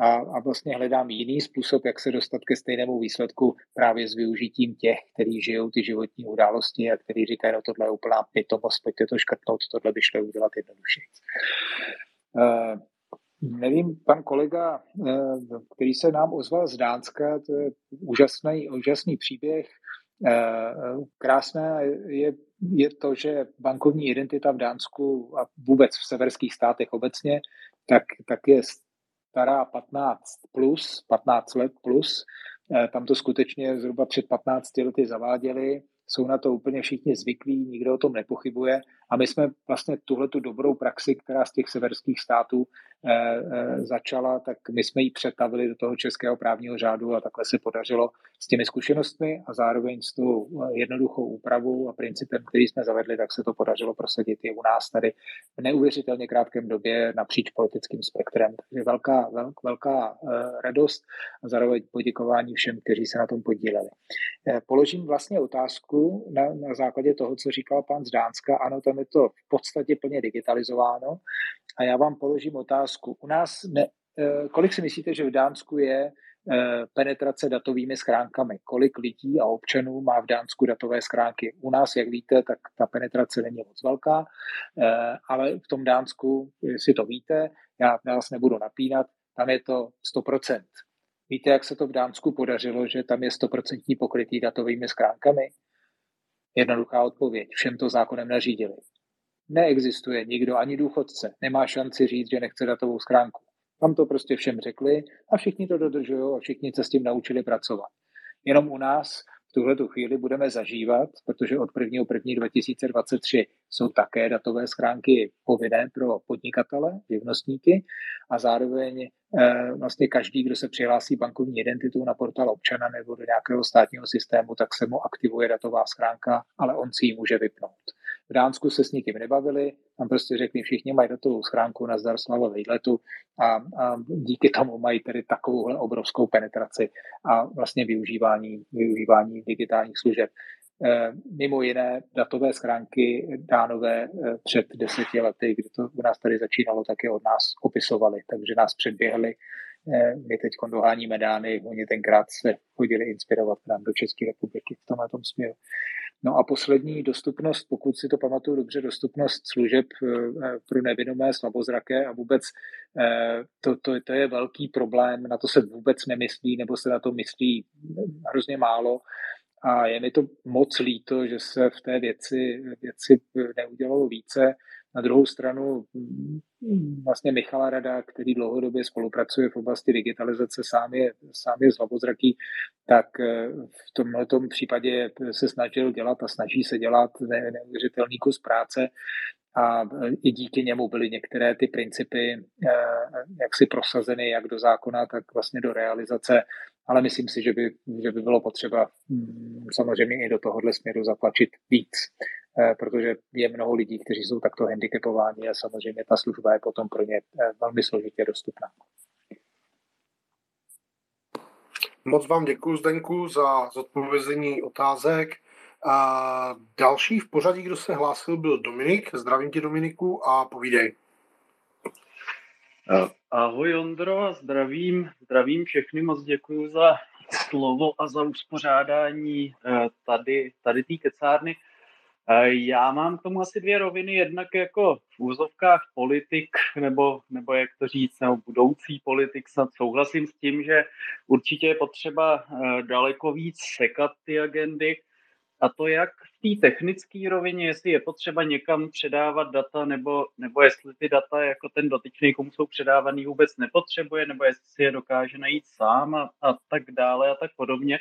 a, a vlastně hledám jiný způsob, jak se dostat ke stejnému výsledku právě s využitím těch, kteří žijou ty životní události a kteří říkají, no tohle je úplná pitomost, pojďte to škrtnout, tohle by šlo udělat jednoduše. Uh, Nevím, pan kolega, eh, který se nám ozval z Dánska, to je úžasný, úžasný příběh. Eh, krásné je, je to, že bankovní identita v Dánsku a vůbec v severských státech obecně, tak, tak je stará 15 plus, 15 let plus. Eh, tam to skutečně zhruba před 15 lety zaváděli jsou na to úplně všichni zvyklí, nikdo o tom nepochybuje a my jsme vlastně tuhle tu dobrou praxi, která z těch severských států e, e, začala, tak my jsme ji přetavili do toho českého právního řádu a takhle se podařilo s těmi zkušenostmi a zároveň s tou jednoduchou úpravou a principem, který jsme zavedli, tak se to podařilo prosadit i u nás tady v neuvěřitelně krátkém době napříč politickým spektrem. Takže velká, velk, velká radost a zároveň poděkování všem, kteří se na tom podíleli. Položím vlastně otázku na, na základě toho, co říkal pan z Dánska. Ano, tam je to v podstatě plně digitalizováno. A já vám položím otázku. U nás, ne, eh, kolik si myslíte, že v Dánsku je eh, penetrace datovými schránkami? Kolik lidí a občanů má v Dánsku datové schránky? U nás, jak víte, tak ta penetrace není moc velká, eh, ale v tom Dánsku, jestli to víte, já vás nebudu napínat, tam je to 100%. Víte, jak se to v Dánsku podařilo, že tam je 100% pokrytý datovými schránkami? Jednoduchá odpověď. Všem to zákonem nařídili. Neexistuje nikdo, ani důchodce, nemá šanci říct, že nechce datovou schránku. Tam to prostě všem řekli a všichni to dodržují a všichni se s tím naučili pracovat. Jenom u nás v tuhle chvíli budeme zažívat, protože od 1. 1. 2023 jsou také datové schránky povinné pro podnikatele, živnostníky a zároveň eh, vlastně každý, kdo se přihlásí bankovní identitu na portál občana nebo do nějakého státního systému, tak se mu aktivuje datová schránka, ale on si ji může vypnout. V Dánsku se s nikým nebavili, tam prostě řekli, všichni mají datovou schránku na zdar slava výletu a, a díky tomu mají tedy takovouhle obrovskou penetraci a vlastně využívání, využívání digitálních služeb. mimo jiné datové schránky dánové před deseti lety, kdy to u nás tady začínalo, taky od nás opisovali, takže nás předběhli. My teď doháníme Dány, oni tenkrát se chodili inspirovat k nám do České republiky v tomhle tom směru. No a poslední dostupnost, pokud si to pamatuju dobře, dostupnost služeb eh, pro nevědomé, slabozraké a vůbec eh, to, to, to je velký problém, na to se vůbec nemyslí, nebo se na to myslí hrozně málo. A je mi to moc líto, že se v té věci, věci neudělalo více. Na druhou stranu mm, vlastně Michala Rada, který dlouhodobě spolupracuje v oblasti digitalizace, sám je, sám je zlobozraký, tak eh, v tomhle případě se snažil dělat a snaží se dělat neuvěřitelný kus práce a eh, i díky němu byly některé ty principy eh, jak si prosazeny jak do zákona, tak vlastně do realizace, ale myslím si, že by, že by bylo potřeba mm, samozřejmě i do tohohle směru zatlačit víc. Protože je mnoho lidí, kteří jsou takto handicapováni a samozřejmě ta služba je potom pro ně velmi složitě dostupná. Moc vám děkuji, Zdenku, za zodpovězení otázek. A další v pořadí, kdo se hlásil, byl Dominik. Zdravím tě, Dominiku, a povídej. Eh, ahoj Ondro, zdravím, zdravím všechny, moc děkuji za slovo a za uspořádání tady, tady té kecárny. Já mám k tomu asi dvě roviny. Jednak jako v úzovkách politik, nebo, nebo jak to říct, nebo budoucí politik, snad souhlasím s tím, že určitě je potřeba eh, daleko víc sekat ty agendy. A to jak v té technické rovině, jestli je potřeba někam předávat data, nebo, nebo jestli ty data jako ten dotyčný, komu jsou předávaný, vůbec nepotřebuje, nebo jestli si je dokáže najít sám a, a tak dále a tak podobně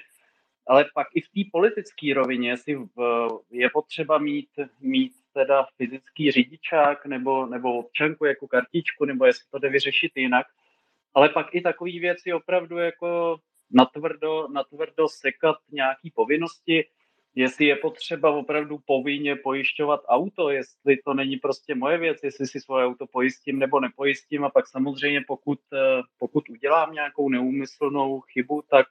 ale pak i v té politické rovině, jestli v, je potřeba mít, mít teda fyzický řidičák nebo, nebo občanku jako kartičku, nebo jestli to jde vyřešit jinak. Ale pak i takové věci opravdu jako natvrdo, natvrdo sekat nějaký povinnosti, jestli je potřeba opravdu povinně pojišťovat auto, jestli to není prostě moje věc, jestli si svoje auto pojistím nebo nepojistím a pak samozřejmě pokud, pokud udělám nějakou neúmyslnou chybu, tak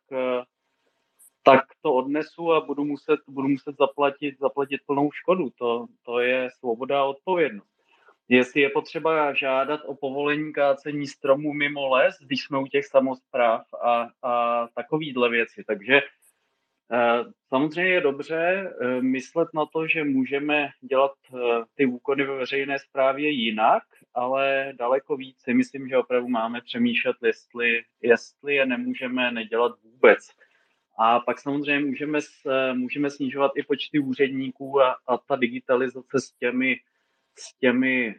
tak to odnesu a budu muset, budu muset zaplatit, zaplatit plnou škodu. To, to je svoboda a odpovědnost. Jestli je potřeba žádat o povolení kácení stromů mimo les, když jsme u těch samozpráv a, a takovýhle věci. Takže eh, samozřejmě je dobře eh, myslet na to, že můžeme dělat eh, ty úkony ve veřejné správě jinak, ale daleko víc si myslím, že opravdu máme přemýšlet, jestli, jestli je nemůžeme nedělat vůbec. A pak samozřejmě můžeme, můžeme snižovat i počty úředníků a, a ta digitalizace s těmi, s těmi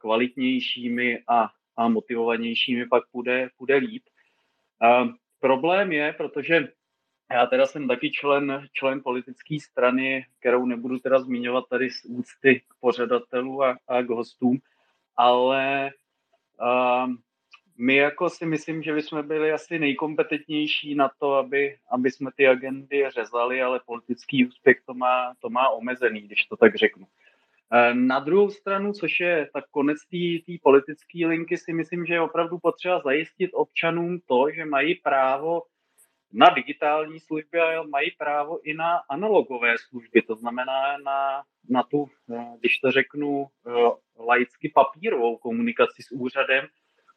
kvalitnějšími a, a motivovanějšími pak půjde, půjde líp. Uh, problém je, protože já teda jsem taky člen, člen politické strany, kterou nebudu teda zmiňovat tady z úcty k pořadatelů a, a k hostům, ale uh, my jako si myslím, že bychom byli asi nejkompetentnější na to, aby, aby jsme ty agendy řezali, ale politický úspěch to má, to má omezený, když to tak řeknu. E, na druhou stranu, což je tak konec té politické linky, si myslím, že je opravdu potřeba zajistit občanům to, že mají právo na digitální služby a mají právo i na analogové služby, to znamená na, na tu, e, když to řeknu, e, laicky papírovou komunikaci s úřadem,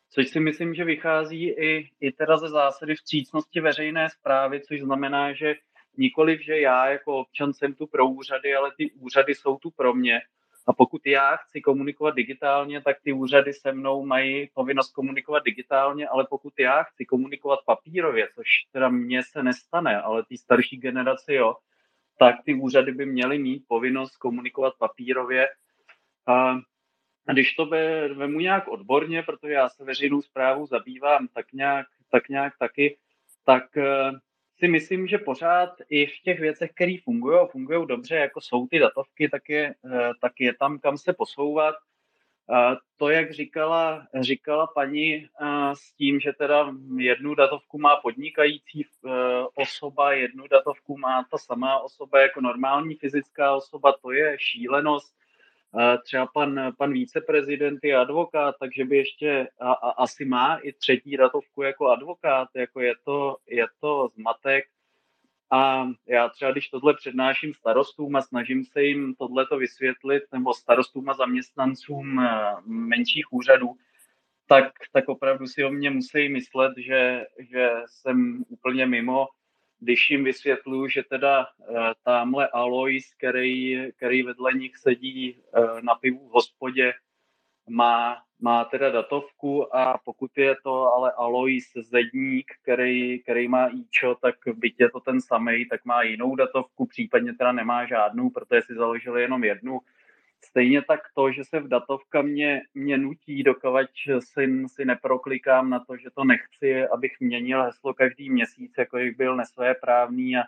což si myslím, že vychází i, i teda ze zásady vstřícnosti veřejné zprávy, což znamená, že nikoliv, že já jako občan jsem tu pro úřady, ale ty úřady jsou tu pro mě. A pokud já chci komunikovat digitálně, tak ty úřady se mnou mají povinnost komunikovat digitálně, ale pokud já chci komunikovat papírově, což teda mně se nestane, ale ty starší generaci jo, tak ty úřady by měly mít povinnost komunikovat papírově. A když to vemu nějak odborně, protože já se veřejnou zprávou zabývám tak nějak, tak nějak taky, tak eh, si myslím, že pořád i v těch věcech, které fungují fungují dobře, jako jsou ty datovky, tak je, eh, tak je tam kam se posouvat. To, jak říkala, říkala paní eh, s tím, že teda jednu datovku má podnikající osoba, jednu datovku má ta samá osoba jako normální fyzická osoba, to je šílenost třeba pan, pan víceprezident je advokát, takže by ještě a, a, asi má i třetí datovku jako advokát, jako je to, je to zmatek. A já třeba když tohle přednáším starostům a snažím se jim tohleto vysvětlit, nebo starostům a zaměstnancům eh, menších úřadů, tak, tak opravdu si o mě musí myslet, že, že jsem úplně mimo, když jim vysvětluju, že teda uh, tamhle Alois, který, který vedle nich sedí uh, na pivu v hospodě, má, má teda datovku a pokud je to ale Alois Zedník, který, který má IČO, tak byť je to ten samý, tak má jinou datovku, případně teda nemá žádnou, protože si založili jenom jednu. Stejně tak to, že se v datovka mě, mě nutí, dokovat si, si neproklikám na to, že to nechci, abych měnil heslo každý měsíc, jako bych byl nesvéprávný a,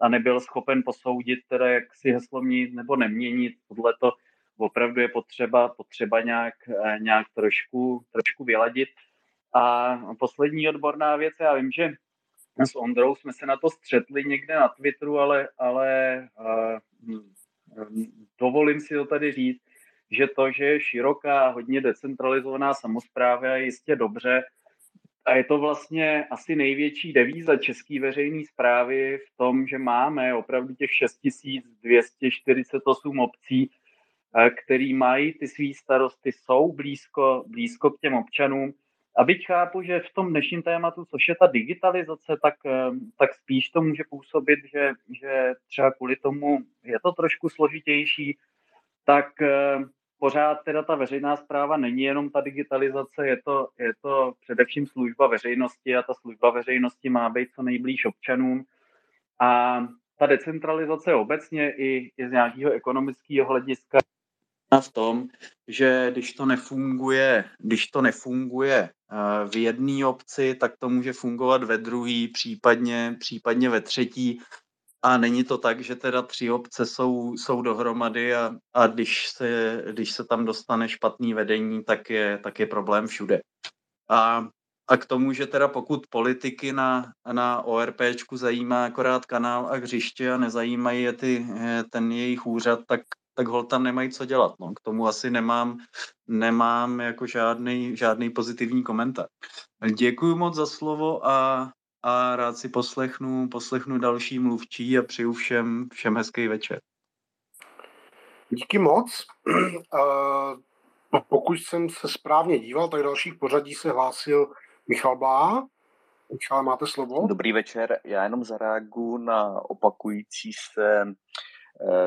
a nebyl schopen posoudit, teda jak si heslo měnit nebo neměnit. Podle to opravdu je potřeba, potřeba nějak, eh, nějak trošku, trošku vyladit. A poslední odborná věc, já vím, že s Ondrou jsme se na to střetli někde na Twitteru, ale, ale uh, dovolím si to tady říct, že to, že je široká, hodně decentralizovaná samozpráva je jistě dobře, a je to vlastně asi největší devíza české veřejné zprávy v tom, že máme opravdu těch 6248 obcí, který mají ty svý starosty, jsou blízko, blízko k těm občanům. A byť chápu, že v tom dnešním tématu, což je ta digitalizace, tak, tak spíš to může působit, že, že třeba kvůli tomu je to trošku složitější, tak pořád teda ta veřejná zpráva není jenom ta digitalizace, je to, je to především služba veřejnosti a ta služba veřejnosti má být co nejblíž občanům. A ta decentralizace obecně i, i z nějakého ekonomického hlediska v tom, že když to nefunguje, když to nefunguje eh, v jedné obci, tak to může fungovat ve druhé, případně, případně ve třetí. A není to tak, že teda tři obce jsou, jsou dohromady a, a když, se, když se tam dostane špatný vedení, tak je, tak je problém všude. A, a k tomu, že teda pokud politiky na, na ORPčku zajímá akorát kanál a hřiště a nezajímají je ty, ten jejich úřad, tak tak hol tam nemají co dělat. No. K tomu asi nemám, nemám jako žádný, žádný pozitivní komentář. Děkuji moc za slovo a, a rád si poslechnu, poslechnu další mluvčí a přeju všem, všem hezký večer. Díky moc. Pokud jsem se správně díval, tak další v pořadí se hlásil Michal Blá. Michal, máte slovo? Dobrý večer. Já jenom zareaguju na opakující se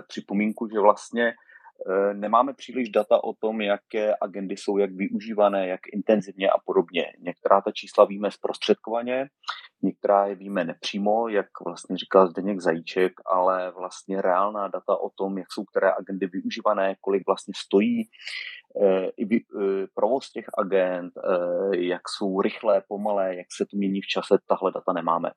připomínku, že vlastně eh, nemáme příliš data o tom, jaké agendy jsou jak využívané, jak intenzivně a podobně. Některá ta čísla víme zprostředkovaně, některá je víme nepřímo, jak vlastně říkal Zdeněk Zajíček, ale vlastně reálná data o tom, jak jsou které agendy využívané, kolik vlastně stojí eh, i provoz těch agent, jak jsou rychlé, pomalé, jak se to mění v čase, tahle data nemáme.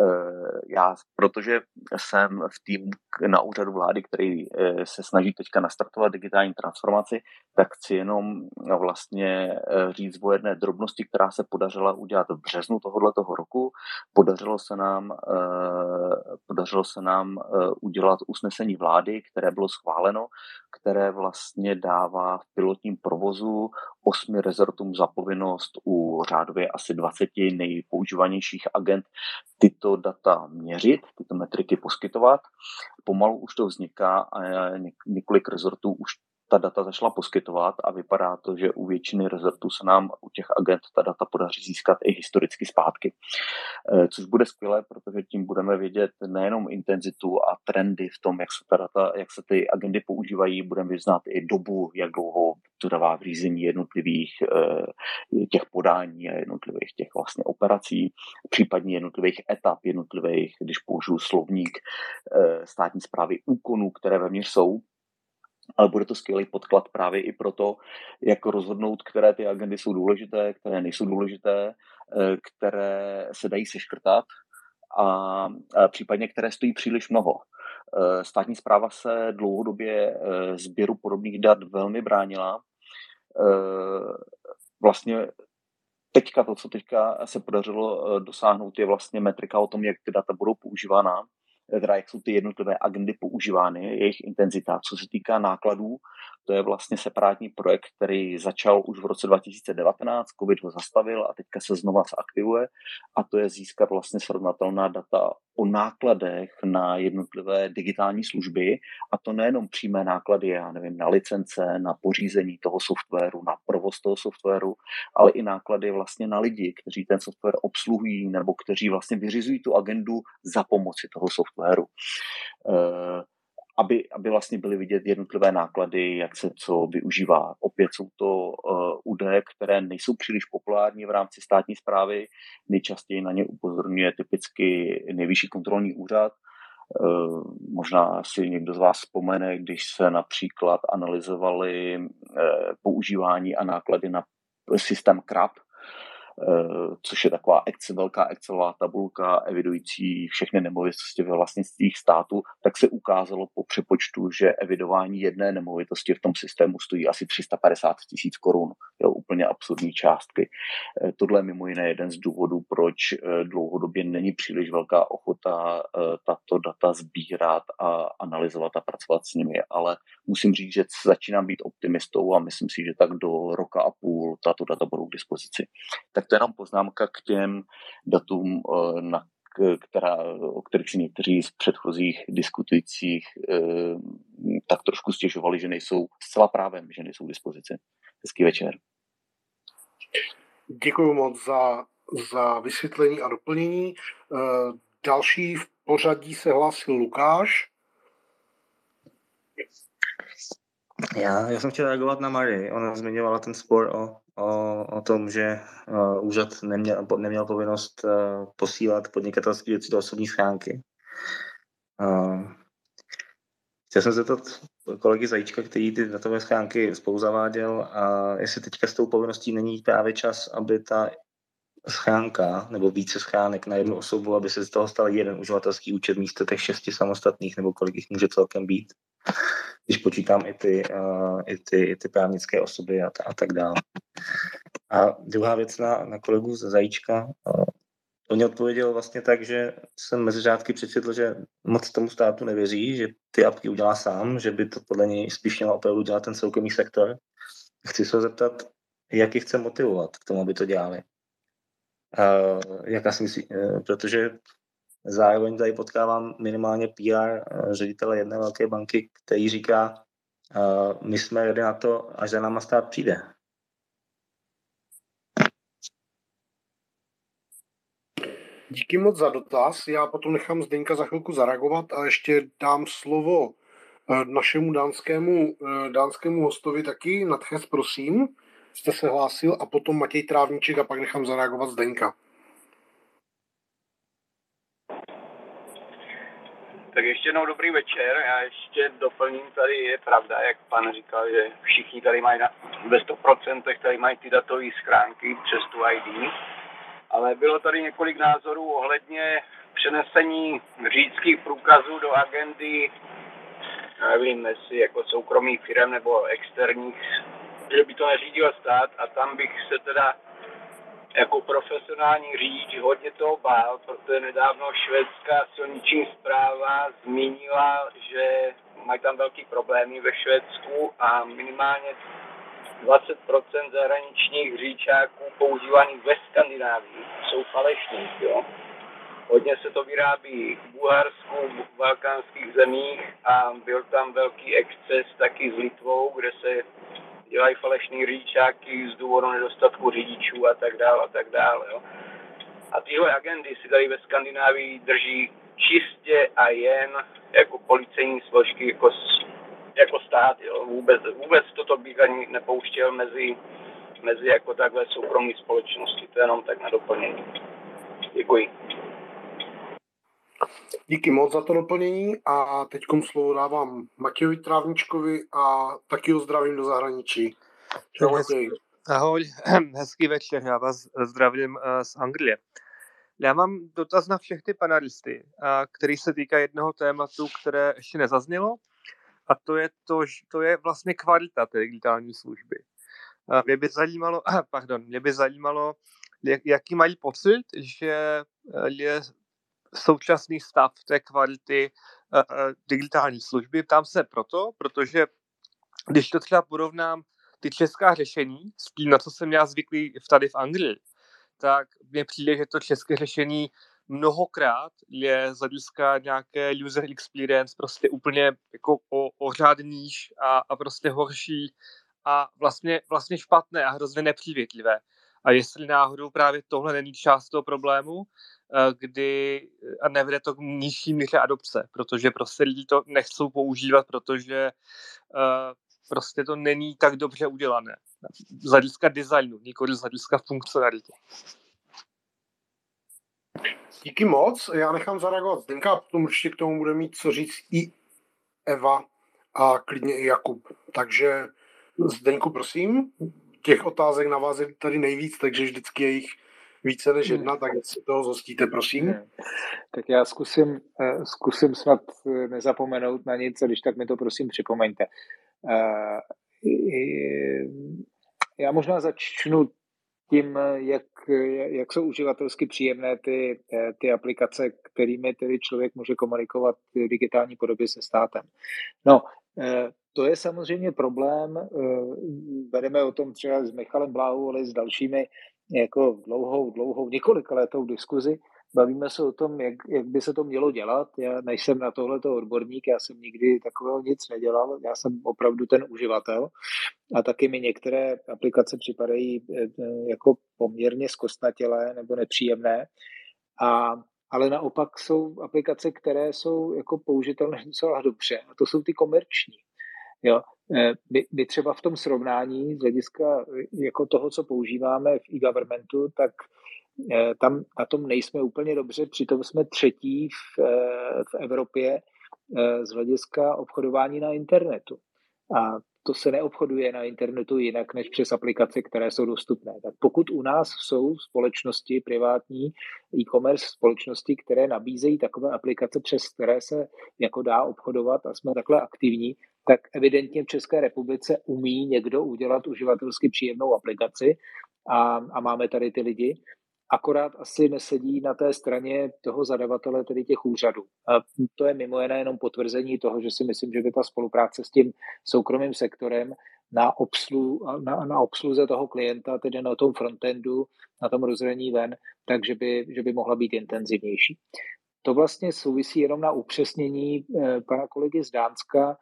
Eh, já, protože jsem v týmu na úřadu vlády, který eh, se snaží teďka nastartovat digitální transformaci, tak chci jenom vlastně eh, říct o jedné drobnosti, která se podařila udělat v březnu tohoto roku. Podařilo se nám, podařilo se nám udělat usnesení vlády, které bylo schváleno, které vlastně dává v pilotním provozu osmi rezortům za povinnost u řádově asi 20 nejpoužívanějších agent tyto data měřit, tyto metriky poskytovat. Pomalu už to vzniká a několik rezortů už ta data začala poskytovat a vypadá to, že u většiny rezortů se nám u těch agent ta data podaří získat i historicky zpátky. Eh, což bude skvělé, protože tím budeme vědět nejenom intenzitu a trendy v tom, jak se, ta data, jak se ty agendy používají, budeme vyznat i dobu, jak dlouho to dává v řízení jednotlivých eh, těch podání a jednotlivých těch vlastně operací, případně jednotlivých etap, jednotlivých, když použiju slovník eh, státní zprávy úkonů, které ve mně jsou, ale bude to skvělý podklad právě i pro to, jak rozhodnout, které ty agendy jsou důležité, které nejsou důležité, eh, které se dají seškrtat a případně které stojí příliš mnoho. Eh, státní zpráva se dlouhodobě eh, sběru podobných dat velmi bránila. Vlastně teďka to, co teďka se podařilo dosáhnout, je vlastně metrika o tom, jak ty data budou používána teda jak jsou ty jednotlivé agendy používány, jejich intenzita. Co se týká nákladů, to je vlastně separátní projekt, který začal už v roce 2019, COVID ho zastavil a teďka se znova zaktivuje a to je získat vlastně srovnatelná data o nákladech na jednotlivé digitální služby a to nejenom přímé náklady, já nevím, na licence, na pořízení toho softwaru, na provoz toho softwaru, ale i náklady vlastně na lidi, kteří ten software obsluhují nebo kteří vlastně vyřizují tu agendu za pomoci toho softwaru. Eh, aby, aby vlastně byly vidět jednotlivé náklady, jak se co využívá. Opět jsou to uh, údaje, které nejsou příliš populární v rámci státní zprávy. Nejčastěji na ně upozorňuje typicky nejvyšší kontrolní úřad. Uh, možná si někdo z vás vzpomene, když se například analyzovaly uh, používání a náklady na systém CRAP, což je taková Excel, velká Excelová tabulka evidující všechny nemovitosti ve vlastnictvích státu, tak se ukázalo po přepočtu, že evidování jedné nemovitosti v tom systému stojí asi 350 tisíc korun. Jo, úplně absurdní částky. Eh, tohle je mimo jiné jeden z důvodů, proč eh, dlouhodobě není příliš velká ochota tato data sbírat a analyzovat a pracovat s nimi, ale musím říct, že začínám být optimistou a myslím si, že tak do roka a půl tato data budou k dispozici. Tak tak to je jenom poznámka k těm datům, eh, na která, o kterých si někteří z předchozích diskutujících eh, tak trošku stěžovali, že nejsou zcela právem, že nejsou k dispozici. Hezký večer. Děkuji moc za, za vysvětlení a doplnění. Eh, další v pořadí se hlásil Lukáš. Já, já jsem chtěl reagovat na Marii. Ona zmiňovala ten spor o o, o tom, že uh, úřad neměl, neměl povinnost uh, posílat podnikatelské věci do osobní schránky. Uh, chtěl jsem zeptat kolegy Zajíčka, který ty datové schránky spolu zaváděl, a jestli teďka s tou povinností není právě čas, aby ta schránka nebo více schránek na jednu osobu, aby se z toho stal jeden uživatelský účet místo těch šesti samostatných, nebo kolik jich může celkem být když počítám i ty, uh, i ty, i ty právnické osoby a, a tak dále. A druhá věc na, na kolegu ze Zajíčka. Uh, on mě odpověděl vlastně tak, že jsem mezi řádky přečetl, že moc tomu státu nevěří, že ty apky udělá sám, že by to podle něj spíš měl opravdu dělat ten soukromý sektor. Chci se zeptat, jak je chce motivovat k tomu, aby to dělali. Uh, jaká si myslí, uh, protože Zároveň tady potkávám minimálně PR eh, ředitele jedné velké banky, který říká, uh, my jsme ready na to, až za náma stát přijde. Díky moc za dotaz. Já potom nechám Zdeňka za chvilku zareagovat a ještě dám slovo eh, našemu dánskému, dánskému hostovi taky. Nadches, prosím, jste se hlásil a potom Matěj Trávníček a pak nechám zareagovat Zdeňka. Tak ještě jednou dobrý večer. Já ještě doplním tady, je pravda, jak pan říkal, že všichni tady mají na, ve 100% tady mají ty datové schránky přes tu ID. Ale bylo tady několik názorů ohledně přenesení řidičských průkazů do agendy, nevím, jestli jako soukromých firm nebo externích, že by to neřídil stát a tam bych se teda jako profesionální řidič hodně toho bál, protože nedávno švédská silniční zpráva zmínila, že mají tam velký problémy ve Švédsku a minimálně 20% zahraničních řidičáků používaných ve Skandinávii jsou falešní. Jo? Hodně se to vyrábí v Bulharsku, v balkánských zemích a byl tam velký exces taky s Litvou, kde se dělají falešný řidičáky z důvodu nedostatku řidičů a tak dále a tak dále. Jo. A tyhle agendy si tady ve Skandinávii drží čistě a jen jako policejní složky, jako, jako stát. Jo. Vůbec, vůbec toto bych ani nepouštěl mezi, mezi jako takhle soukromí společnosti. To je jenom tak na doplnění. Děkuji. Díky moc za to doplnění a teď slovo dávám Matějovi Trávničkovi a taky ho zdravím do zahraničí. Čau, Matěj. Ahoj, hezký večer, já vás zdravím eh, z Anglie. Já mám dotaz na všechny panelisty, který se týká jednoho tématu, které ještě nezaznělo, a to je, to, to je vlastně kvalita té digitální služby. Mě by zajímalo, pardon, mě by zajímalo, jaký mají pocit, že eh, je současný stav té kvality uh, digitální služby. Ptám se proto, protože když to třeba porovnám ty česká řešení s tím, na co jsem já zvyklý tady v Anglii, tak mně přijde, že to české řešení mnohokrát je z hlediska nějaké user experience prostě úplně jako o, o řád níž a, a prostě horší a vlastně, vlastně špatné a hrozně nepřívětivé. A jestli náhodou právě tohle není část toho problému, eh, kdy a nevede to k nižší míře adopce, protože prostě lidi to nechcou používat, protože uh, prostě to není tak dobře udělané. Z hlediska designu, nikoli z hlediska funkcionality. Díky moc, já nechám zareagovat Zdenka, potom určitě k tomu bude mít co říct i Eva a klidně i Jakub. Takže Zdenku, prosím, těch otázek na vás je tady nejvíc, takže vždycky je jich více než jedna, tak si toho zhostíte, prosím. Tak já zkusím, eh, zkusím snad eh, nezapomenout na nic, a když tak mi to prosím připomeňte. Eh, já možná začnu tím, jak, jak jsou uživatelsky příjemné ty, ty aplikace, kterými tedy člověk může komunikovat v digitální podobě se státem. No, to je samozřejmě problém. Vedeme o tom třeba s Michalem Bláhou, ale s dalšími jako dlouhou, dlouhou, několika letou diskuzi. Bavíme se o tom, jak, jak by se to mělo dělat. Já nejsem na tohleto odborník, já jsem nikdy takového nic nedělal, já jsem opravdu ten uživatel a taky mi některé aplikace připadají eh, jako poměrně zkostnatělé nebo nepříjemné. A, ale naopak jsou aplikace, které jsou jako použitelné docela dobře a to jsou ty komerční. Jo. Eh, my, my třeba v tom srovnání z hlediska jako toho, co používáme v e-governmentu, tak Eh, tam na tom nejsme úplně dobře, přitom jsme třetí v, eh, v Evropě eh, z hlediska obchodování na internetu. A to se neobchoduje na internetu jinak než přes aplikace, které jsou dostupné. Tak pokud u nás jsou společnosti privátní, e-commerce společnosti, které nabízejí takové aplikace, přes které se jako dá obchodovat a jsme takhle aktivní, tak evidentně v České republice umí někdo udělat uživatelsky příjemnou aplikaci a, a máme tady ty lidi akorát asi nesedí na té straně toho zadavatele, tedy těch úřadů. A to je mimo jiné jenom potvrzení toho, že si myslím, že by ta spolupráce s tím soukromým sektorem na, obslu, na, na obsluze toho klienta, tedy na tom frontendu, na tom rozhraní ven, takže by, že by mohla být intenzivnější. To vlastně souvisí jenom na upřesnění eh, pana kolegy z Dánska,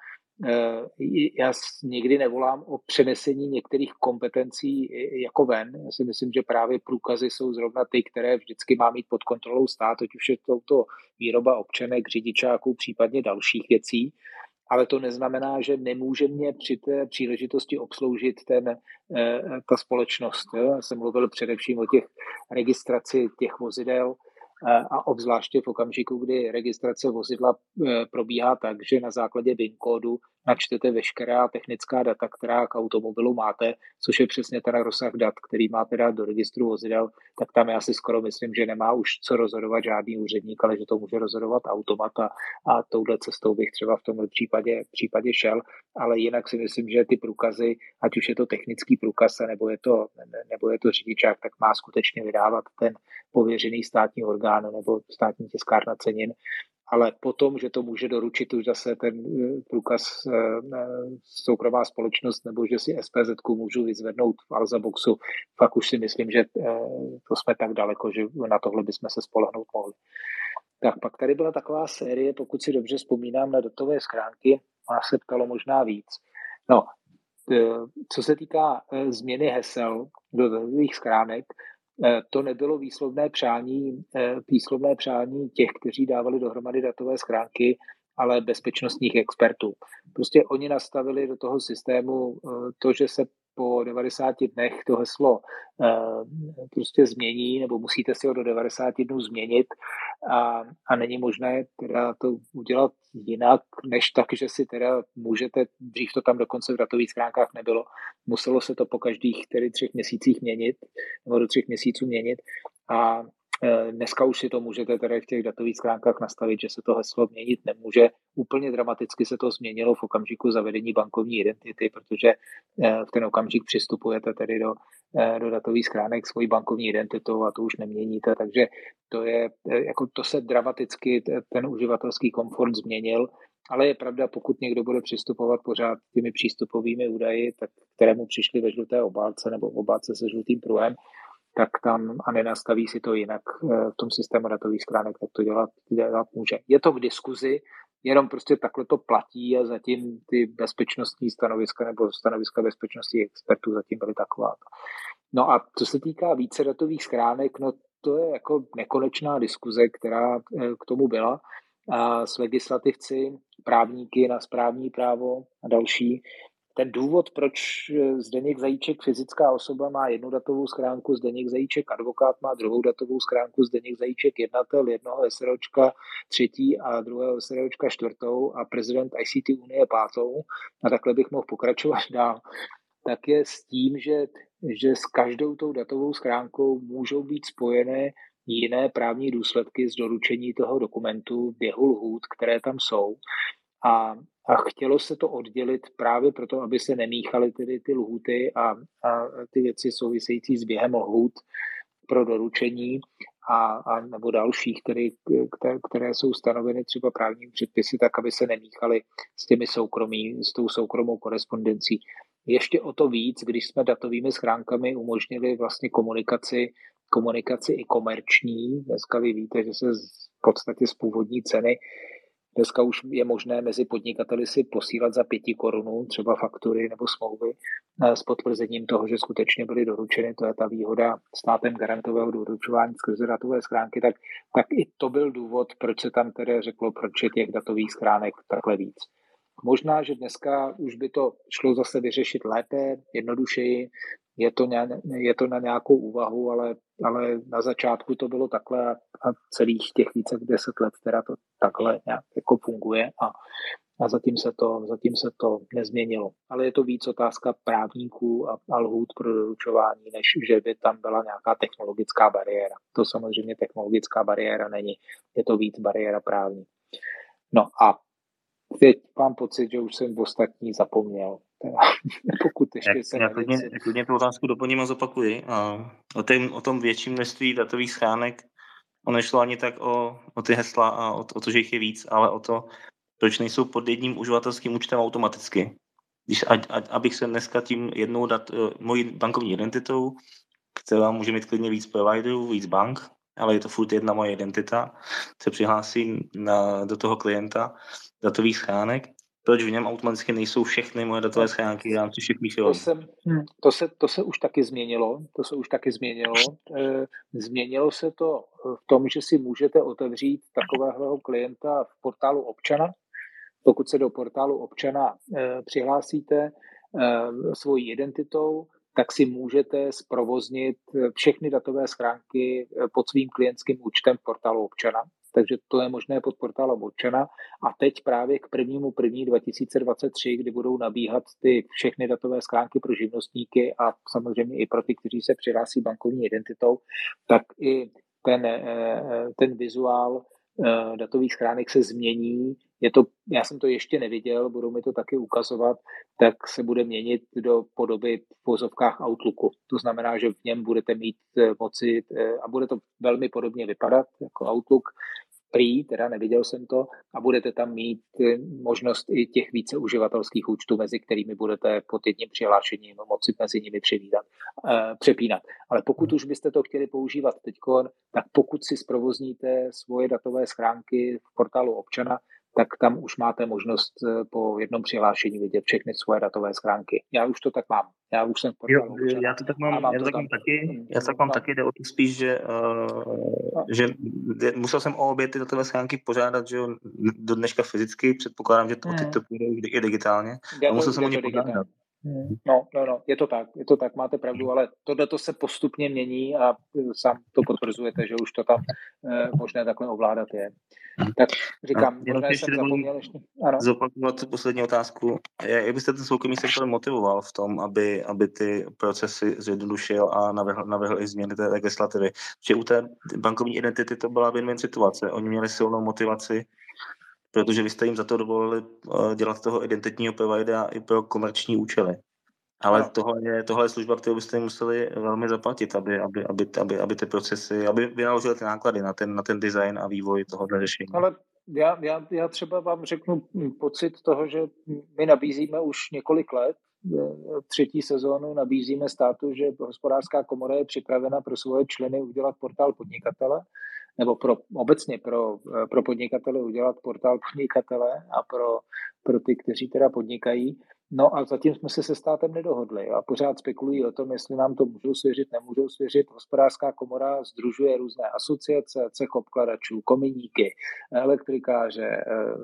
já nikdy nevolám o přenesení některých kompetencí jako ven. Já si myslím, že právě průkazy jsou zrovna ty, které vždycky má mít pod kontrolou stát, ať už je to, to výroba občanek, řidičáků, případně dalších věcí. Ale to neznamená, že nemůže mě při té příležitosti obsloužit ten, eh, ta společnost. Já jsem mluvil především o těch registraci těch vozidel, a obzvláště v okamžiku, kdy registrace vozidla e, probíhá tak, že na základě BIN kódu načtete veškerá technická data, která k automobilu máte, což je přesně ten rozsah dat, který máte dát do registru vozidel, tak tam já si skoro myslím, že nemá už co rozhodovat žádný úředník, ale že to může rozhodovat automat a, a touhle cestou bych třeba v tomhle případě, případě šel, ale jinak si myslím, že ty průkazy, ať už je to technický průkaz, nebo je to, nebo je to řidičák, tak má skutečně vydávat ten pověřený státní orgán nebo státní tiskárna cenin, ale potom, že to může doručit už zase ten eh, průkaz eh, eh, soukromá společnost, nebo že si SPZ můžu vyzvednout v Alzaboxu, pak už si myslím, že to jsme tak daleko, že na tohle bychom se spolehnout mohli. Tak pak tady byla taková série, pokud si dobře vzpomínám na datové schránky, ona se ptalo možná víc. No, co se týká změny hesel do datových schránek, Eh, to nebylo výslovné přání, eh, výslovné přání těch, kteří dávali dohromady datové schránky, ale bezpečnostních expertů. Prostě oni nastavili do toho systému eh, to, že se po 90 dnech to heslo prostě změní, nebo musíte si ho do 90 dnů změnit. A, a není možné teda to udělat jinak, než tak, že si teda můžete, dřív to tam dokonce v datových stránkách nebylo, muselo se to po každých tedy třech měsících měnit, nebo do třech měsíců měnit. A Dneska už si to můžete tady v těch datových schránkách nastavit, že se to heslo měnit nemůže. Úplně dramaticky se to změnilo v okamžiku zavedení bankovní identity, protože e, v ten okamžik přistupujete tedy do, e, do datových schránek svojí bankovní identitou a to už neměníte, takže to je, jako to se dramaticky ten uživatelský komfort změnil ale je pravda, pokud někdo bude přistupovat pořád těmi přístupovými údaji, tak kterému přišli ve žluté obálce nebo v obálce se žlutým pruhem, tak tam a nenastaví si to jinak v tom systému datových schránek, tak to dělat, dělat může. Je to v diskuzi, jenom prostě takhle to platí a zatím ty bezpečnostní stanoviska nebo stanoviska bezpečnosti expertů zatím byly taková. No a co se týká více datových schránek, no to je jako nekonečná diskuze, která k tomu byla a s legislativci, právníky na správní právo a další. Ten důvod, proč Zdeněk Zajíček, fyzická osoba, má jednu datovou schránku, Zdeněk Zajíček, advokát, má druhou datovou schránku, Zdeněk Zajíček, jednatel, jednoho SROčka třetí a druhého SROčka čtvrtou a prezident ICT Unie pátou. A takhle bych mohl pokračovat dál. Tak je s tím, že, že s každou tou datovou schránkou můžou být spojené jiné právní důsledky z doručení toho dokumentu, běhu lhůt, které tam jsou. A, a chtělo se to oddělit právě proto, aby se nemíchaly tedy ty lhůty a, a ty věci související s během lhůt pro doručení a, a nebo dalších, které, které jsou stanoveny třeba právními předpisy, tak aby se nemíchaly s těmi soukromí, s tou soukromou korespondencí. Ještě o to víc, když jsme datovými schránkami umožnili vlastně komunikaci komunikaci i komerční. Dneska vy víte, že se v podstatě z původní ceny Dneska už je možné mezi podnikateli si posílat za pěti korunů třeba faktury nebo smlouvy eh, s potvrzením toho, že skutečně byly doručeny. To je ta výhoda státem garantového doručování skrze datové schránky. Tak, tak i to byl důvod, proč se tam tedy řeklo, proč je těch datových schránek takhle víc. Možná, že dneska už by to šlo zase vyřešit lépe, jednodušeji, je to, ně, je to na nějakou úvahu, ale, ale na začátku to bylo takhle a, celých těch více jak deset let teda to takhle nějak jako funguje a, a zatím, se to, zatím se to nezměnilo. Ale je to víc otázka právníků a, a lhůt pro doručování, než že by tam byla nějaká technologická bariéra. To samozřejmě technologická bariéra není, je to víc bariéra právní. No a teď mám pocit, že už jsem ostatní zapomněl. pokud ještě se Já klidně, klidně tu otázku doplním a zopakuji. A o, tém, o tom větším množství datových schránek ono nešlo ani tak o, o ty hesla a o, o to, že jich je víc, ale o to, proč nejsou pod jedním uživatelským účtem automaticky. Když, a, a, abych se dneska tím jednou dat, eh, mojí bankovní identitou, která může mít klidně víc providerů, víc bank, ale je to furt jedna moje identita, se přihlásí na, do toho klienta datových schránek, proč v něm automaticky nejsou všechny moje datové schránky v rámci všech mých to, jsem, hm, to, se, to se už taky změnilo. To se už taky změnilo. E, změnilo se to v tom, že si můžete otevřít takového klienta v portálu občana. Pokud se do portálu občana e, přihlásíte svojí identitou, tak si můžete zprovoznit všechny datové schránky pod svým klientským účtem v portálu občana takže to je možné pod portálem občana. A teď právě k prvnímu první 2023, kdy budou nabíhat ty všechny datové schránky pro živnostníky a samozřejmě i pro ty, kteří se přihlásí bankovní identitou, tak i ten, eh, ten vizuál eh, datových schránek se změní. Je to, já jsem to ještě neviděl, budou mi to taky ukazovat, tak se bude měnit do podoby v vozovkách Outlooku. To znamená, že v něm budete mít eh, moci a bude to velmi podobně vypadat jako Outlook, prý, teda neviděl jsem to, a budete tam mít eh, možnost i těch více uživatelských účtů, mezi kterými budete pod jedním přihlášením moci mezi nimi převídat, přepínat. Ale pokud už byste to chtěli používat teď, tak pokud si zprovozníte svoje datové schránky v portálu občana, tak tam už máte možnost eh, po jednom přihlášení vidět všechny svoje datové schránky. Já už to tak mám. Já už jsem jo, já to tak mám, já to tak mám taky, já to tak mám taky, jde o to spíš, že, uh, že musel jsem o obě ty datové schránky požádat, že jo, do dneška fyzicky, předpokládám, že to, hmm. ty to půjde i digitálně, a musel jsem o ně požádat. Hmm. No, no, no, je to tak, je to tak, máte pravdu, ale tohle to se postupně mění a sám to potvrzujete, že už to tam eh, možné takhle ovládat je. Tak říkám, možná jsem zapomněl ještě. Ano. Zopakovat tu poslední otázku. Jak byste ten soukromý sektor motivoval v tom, aby, aby ty procesy zjednodušil a navrhl, navrhl i změny té legislativy? Že u té bankovní identity to byla win-win situace. Oni měli silnou motivaci protože vy jste jim za to dovolili eh, dělat toho identitního providera i pro komerční účely. Ale no. tohle, je, tohle je služba, kterou byste museli velmi zaplatit, aby, aby, aby, aby, aby ty procesy, aby vynaložili ty náklady na ten, na ten design a vývoj tohohle řešení. Ale já, já, já třeba vám řeknu pocit toho, že my nabízíme už několik let třetí sezónu nabízíme státu, že hospodářská komora je připravena pro svoje členy udělat portál podnikatele, nebo pro, obecně pro, pro podnikatele udělat portál podnikatele a pro, pro ty, kteří teda podnikají. No a zatím jsme se se státem nedohodli a pořád spekulují o tom, jestli nám to můžou svěřit, nemůžou svěřit. Hospodářská komora združuje různé asociace, cech obkladačů, kominíky, elektrikáře, eh,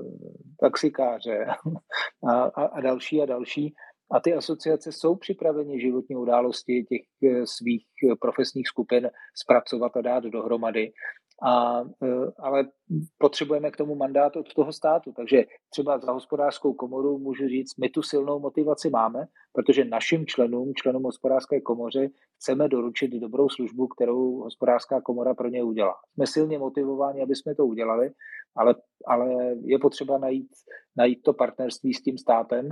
taxikáře a, a, a další a další. A ty asociace jsou připraveni životní události těch eh, svých profesních skupin zpracovat a dát dohromady. A, e, ale potřebujeme k tomu mandát od toho státu. Takže třeba za hospodářskou komoru můžu říct, my tu silnou motivaci máme, protože našim členům, členům hospodářské komoře, chceme doručit dobrou službu, kterou hospodářská komora pro ně udělá. Jsme silně motivováni, aby jsme to udělali, ale, ale je potřeba najít, najít to partnerství s tím státem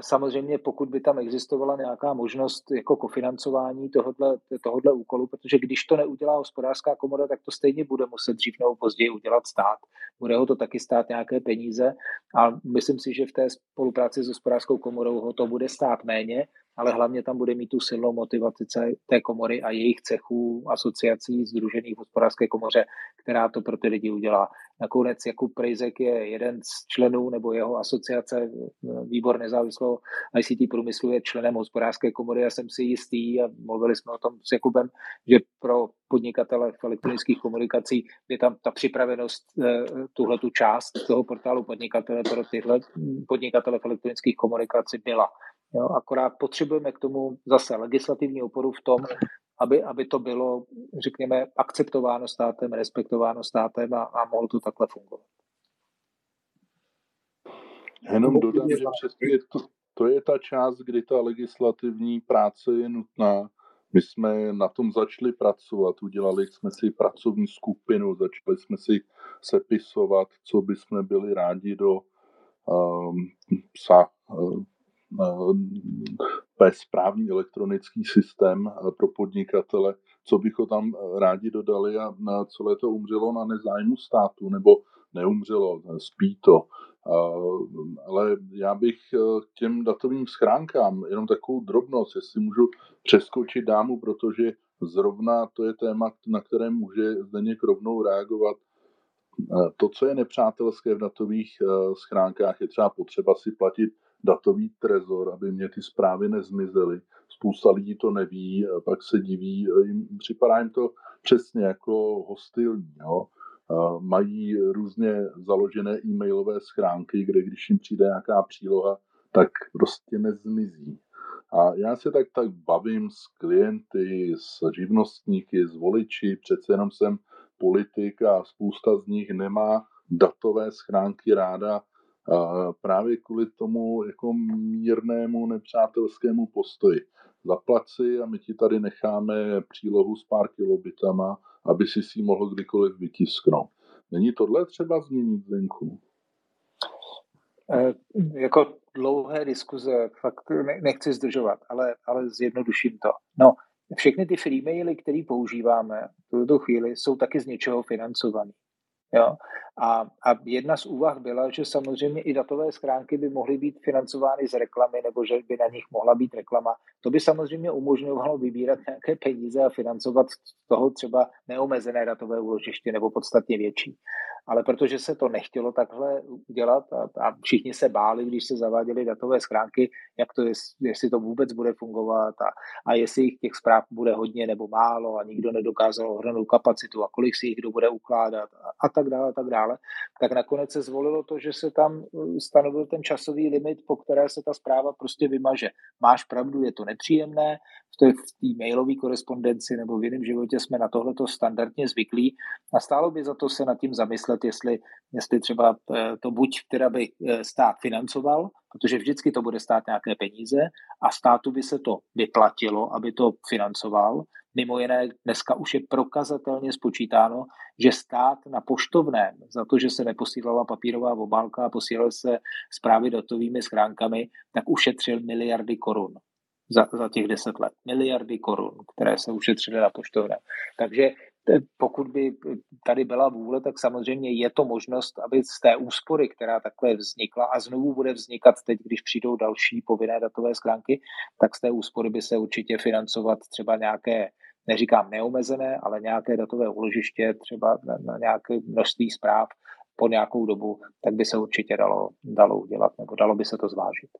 samozřejmě, pokud by tam existovala nějaká možnost jako kofinancování tohohle, tohohle úkolu, protože když to neudělá hospodářská komora, tak to stejně bude muset dřív nebo později udělat stát. Bude ho to taky stát nějaké peníze a myslím si, že v té spolupráci s hospodářskou komorou ho to bude stát méně, ale hlavně tam bude mít tu silnou motivaci té komory a jejich cechů, asociací združených v hospodářské komoře, která to pro ty lidi udělá. Nakonec Jakub Prejzek je jeden z členů nebo jeho asociace, výbor nezávislého ICT průmyslu je členem hospodářské komory a jsem si jistý a mluvili jsme o tom s Jakubem, že pro podnikatele v elektronických komunikací je tam ta připravenost eh, tuhle tu část toho portálu podnikatele pro tyhle podnikatele v elektronických komunikací byla. Jo, akorát potřebujeme k tomu zase legislativní oporu v tom, aby, aby to bylo, řekněme, akceptováno státem, respektováno státem a, a mohlo to takhle fungovat. Jenom dodám, že přesně to, to je ta část, kdy ta legislativní práce je nutná. My jsme na tom začali pracovat, udělali jsme si pracovní skupinu, začali jsme si sepisovat, co by jsme byli rádi do um, psa, um, správný elektronický systém eh, pro podnikatele, co bychom tam eh, rádi dodali a celé to umřelo na nezájmu státu, nebo neumřelo, spí to. Ale já bych k těm datovým schránkám jenom takovou drobnost, jestli můžu přeskočit dámu, protože zrovna to je téma, na které může Zdeněk rovnou reagovat. To, co je nepřátelské v datových schránkách, je třeba potřeba si platit datový trezor, aby mě ty zprávy nezmizely. Spousta lidí to neví, pak se diví, jim, připadá jim to přesně jako hostilní. Jo? Mají různě založené e-mailové schránky, kde když jim přijde nějaká příloha, tak prostě nezmizí. A já se tak, tak bavím s klienty, s živnostníky, s voliči, přece jenom jsem politik a spousta z nich nemá datové schránky ráda, právě kvůli tomu jako mírnému nepřátelskému postoji. Zaplať si a my ti tady necháme přílohu s pár kilobitama, aby si si mohl kdykoliv vytisknout. Není tohle třeba změnit venku? E, jako dlouhé diskuze, fakt nechci zdržovat, ale, ale zjednoduším to. No, všechny ty free maily, které používáme v tuto chvíli, jsou taky z něčeho financované. Jo? A, a jedna z úvah byla, že samozřejmě i datové schránky by mohly být financovány z reklamy, nebo že by na nich mohla být reklama. To by samozřejmě umožňovalo vybírat nějaké peníze a financovat z toho třeba neomezené datové úložiště nebo podstatně větší ale protože se to nechtělo takhle udělat a, a všichni se báli, když se zaváděly datové schránky, jak to je, jestli to vůbec bude fungovat a, a jestli jich těch zpráv bude hodně nebo málo a nikdo nedokázal ohrnout kapacitu a kolik si jich kdo bude ukládat a, a tak dále, a tak dále, tak nakonec se zvolilo to, že se tam uh, stanovil ten časový limit, po které se ta zpráva prostě vymaže. Máš pravdu, je to nepříjemné, v té, v té mailové korespondenci nebo v jiném životě jsme na tohleto standardně zvyklí a stálo by za to se nad tím zamyslet, jestli, jestli třeba eh, to buď teda by eh, stát financoval, protože vždycky to bude stát nějaké peníze a státu by se to vyplatilo, aby to financoval. Mimo jiné, dneska už je prokazatelně spočítáno, že stát na poštovném za to, že se neposílala papírová obálka a posílaly se zprávy datovými schránkami, tak ušetřil miliardy korun za, za těch deset let. Miliardy korun, které se ušetřily na poštovné. Takže pokud by tady byla vůle, tak samozřejmě je to možnost, aby z té úspory, která takhle vznikla a znovu bude vznikat teď, když přijdou další povinné datové schránky, tak z té úspory by se určitě financovat třeba nějaké, neříkám neomezené, ale nějaké datové úložiště, třeba na, na nějaké množství zpráv po nějakou dobu, tak by se určitě dalo, dalo udělat, nebo dalo by se to zvážit.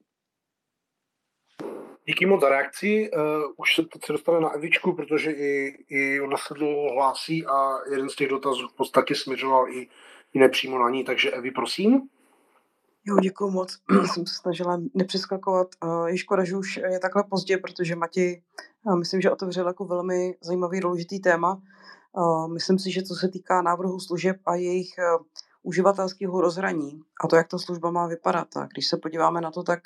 Díky moc za reakci. Uh, už se teď se dostane na Evičku, protože i, i ona se dlouho hlásí a jeden z těch dotazů v podstatě směřoval i, i nepřímo na ní. Takže Evi, prosím. Jo, děkuji moc. Jsem se snažila nepřeskakovat. Uh, je škoda, že už je takhle pozdě, protože Matěj, uh, myslím, že otevřel jako velmi zajímavý, důležitý téma. Uh, myslím si, že co se týká návrhu služeb a jejich uživatelského rozhraní a to, jak ta služba má vypadat. A když se podíváme na to, tak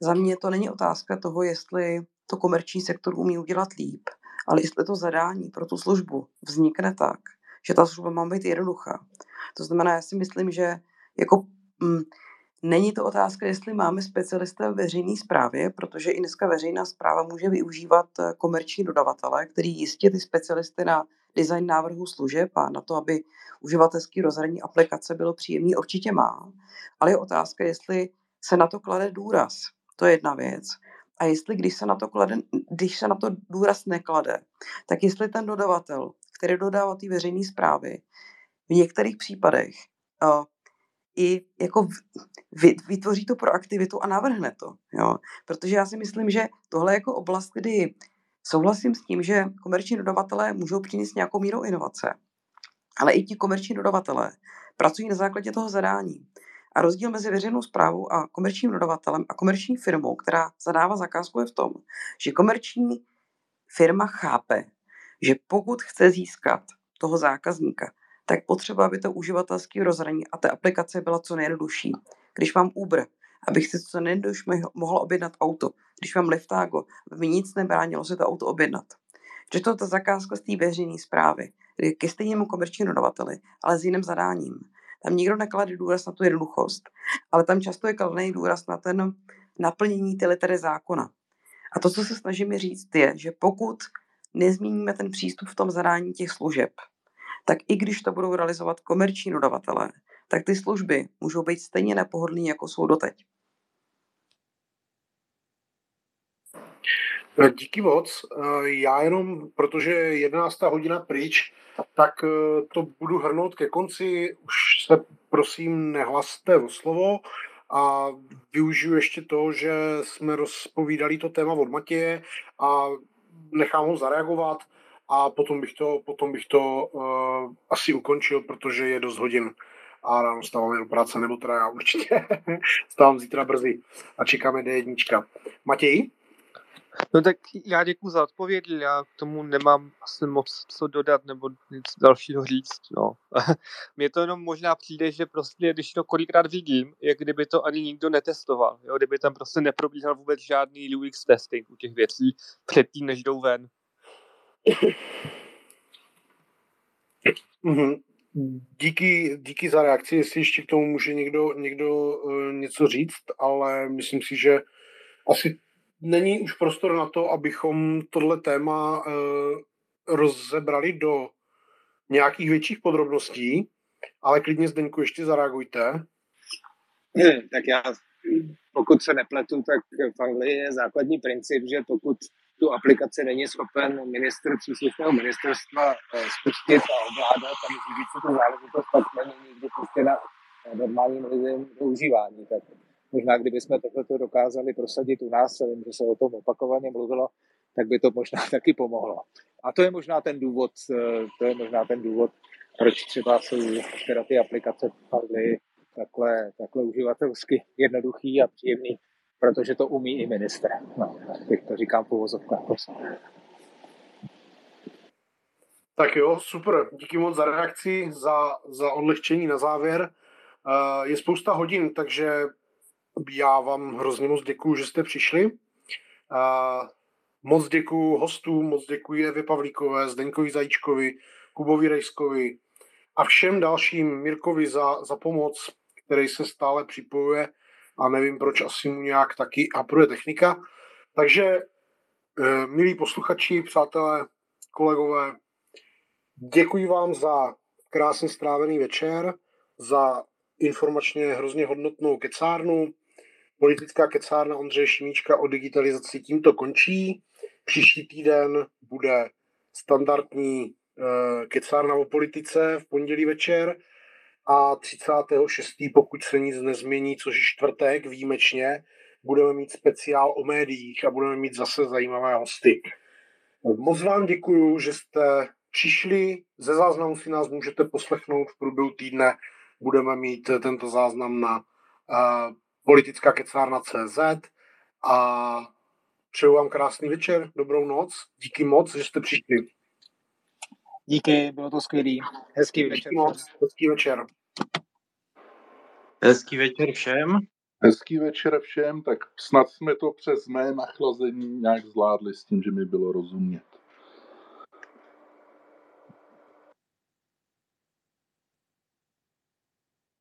za mě to není otázka toho, jestli to komerční sektor umí udělat líp, ale jestli to zadání pro tu službu vznikne tak, že ta služba má být jednoduchá. To znamená, já si myslím, že jako není to otázka, jestli máme specialisty v veřejné správě, protože i dneska veřejná zpráva může využívat eh, komerční dodavatele, který jistě ty specialisty na design návrhu služeb a na to, aby uživatelský rozhraní aplikace bylo příjemný, určitě má. Ale je otázka, jestli se na to klade důraz. To je jedna věc. A jestli, když se na to, klade, když se na to důraz neklade, tak jestli ten dodavatel, který dodává ty veřejné zprávy, v některých případech uh, i jako vytvoří tu proaktivitu a navrhne to. Jo? Protože já si myslím, že tohle je jako oblast, kdy souhlasím s tím, že komerční dodavatelé můžou přinést nějakou mírou inovace, ale i ti komerční dodavatelé pracují na základě toho zadání. A rozdíl mezi veřejnou zprávou a komerčním dodavatelem a komerční firmou, která zadává zakázku, je v tom, že komerční firma chápe, že pokud chce získat toho zákazníka, tak potřeba, aby to uživatelské rozhraní a té aplikace byla co nejjednodušší. Když mám Uber, abych si co nejjednodušší mohl objednat auto. Když mám Liftago, mi nic nebránilo si to auto objednat. Že to ta zakázka z té veřejné zprávy, ke stejnému komerčnímu dodavateli, ale s jiným zadáním. Tam nikdo neklade důraz na tu jednoduchost, ale tam často je kladený důraz na ten naplnění ty litery zákona. A to, co se snažím říct, je, že pokud nezměníme ten přístup v tom zadání těch služeb, tak i když to budou realizovat komerční dodavatelé, tak ty služby můžou být stejně nepohodlné, jako jsou doteď. No, díky moc. Eh, já jenom, protože je 11. hodina pryč, tak eh, to budu hrnout ke konci. Už se prosím nehlaste o slovo a využiju ještě to, že jsme rozpovídali to téma od Matěje a nechám ho zareagovat a potom bych to, potom bych to uh, asi ukončil, protože je dost hodin a ráno stáváme do práce, nebo teda já určitě stávám zítra brzy a čekáme D1. Matěj? No tak já děkuji za odpověď, já k tomu nemám asi moc co dodat nebo nic dalšího říct. No. Mně to jenom možná přijde, že prostě, když to kolikrát vidím, jak kdyby to ani nikdo netestoval, jo? kdyby tam prostě neprobíhal vůbec žádný UX testing u těch věcí předtím, než jdou ven. Mm-hmm. Díky, díky za reakci, jestli ještě k tomu může někdo, někdo uh, něco říct, ale myslím si, že asi není už prostor na to, abychom tohle téma uh, rozebrali do nějakých větších podrobností, ale klidně Zdeňku ještě zareagujte. Hmm, tak já, pokud se nepletu, tak v Anglii je základní princip, že pokud tu aplikaci není schopen minister příslušného ministerstva eh, spustit a ovládat a řídit si tu záležitost, tak není nikdy puštěna normálním lidem do užívání. Tak možná kdybychom tohle dokázali prosadit u nás, vím, že se o tom opakovaně mluvilo, tak by to možná taky pomohlo. A to je možná ten důvod, eh, to je možná ten důvod, proč třeba jsou teda ty aplikace v takhle, takhle uživatelsky jednoduchý a příjemný, protože to umí i ministr. No, teď to říkám po vozovkách. Tak jo, super. Díky moc za reakci, za, za odlehčení na závěr. Uh, je spousta hodin, takže já vám hrozně moc děkuju, že jste přišli. Uh, moc děkuju hostům, moc děkuji Evě Pavlíkové, Zdeňkovi Zajíčkovi, Kubovi Rejskovi a všem dalším Mirkovi za, za pomoc, který se stále připojuje a nevím, proč asi mu nějak taky apruje technika. Takže, eh, milí posluchači, přátelé, kolegové, Děkuji vám za krásně strávený večer, za informačně hrozně hodnotnou kecárnu. Politická kecárna Ondřeje Šimíčka o digitalizaci tímto končí. Příští týden bude standardní uh, kecárna o politice v pondělí večer a 36. pokud se nic nezmění, což je čtvrtek výjimečně, budeme mít speciál o médiích a budeme mít zase zajímavé hosty. Moc vám děkuju, že jste přišli. Ze záznamu si nás můžete poslechnout v průběhu týdne. Budeme mít tento záznam na uh, politická kecárna CZ a přeju vám krásný večer, dobrou noc. Díky moc, že jste přišli. Díky, bylo to skvělý. Hezký večer. Díky moc, hezký večer. Hezký večer všem. Hezký večer všem, tak snad jsme to přes mé nachlazení nějak zvládli s tím, že mi bylo rozumět.